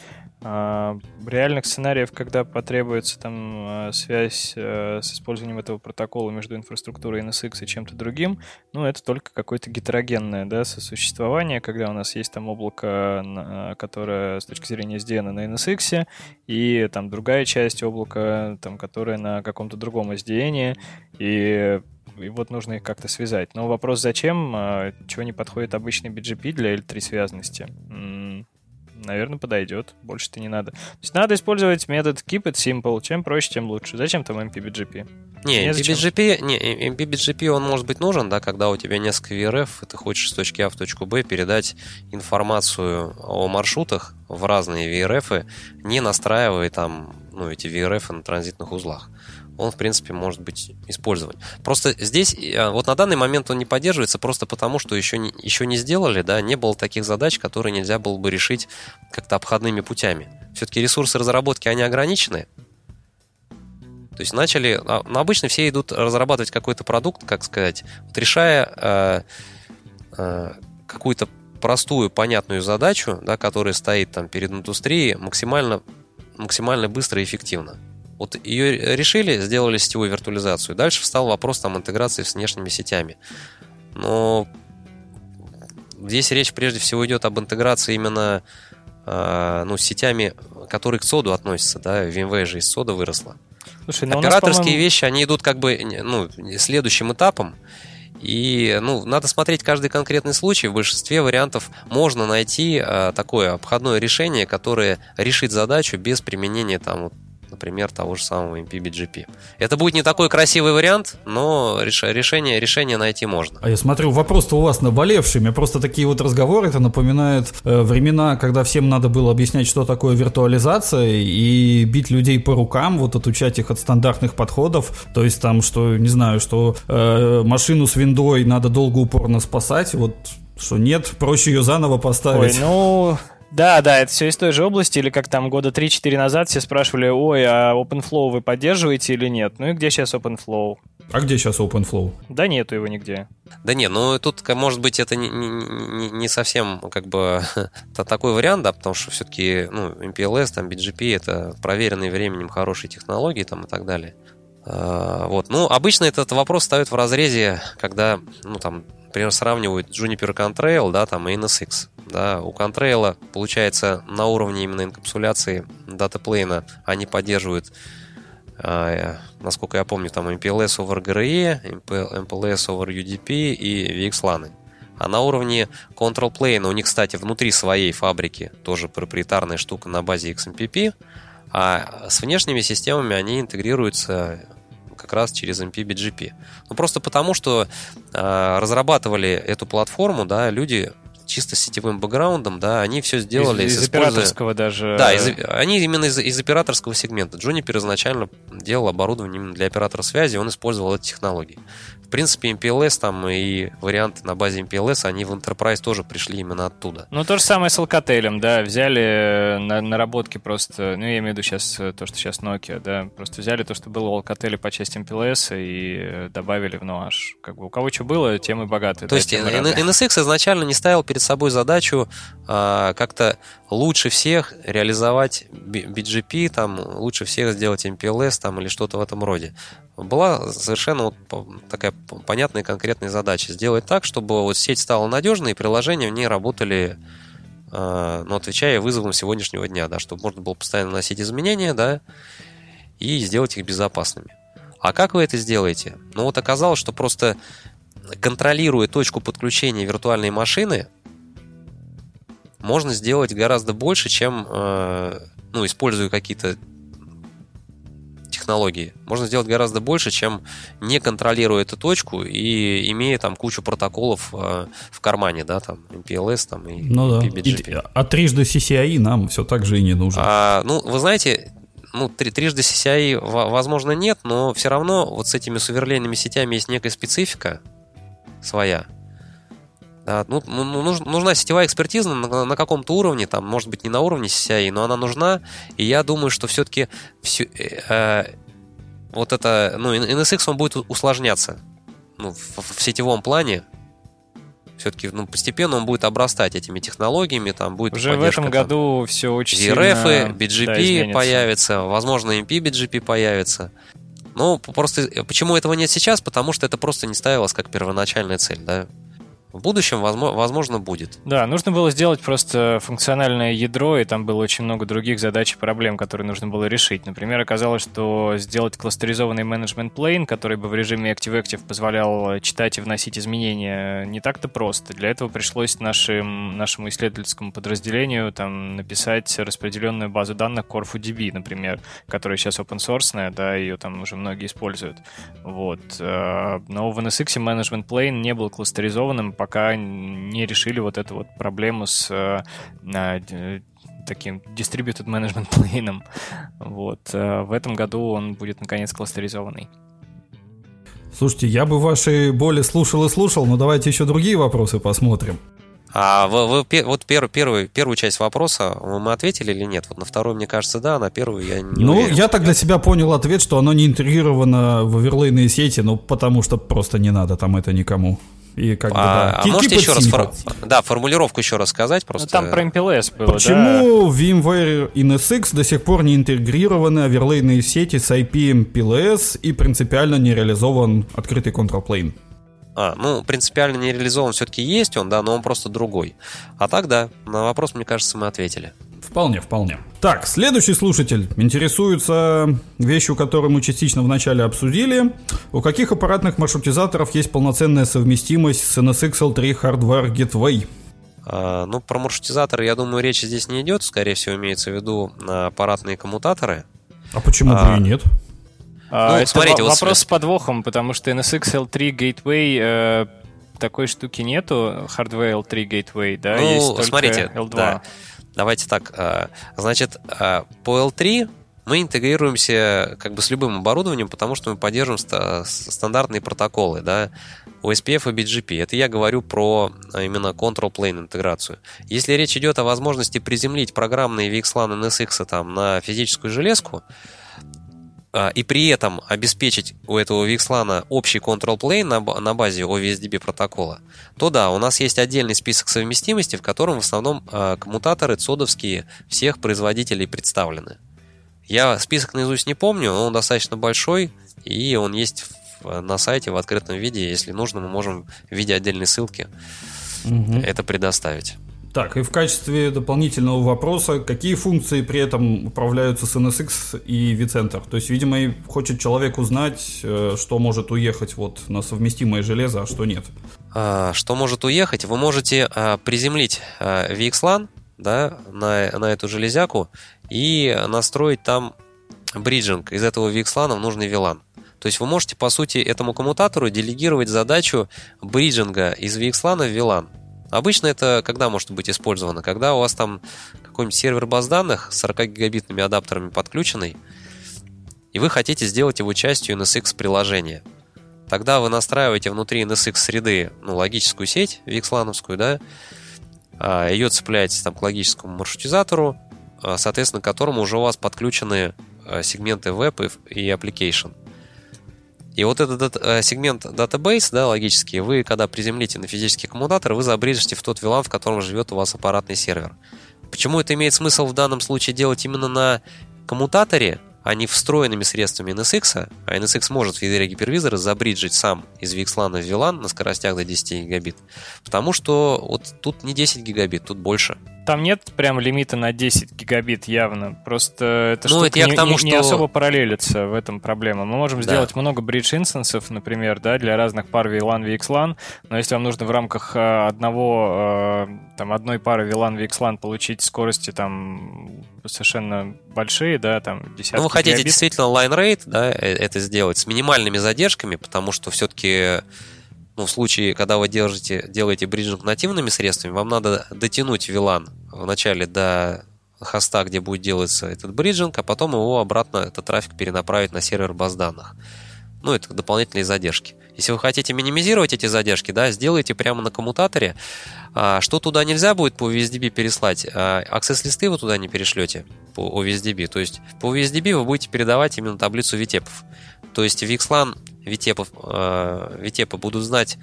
А, реальных сценариев, когда потребуется там э, связь э, с использованием этого протокола между инфраструктурой NSX и чем-то другим, ну, это только какое-то гетерогенное, да, сосуществование, когда у нас есть там облако, которое с точки зрения SDN на NSX, и там другая часть облака, там, которая на каком-то другом SDN, и, и вот нужно их как-то связать. Но вопрос, зачем, а, чего не подходит обычный BGP для L3 связности? наверное, подойдет. Больше-то не надо. То есть надо использовать метод keep it simple. Чем проще, тем лучше. Зачем там MPBGP? Не, MPBGP, не, MPBGP он может быть нужен, да, когда у тебя несколько VRF, и ты хочешь с точки А в точку Б передать информацию о маршрутах в разные VRF, не настраивая там ну, эти VRF на транзитных узлах он, в принципе, может быть использован. Просто здесь, э, вот на данный момент он не поддерживается просто потому, что еще не, еще не сделали, да, не было таких задач, которые нельзя было бы решить как-то обходными путями. Все-таки ресурсы разработки, они ограничены. То есть начали, а, ну, обычно все идут разрабатывать какой-то продукт, как сказать, вот решая э, э, какую-то простую, понятную задачу, да, которая стоит там перед индустрией, максимально, максимально быстро и эффективно. Вот ее решили, сделали сетевую виртуализацию. Дальше встал вопрос там интеграции с внешними сетями. Но здесь речь прежде всего идет об интеграции именно э, ну, с сетями, которые к соду относятся. Да? VMware же из сода выросла. Слушай, ну Операторские нас, вещи, они идут как бы ну, следующим этапом. И ну, надо смотреть каждый конкретный случай. В большинстве вариантов можно найти э, такое обходное решение, которое решит задачу без применения там, например, того же самого MPBGP. Это будет не такой красивый вариант, но решение, решение найти можно. А я смотрю, вопрос-то у вас наболевший. Мне просто такие вот разговоры, это напоминает э, времена, когда всем надо было объяснять, что такое виртуализация, и бить людей по рукам, вот отучать их от стандартных подходов. То есть там, что, не знаю, что э, машину с виндой надо долго упорно спасать, вот что нет, проще ее заново поставить. Ой, ну, да, да, это все из той же области, или как там года 3-4 назад все спрашивали, ой, а OpenFlow вы поддерживаете или нет? Ну и где сейчас OpenFlow? А где сейчас OpenFlow? Да нету его нигде. Да нет, ну тут, может быть, это не, не, не совсем как бы <laughs> такой вариант, да, потому что все-таки ну, MPLS, там, BGP это проверенные временем хорошие технологии там и так далее. А, вот. Ну, обычно этот вопрос ставят в разрезе, когда, ну, там, например, сравнивают Juniper Contrail, да, там, и NSX. Да, у Contrail, получается, на уровне именно инкапсуляции датаплейна они поддерживают, э, насколько я помню, там MPLS over GRE, MPLS over UDP и VXLAN. А на уровне Control Plane у них, кстати, внутри своей фабрики тоже проприетарная штука на базе XMPP, а с внешними системами они интегрируются как раз через MPBGP. Ну, просто потому, что э, разрабатывали эту платформу, да, люди чисто сетевым бэкграундом, да, они все сделали из, из используя... операторского даже. Да, из, они именно из, из операторского сегмента. Juniper изначально делал оборудование именно для оператора связи, он использовал эти технологии. В принципе, MPLS там и варианты на базе MPLS, они в Enterprise тоже пришли именно оттуда. Ну, то же самое с Alcatel, да, взяли на, наработки просто, ну, я имею в виду сейчас то, что сейчас Nokia, да, просто взяли то, что было у Alcatel по части MPLS и добавили в Nuage. Как бы у кого что было, тем и богаты. То да, есть NSX изначально не ставил перед собой задачу а, как-то лучше всех реализовать BGP, там, лучше всех сделать MPLS там, или что-то в этом роде. Была совершенно вот такая понятная и конкретная задача. Сделать так, чтобы вот сеть стала надежной, и приложения в ней работали а, ну, отвечая вызовам сегодняшнего дня, да, чтобы можно было постоянно носить изменения, да, и сделать их безопасными. А как вы это сделаете? Ну вот оказалось, что просто контролируя точку подключения виртуальной машины, можно сделать гораздо больше, чем э, ну, используя какие-то технологии. Можно сделать гораздо больше, чем не контролируя эту точку и имея там кучу протоколов э, в кармане, да, там MPLS там и ну, да. И, а трижды CCI нам все так же и не нужно. А, ну, вы знаете, ну, три, трижды CCI, возможно, нет, но все равно вот с этими суверлейными сетями есть некая специфика своя. Да, ну, ну, ну нужна сетевая экспертиза на, на каком-то уровне, там, может быть, не на уровне CCI, но она нужна. И я думаю, что все-таки все, э, э, вот это, ну, NSX он будет усложняться ну, в, в сетевом плане, все-таки ну, постепенно он будет обрастать этими технологиями, там будет Уже в этом году все очень VRF, сильно BGP да, появится, возможно, MP BGP появится. Ну, просто э, почему этого нет сейчас? Потому что это просто не ставилось как первоначальная цель, да. В будущем, возможно, будет. Да, нужно было сделать просто функциональное ядро, и там было очень много других задач и проблем, которые нужно было решить. Например, оказалось, что сделать кластеризованный менеджмент плейн, который бы в режиме Active-Active позволял читать и вносить изменения, не так-то просто. Для этого пришлось нашим, нашему исследовательскому подразделению там, написать распределенную базу данных CorfuDB, например, которая сейчас open source, да, ее там уже многие используют. Вот. Э, но в NSX Management Plane не был кластеризованным, пока не решили вот эту вот проблему с э, таким distributed management <laughs> plane. Вот. Э, в этом году он будет наконец кластеризованный. Слушайте, я бы ваши боли слушал и слушал, но давайте еще другие вопросы посмотрим. А вы, вы, вот первую, первую, первую часть вопроса мы ответили или нет? Вот на вторую, мне кажется, да, а на первую я не Ну, уверен. я так для себя понял ответ, что оно не интегрировано в оверлейные сети, ну, потому что просто не надо там это никому. И как бы, а, да. а можете еще раз фор... да, формулировку еще раз сказать? Просто... Ну, там про MPLS было, Почему да? VMware и NSX до сих пор не интегрированы оверлейные сети с IP MPLS и принципиально не реализован открытый control plane? А, ну, принципиально не реализован все-таки есть он, да, но он просто другой. А так, да, на вопрос, мне кажется, мы ответили. Вполне, вполне. Так, следующий слушатель интересуется вещью, которую мы частично вначале обсудили. У каких аппаратных маршрутизаторов есть полноценная совместимость с NSXL3 Hardware Gateway? А, ну, про маршрутизаторы, я думаю, речи здесь не идет. Скорее всего, имеется в виду аппаратные коммутаторы. А почему а, бы и нет? А, ну, это смотрите, вопрос вот... с подвохом, потому что NSX L3 Gateway э, такой штуки нету, Hardware L3 Gateway, да, ну, есть только смотрите, L2. Да. Давайте так, э, значит, э, по L3 мы интегрируемся как бы с любым оборудованием, потому что мы поддерживаем ста- стандартные протоколы, да, OSPF и BGP. Это я говорю про э, именно Control Plane интеграцию. Если речь идет о возможности приземлить программные VXLAN NSX там, на физическую железку, и при этом обеспечить у этого VXLAN общий control plane на, на базе OVSDB протокола, то да, у нас есть отдельный список совместимости, в котором в основном э, коммутаторы цодовские всех производителей представлены. Я список наизусть не помню, но он достаточно большой, и он есть на сайте в открытом виде. Если нужно, мы можем в виде отдельной ссылки угу. это предоставить. Так, и в качестве дополнительного вопроса, какие функции при этом управляются с NSX и vCenter? То есть, видимо, хочет человек узнать, э, что может уехать вот на совместимое железо, а что нет. А, что может уехать? Вы можете а, приземлить а, VXLAN да, на, на эту железяку и настроить там бриджинг из этого VXLAN в нужный VLAN. То есть вы можете, по сути, этому коммутатору делегировать задачу бриджинга из VXLAN в VLAN. Обычно это когда может быть использовано? Когда у вас там какой-нибудь сервер баз данных с 40 гигабитными адаптерами подключенный, и вы хотите сделать его частью NSX приложения. Тогда вы настраиваете внутри NSX среды ну, логическую сеть, VXLAN, да, а, ее цепляете там, к логическому маршрутизатору, а, соответственно, к которому уже у вас подключены а, сегменты веб и application. И вот этот э, сегмент database, да, логический, вы, когда приземлите на физический коммутатор, вы забрежете в тот VLAN, в котором живет у вас аппаратный сервер. Почему это имеет смысл в данном случае делать именно на коммутаторе, а не встроенными средствами NSX, а NSX может в ядре гипервизора забриджить сам из VXLAN в VLAN на скоростях до 10 гигабит. Потому что вот тут не 10 гигабит, тут больше. Там нет прям лимита на 10 гигабит явно. Просто это ну, это я не, к тому, не, что... не особо параллелится в этом проблема. Мы можем да. сделать много бридж инстансов, например, да, для разных пар VLAN, VXLAN, но если вам нужно в рамках э, одного, э, там, одной пары VLAN, VXLAN получить скорости там совершенно большие, да, там десятки Ну, вы хотите гигабит. действительно line rate, да, э, это сделать с минимальными задержками, потому что все-таки ну, в случае, когда вы держите, делаете бриджинг нативными средствами, вам надо дотянуть VLAN вначале до хоста, где будет делаться этот бриджинг, а потом его обратно, этот трафик перенаправить на сервер баз данных. Ну, это дополнительные задержки. Если вы хотите минимизировать эти задержки, да, сделайте прямо на коммутаторе. А, что туда нельзя будет по USDB переслать? А, Access-листы вы туда не перешлете по USDB. То есть по USDB вы будете передавать именно таблицу VTEP. То есть VXLAN VTEP, э, VTEP будут знать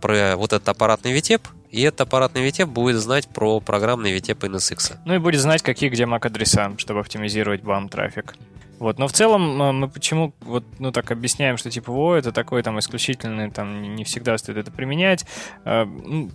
про вот этот аппаратный VTEP, и этот аппаратный VTEP будет знать про программный VTEP NSX. Ну и будет знать, какие где MAC-адреса, чтобы оптимизировать BAM трафик. Вот, но в целом э, мы почему вот, ну, так объясняем, что типа, о, это такой там исключительный, там не всегда стоит это применять. Э,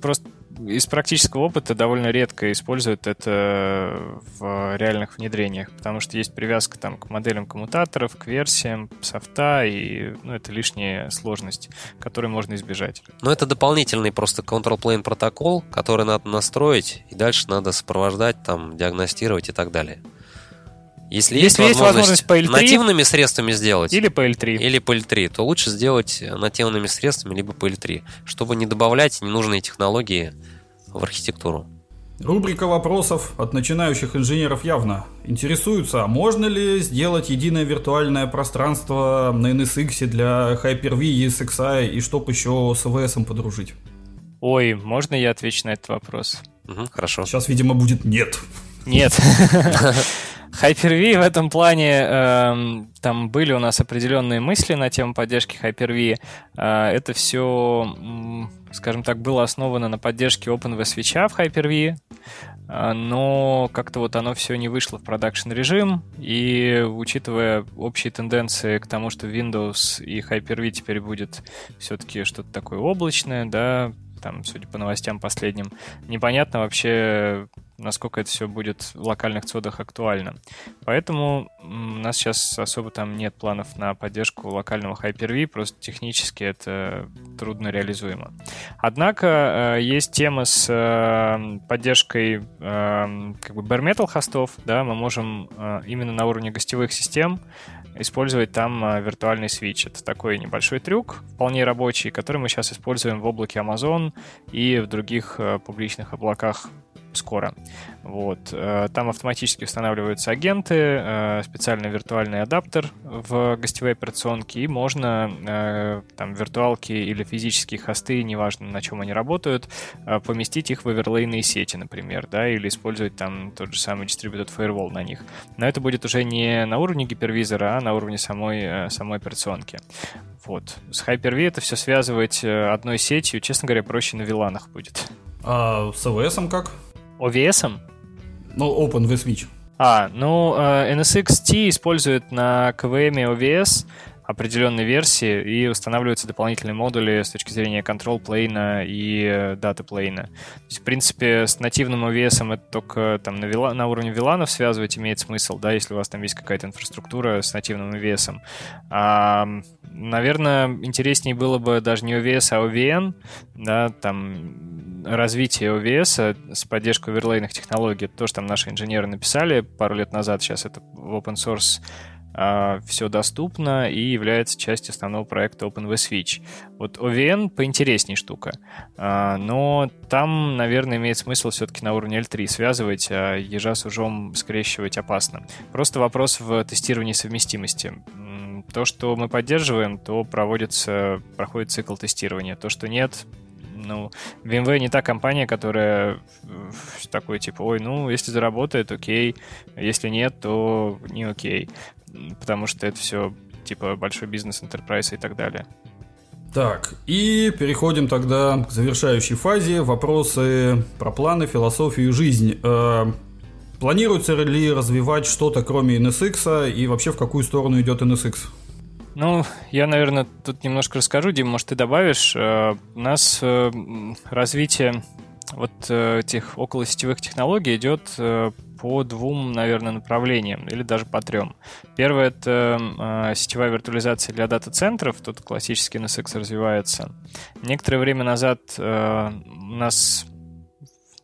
просто из практического опыта довольно редко используют это в реальных внедрениях, потому что есть привязка там к моделям коммутаторов, к версиям софта, и ну, это лишняя сложность, которую можно избежать. Но это дополнительный просто control plane протокол, который надо настроить, и дальше надо сопровождать, там, диагностировать и так далее. Если, Если есть, возможность, возможность PL3, нативными средствами сделать, или PL3, или PL3, то лучше сделать нативными средствами, либо PL3, чтобы не добавлять ненужные технологии в архитектуру. Рубрика вопросов от начинающих инженеров явно интересуются, а можно ли сделать единое виртуальное пространство на NSX для Hyper-V и SXI, и чтоб еще с AWS подружить? Ой, можно я отвечу на этот вопрос? Угу, хорошо. Сейчас, видимо, будет нет. Нет. <laughs> Hyper-V в этом плане, э, там были у нас определенные мысли на тему поддержки Hyper-V. Э, это все, скажем так, было основано на поддержке OpenVSwitch в Hyper-V, э, но как-то вот оно все не вышло в продакшн режим, и учитывая общие тенденции к тому, что Windows и Hyper-V теперь будет все-таки что-то такое облачное, да, там, судя по новостям последним, непонятно вообще, насколько это все будет в локальных цодах актуально. Поэтому у нас сейчас особо там нет планов на поддержку локального Hyper-V, просто технически это трудно реализуемо. Однако э, есть тема с э, поддержкой э, как бы bare metal хостов, да, мы можем именно на уровне гостевых систем использовать там виртуальный свич. Это такой небольшой трюк, вполне рабочий, который мы сейчас используем в облаке Amazon и в других публичных облаках скоро. Вот. Э, там автоматически устанавливаются агенты, э, специальный виртуальный адаптер в гостевой операционке, и можно э, там виртуалки или физические хосты, неважно на чем они работают, поместить их в оверлейные сети, например, да, или использовать там тот же самый Distributed Firewall на них. Но это будет уже не на уровне гипервизора, а на уровне самой, самой операционки. Вот. С Hyper-V это все связывать одной сетью, честно говоря, проще на виланах будет. А с AWS как? OVS? Ну, OpenVSwitch. А, ну, э, NSX-T использует на KVM OVS определенной версии и устанавливаются дополнительные модули с точки зрения control plane и data plane. То есть, в принципе, с нативным OVS это только там на, вила, на уровне виланов связывать имеет смысл, да, если у вас там есть какая-то инфраструктура с нативным OVS. А, наверное, интереснее было бы даже не OVS, а OVN, да, там развитие OVS с поддержкой оверлейных технологий, это то, что там наши инженеры написали пару лет назад, сейчас это в open source а, все доступно и является частью основного проекта OpenVSwitch. Вот OVN поинтереснее штука, а, но там, наверное, имеет смысл все-таки на уровне L3 связывать, а ежа с ужом скрещивать опасно. Просто вопрос в тестировании совместимости. То, что мы поддерживаем, то проводится, проходит цикл тестирования. То, что нет, ну, VMware не та компания, которая такой, типа, ой, ну, если заработает, окей, если нет, то не окей потому что это все типа большой бизнес, enterprise и так далее. Так, и переходим тогда к завершающей фазе. Вопросы про планы, философию, жизнь. Э, планируется ли развивать что-то кроме NSX и вообще в какую сторону идет NSX? Ну, я, наверное, тут немножко расскажу, Дим, может, ты добавишь. Э, у нас э, развитие вот этих околосетевых технологий идет по двум, наверное, направлениям, или даже по трем. Первое — это э, сетевая виртуализация для дата-центров, тут классический NSX развивается. Некоторое время назад э, у нас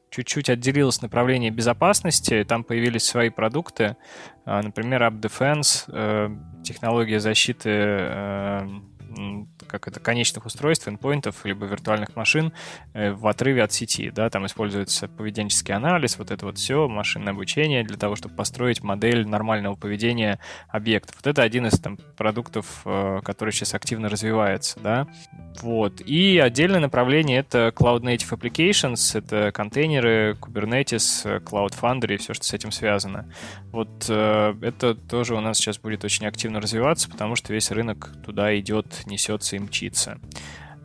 чуть-чуть отделилось направление безопасности, там появились свои продукты, э, например, App Defense, э, технология защиты как это, конечных устройств, endpointов, либо виртуальных машин э, в отрыве от сети. Да, там используется поведенческий анализ, вот это вот все, машинное обучение для того, чтобы построить модель нормального поведения объектов. Вот это один из там, продуктов, э, который сейчас активно развивается. Да. Вот. И отдельное направление — это Cloud Native Applications, это контейнеры, Kubernetes, Cloud Foundry и все, что с этим связано. Вот э, это тоже у нас сейчас будет очень активно развиваться, потому что весь рынок туда идет, несется и мчится.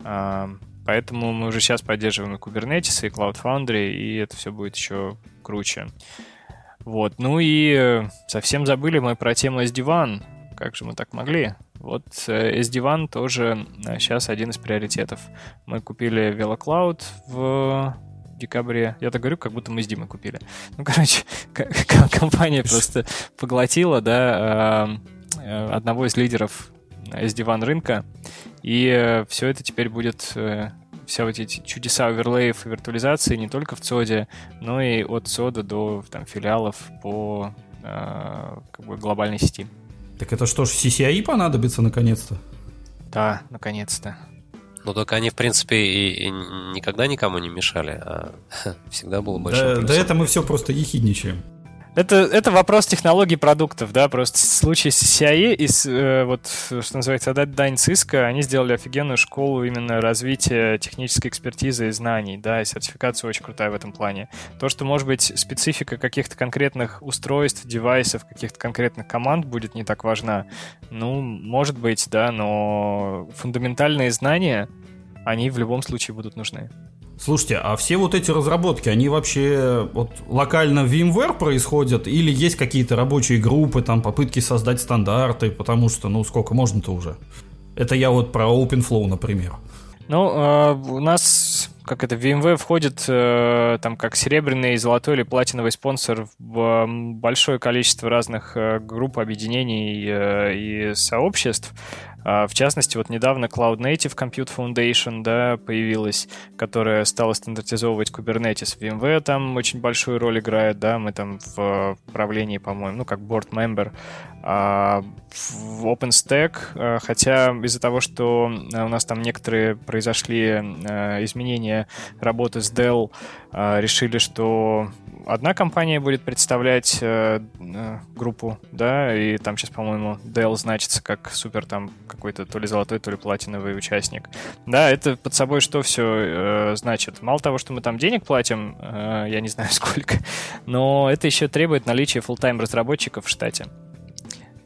А, поэтому мы уже сейчас поддерживаем и Kubernetes, и Cloud Foundry, и это все будет еще круче. Вот. Ну и э, совсем забыли мы про тему SD-WAN. Как же мы так могли? Вот э, SD-WAN тоже сейчас э, один из приоритетов. Мы купили VeloCloud в декабре. Я так говорю, как будто мы с Димой купили. <laughs> Ну, короче, компания просто поглотила, да, одного из лидеров SD-WAN рынка, и все это теперь будет все вот эти чудеса оверлеев и виртуализации не только в ЦОДе, но и от ЦОДа до там, филиалов по как бы, глобальной сети. Так это что ж, CCI понадобится наконец-то? Да, наконец-то. Ну, только они, в принципе, и, и никогда никому не мешали, а <laughs> всегда было большое да, да это мы все просто ехидничаем. Это, это вопрос технологий продуктов, да, просто в случае с CIA и с, э, вот, что называется, отдать дань Cisco, они сделали офигенную школу именно развития технической экспертизы и знаний, да, и сертификация очень крутая в этом плане. То, что, может быть, специфика каких-то конкретных устройств, девайсов, каких-то конкретных команд будет не так важна, ну, может быть, да, но фундаментальные знания, они в любом случае будут нужны. Слушайте, а все вот эти разработки, они вообще вот локально в VMware происходят или есть какие-то рабочие группы, там попытки создать стандарты, потому что, ну, сколько можно-то уже? Это я вот про OpenFlow, например. Ну, э, у нас, как это, VMware входит э, там как серебряный, золотой или платиновый спонсор в большое количество разных э, групп, объединений э, и сообществ. А, в частности, вот недавно Cloud Native Compute Foundation да, появилась, которая стала стандартизовывать Kubernetes. VMware там очень большую роль играет, да, мы там в правлении, по-моему, ну, как board member. А в OpenStack, а, хотя из-за того, что у нас там некоторые произошли а, изменения работы с Dell, решили, что одна компания будет представлять э, э, группу, да, и там сейчас, по-моему, Dell значится как супер там какой-то то ли золотой, то ли платиновый участник. Да, это под собой что все э, значит? Мало того, что мы там денег платим, э, я не знаю <laughs> сколько, но это еще требует наличия full-time разработчиков в штате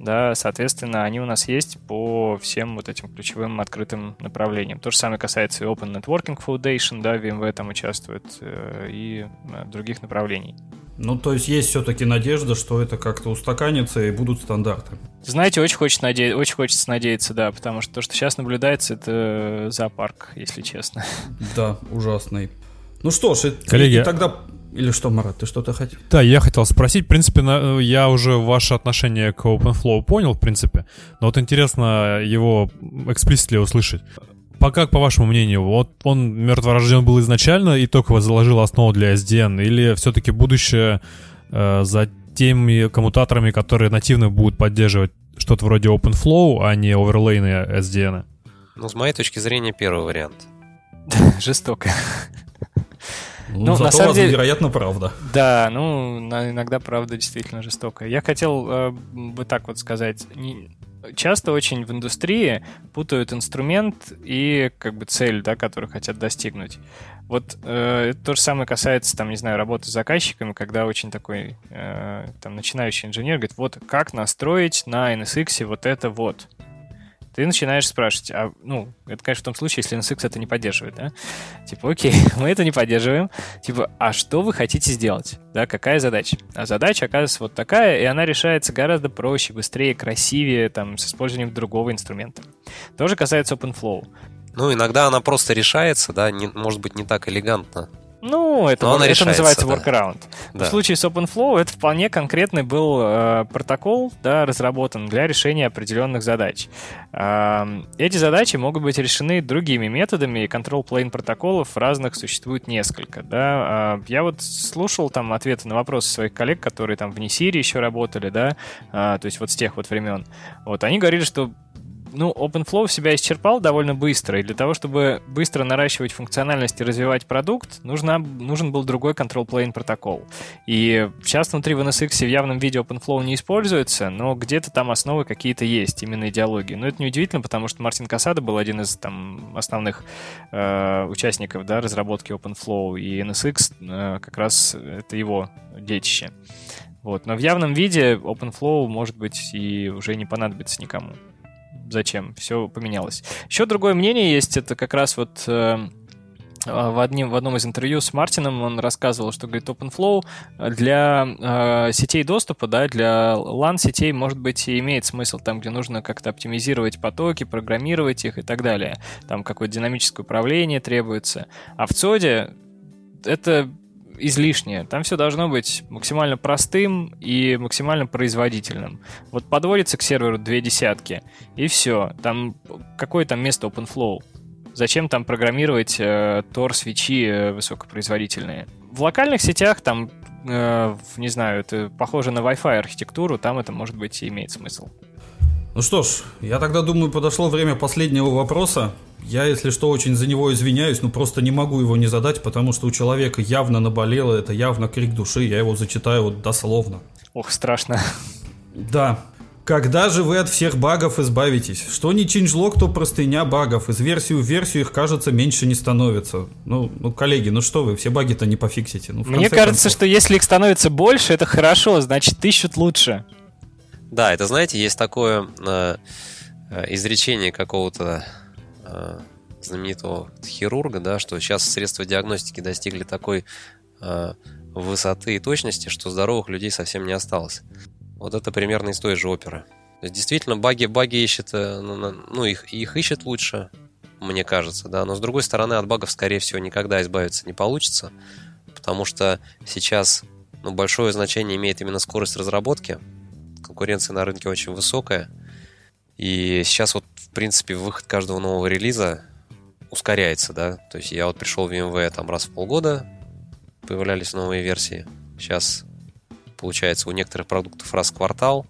да, соответственно, они у нас есть по всем вот этим ключевым открытым направлениям. То же самое касается и Open Networking Foundation, да, VMware там участвует, э, и э, других направлений. Ну, то есть есть все-таки надежда, что это как-то устаканится и будут стандарты. Знаете, очень хочется, наде... очень хочется надеяться, да, потому что то, что сейчас наблюдается, это зоопарк, если честно. Да, ужасный. Ну что ж, Коллеги, и тогда или что, Марат, ты что-то хотел? Да, я хотел спросить. В принципе, на, я уже ваше отношение к OpenFlow понял, в принципе. Но вот интересно его эксплиситли услышать. По как, по вашему мнению, вот он мертворожден был изначально и только заложил основу для SDN? Или все-таки будущее э, за теми коммутаторами, которые нативно будут поддерживать что-то вроде OpenFlow, а не оверлейны SDN? Ну, с моей точки зрения, первый вариант. <laughs> Жестоко. Ну, ну на самом деле, вероятно, правда. Да, ну, иногда правда действительно жестокая. Я хотел э, бы так вот сказать. Не, часто очень в индустрии путают инструмент и как бы цель, да, которую хотят достигнуть. Вот э, то же самое касается, там, не знаю, работы с заказчиками, когда очень такой э, там начинающий инженер говорит, вот как настроить на NSX вот это вот ты начинаешь спрашивать, а, ну, это, конечно, в том случае, если NSX это не поддерживает, да? Типа, окей, <laughs> мы это не поддерживаем. Типа, а что вы хотите сделать? Да, какая задача? А задача, оказывается, вот такая, и она решается гораздо проще, быстрее, красивее, там, с использованием другого инструмента. Тоже касается OpenFlow. Ну, иногда она просто решается, да, не, может быть, не так элегантно. Ну, это, это решается, называется да. workaround. Да. В случае с OpenFlow это вполне конкретный был э, протокол, да, разработан для решения определенных задач. Э, эти задачи могут быть решены другими методами, и control plane протоколов разных существует несколько. Да. Э, я вот слушал там ответы на вопросы своих коллег, которые там в Несире еще работали, да, э, то есть вот с тех вот времен. Вот они говорили, что ну, OpenFlow себя исчерпал довольно быстро, и для того, чтобы быстро наращивать функциональность и развивать продукт, нужно, нужен был другой control plane протокол. И сейчас внутри в NSX в явном виде OpenFlow не используется, но где-то там основы какие-то есть, именно идеологии. Но это неудивительно, потому что Мартин Касада был один из там основных э, участников да, разработки OpenFlow, и NSX э, как раз это его детище. Вот. Но в явном виде OpenFlow, может быть, и уже не понадобится никому зачем, все поменялось. Еще другое мнение есть, это как раз вот э, в, одним, в одном из интервью с Мартином он рассказывал, что, говорит, OpenFlow для э, сетей доступа, да, для LAN-сетей, может быть, и имеет смысл там, где нужно как-то оптимизировать потоки, программировать их и так далее. Там какое-то динамическое управление требуется. А в ЦОДе это излишнее. Там все должно быть максимально простым и максимально производительным. Вот подводится к серверу две десятки, и все. Там какое там место OpenFlow? Зачем там программировать э, свечи э, высокопроизводительные? В локальных сетях там, э, не знаю, это похоже на Wi-Fi архитектуру, там это может быть и имеет смысл. Ну что ж, я тогда думаю, подошло время последнего вопроса. Я, если что, очень за него извиняюсь, но просто не могу его не задать, потому что у человека явно наболело, это явно крик души, я его зачитаю вот дословно. Ох, страшно. Да. Когда же вы от всех багов избавитесь? Что не чинжлог, то простыня багов. Из версии в версию их, кажется, меньше не становится. Ну, ну коллеги, ну что вы, все баги-то не пофиксите. Ну, Мне кажется, концов. что если их становится больше, это хорошо, значит, ищут лучше. Да, это, знаете, есть такое э, э изречение какого-то Э, знаменитого хирурга, да, что сейчас средства диагностики достигли такой э, высоты и точности, что здоровых людей совсем не осталось. Вот это примерно из той же оперы. То есть, действительно, баги, баги ищет, э, ну, ну их, их ищет лучше, мне кажется, да, но с другой стороны, от багов, скорее всего, никогда избавиться не получится, потому что сейчас ну, большое значение имеет именно скорость разработки, конкуренция на рынке очень высокая, и сейчас вот принципе, выход каждого нового релиза ускоряется, да. То есть я вот пришел в VMware там раз в полгода, появлялись новые версии. Сейчас, получается, у некоторых продуктов раз в квартал,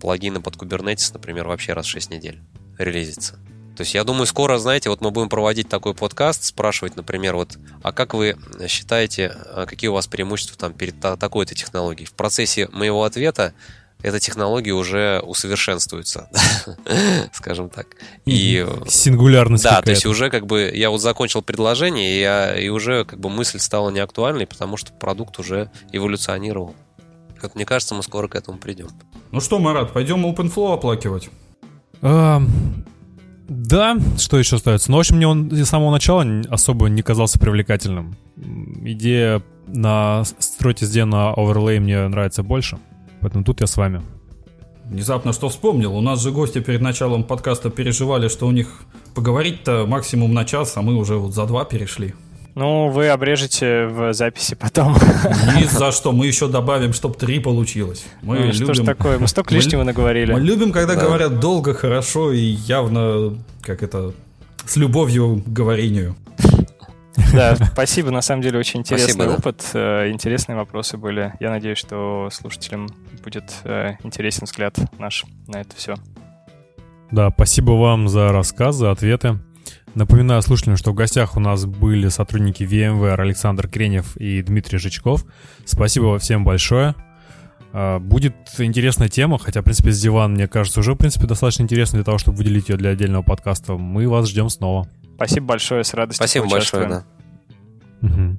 плагины под Kubernetes, например, вообще раз в 6 недель релизится. То есть я думаю, скоро, знаете, вот мы будем проводить такой подкаст, спрашивать, например, вот, а как вы считаете, а какие у вас преимущества там перед такой-то технологией? В процессе моего ответа эта технология уже усовершенствуется, <laughs> скажем так. И сингулярность. Да, то есть уже как бы я вот закончил предложение, и, я, и уже как бы мысль стала неактуальной, потому что продукт уже эволюционировал. Как мне кажется, мы скоро к этому придем. Ну что, Марат, пойдем OpenFlow оплакивать? Да, что еще остается? Ну, в общем, мне он с самого начала особо не казался привлекательным. Идея на строить SD на оверлей мне нравится больше. Поэтому тут я с вами. Внезапно что вспомнил. У нас же гости перед началом подкаста переживали, что у них поговорить-то максимум на час, а мы уже вот за два перешли. Ну, вы обрежете в записи потом. Ни за что. Мы еще добавим, чтобы три получилось. Мы ну, любим... Что ж такое? Мы столько лишнего наговорили. Мы любим, когда да. говорят долго, хорошо и явно, как это, с любовью к говорению. Да, спасибо, на самом деле очень интересный спасибо, опыт, да. интересные вопросы были. Я надеюсь, что слушателям будет интересен взгляд наш на это все. Да, спасибо вам за рассказ, за ответы. Напоминаю слушателям, что в гостях у нас были сотрудники VMware Александр Кренев и Дмитрий Жичков. Спасибо всем большое. А, будет интересная тема, хотя, в принципе, с диван, мне кажется, уже, в принципе, достаточно интересно для того, чтобы выделить ее для отдельного подкаста. Мы вас ждем снова. Спасибо большое, с радостью Спасибо большое, да. Угу.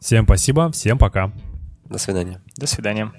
Всем спасибо, всем пока. До свидания. До свидания.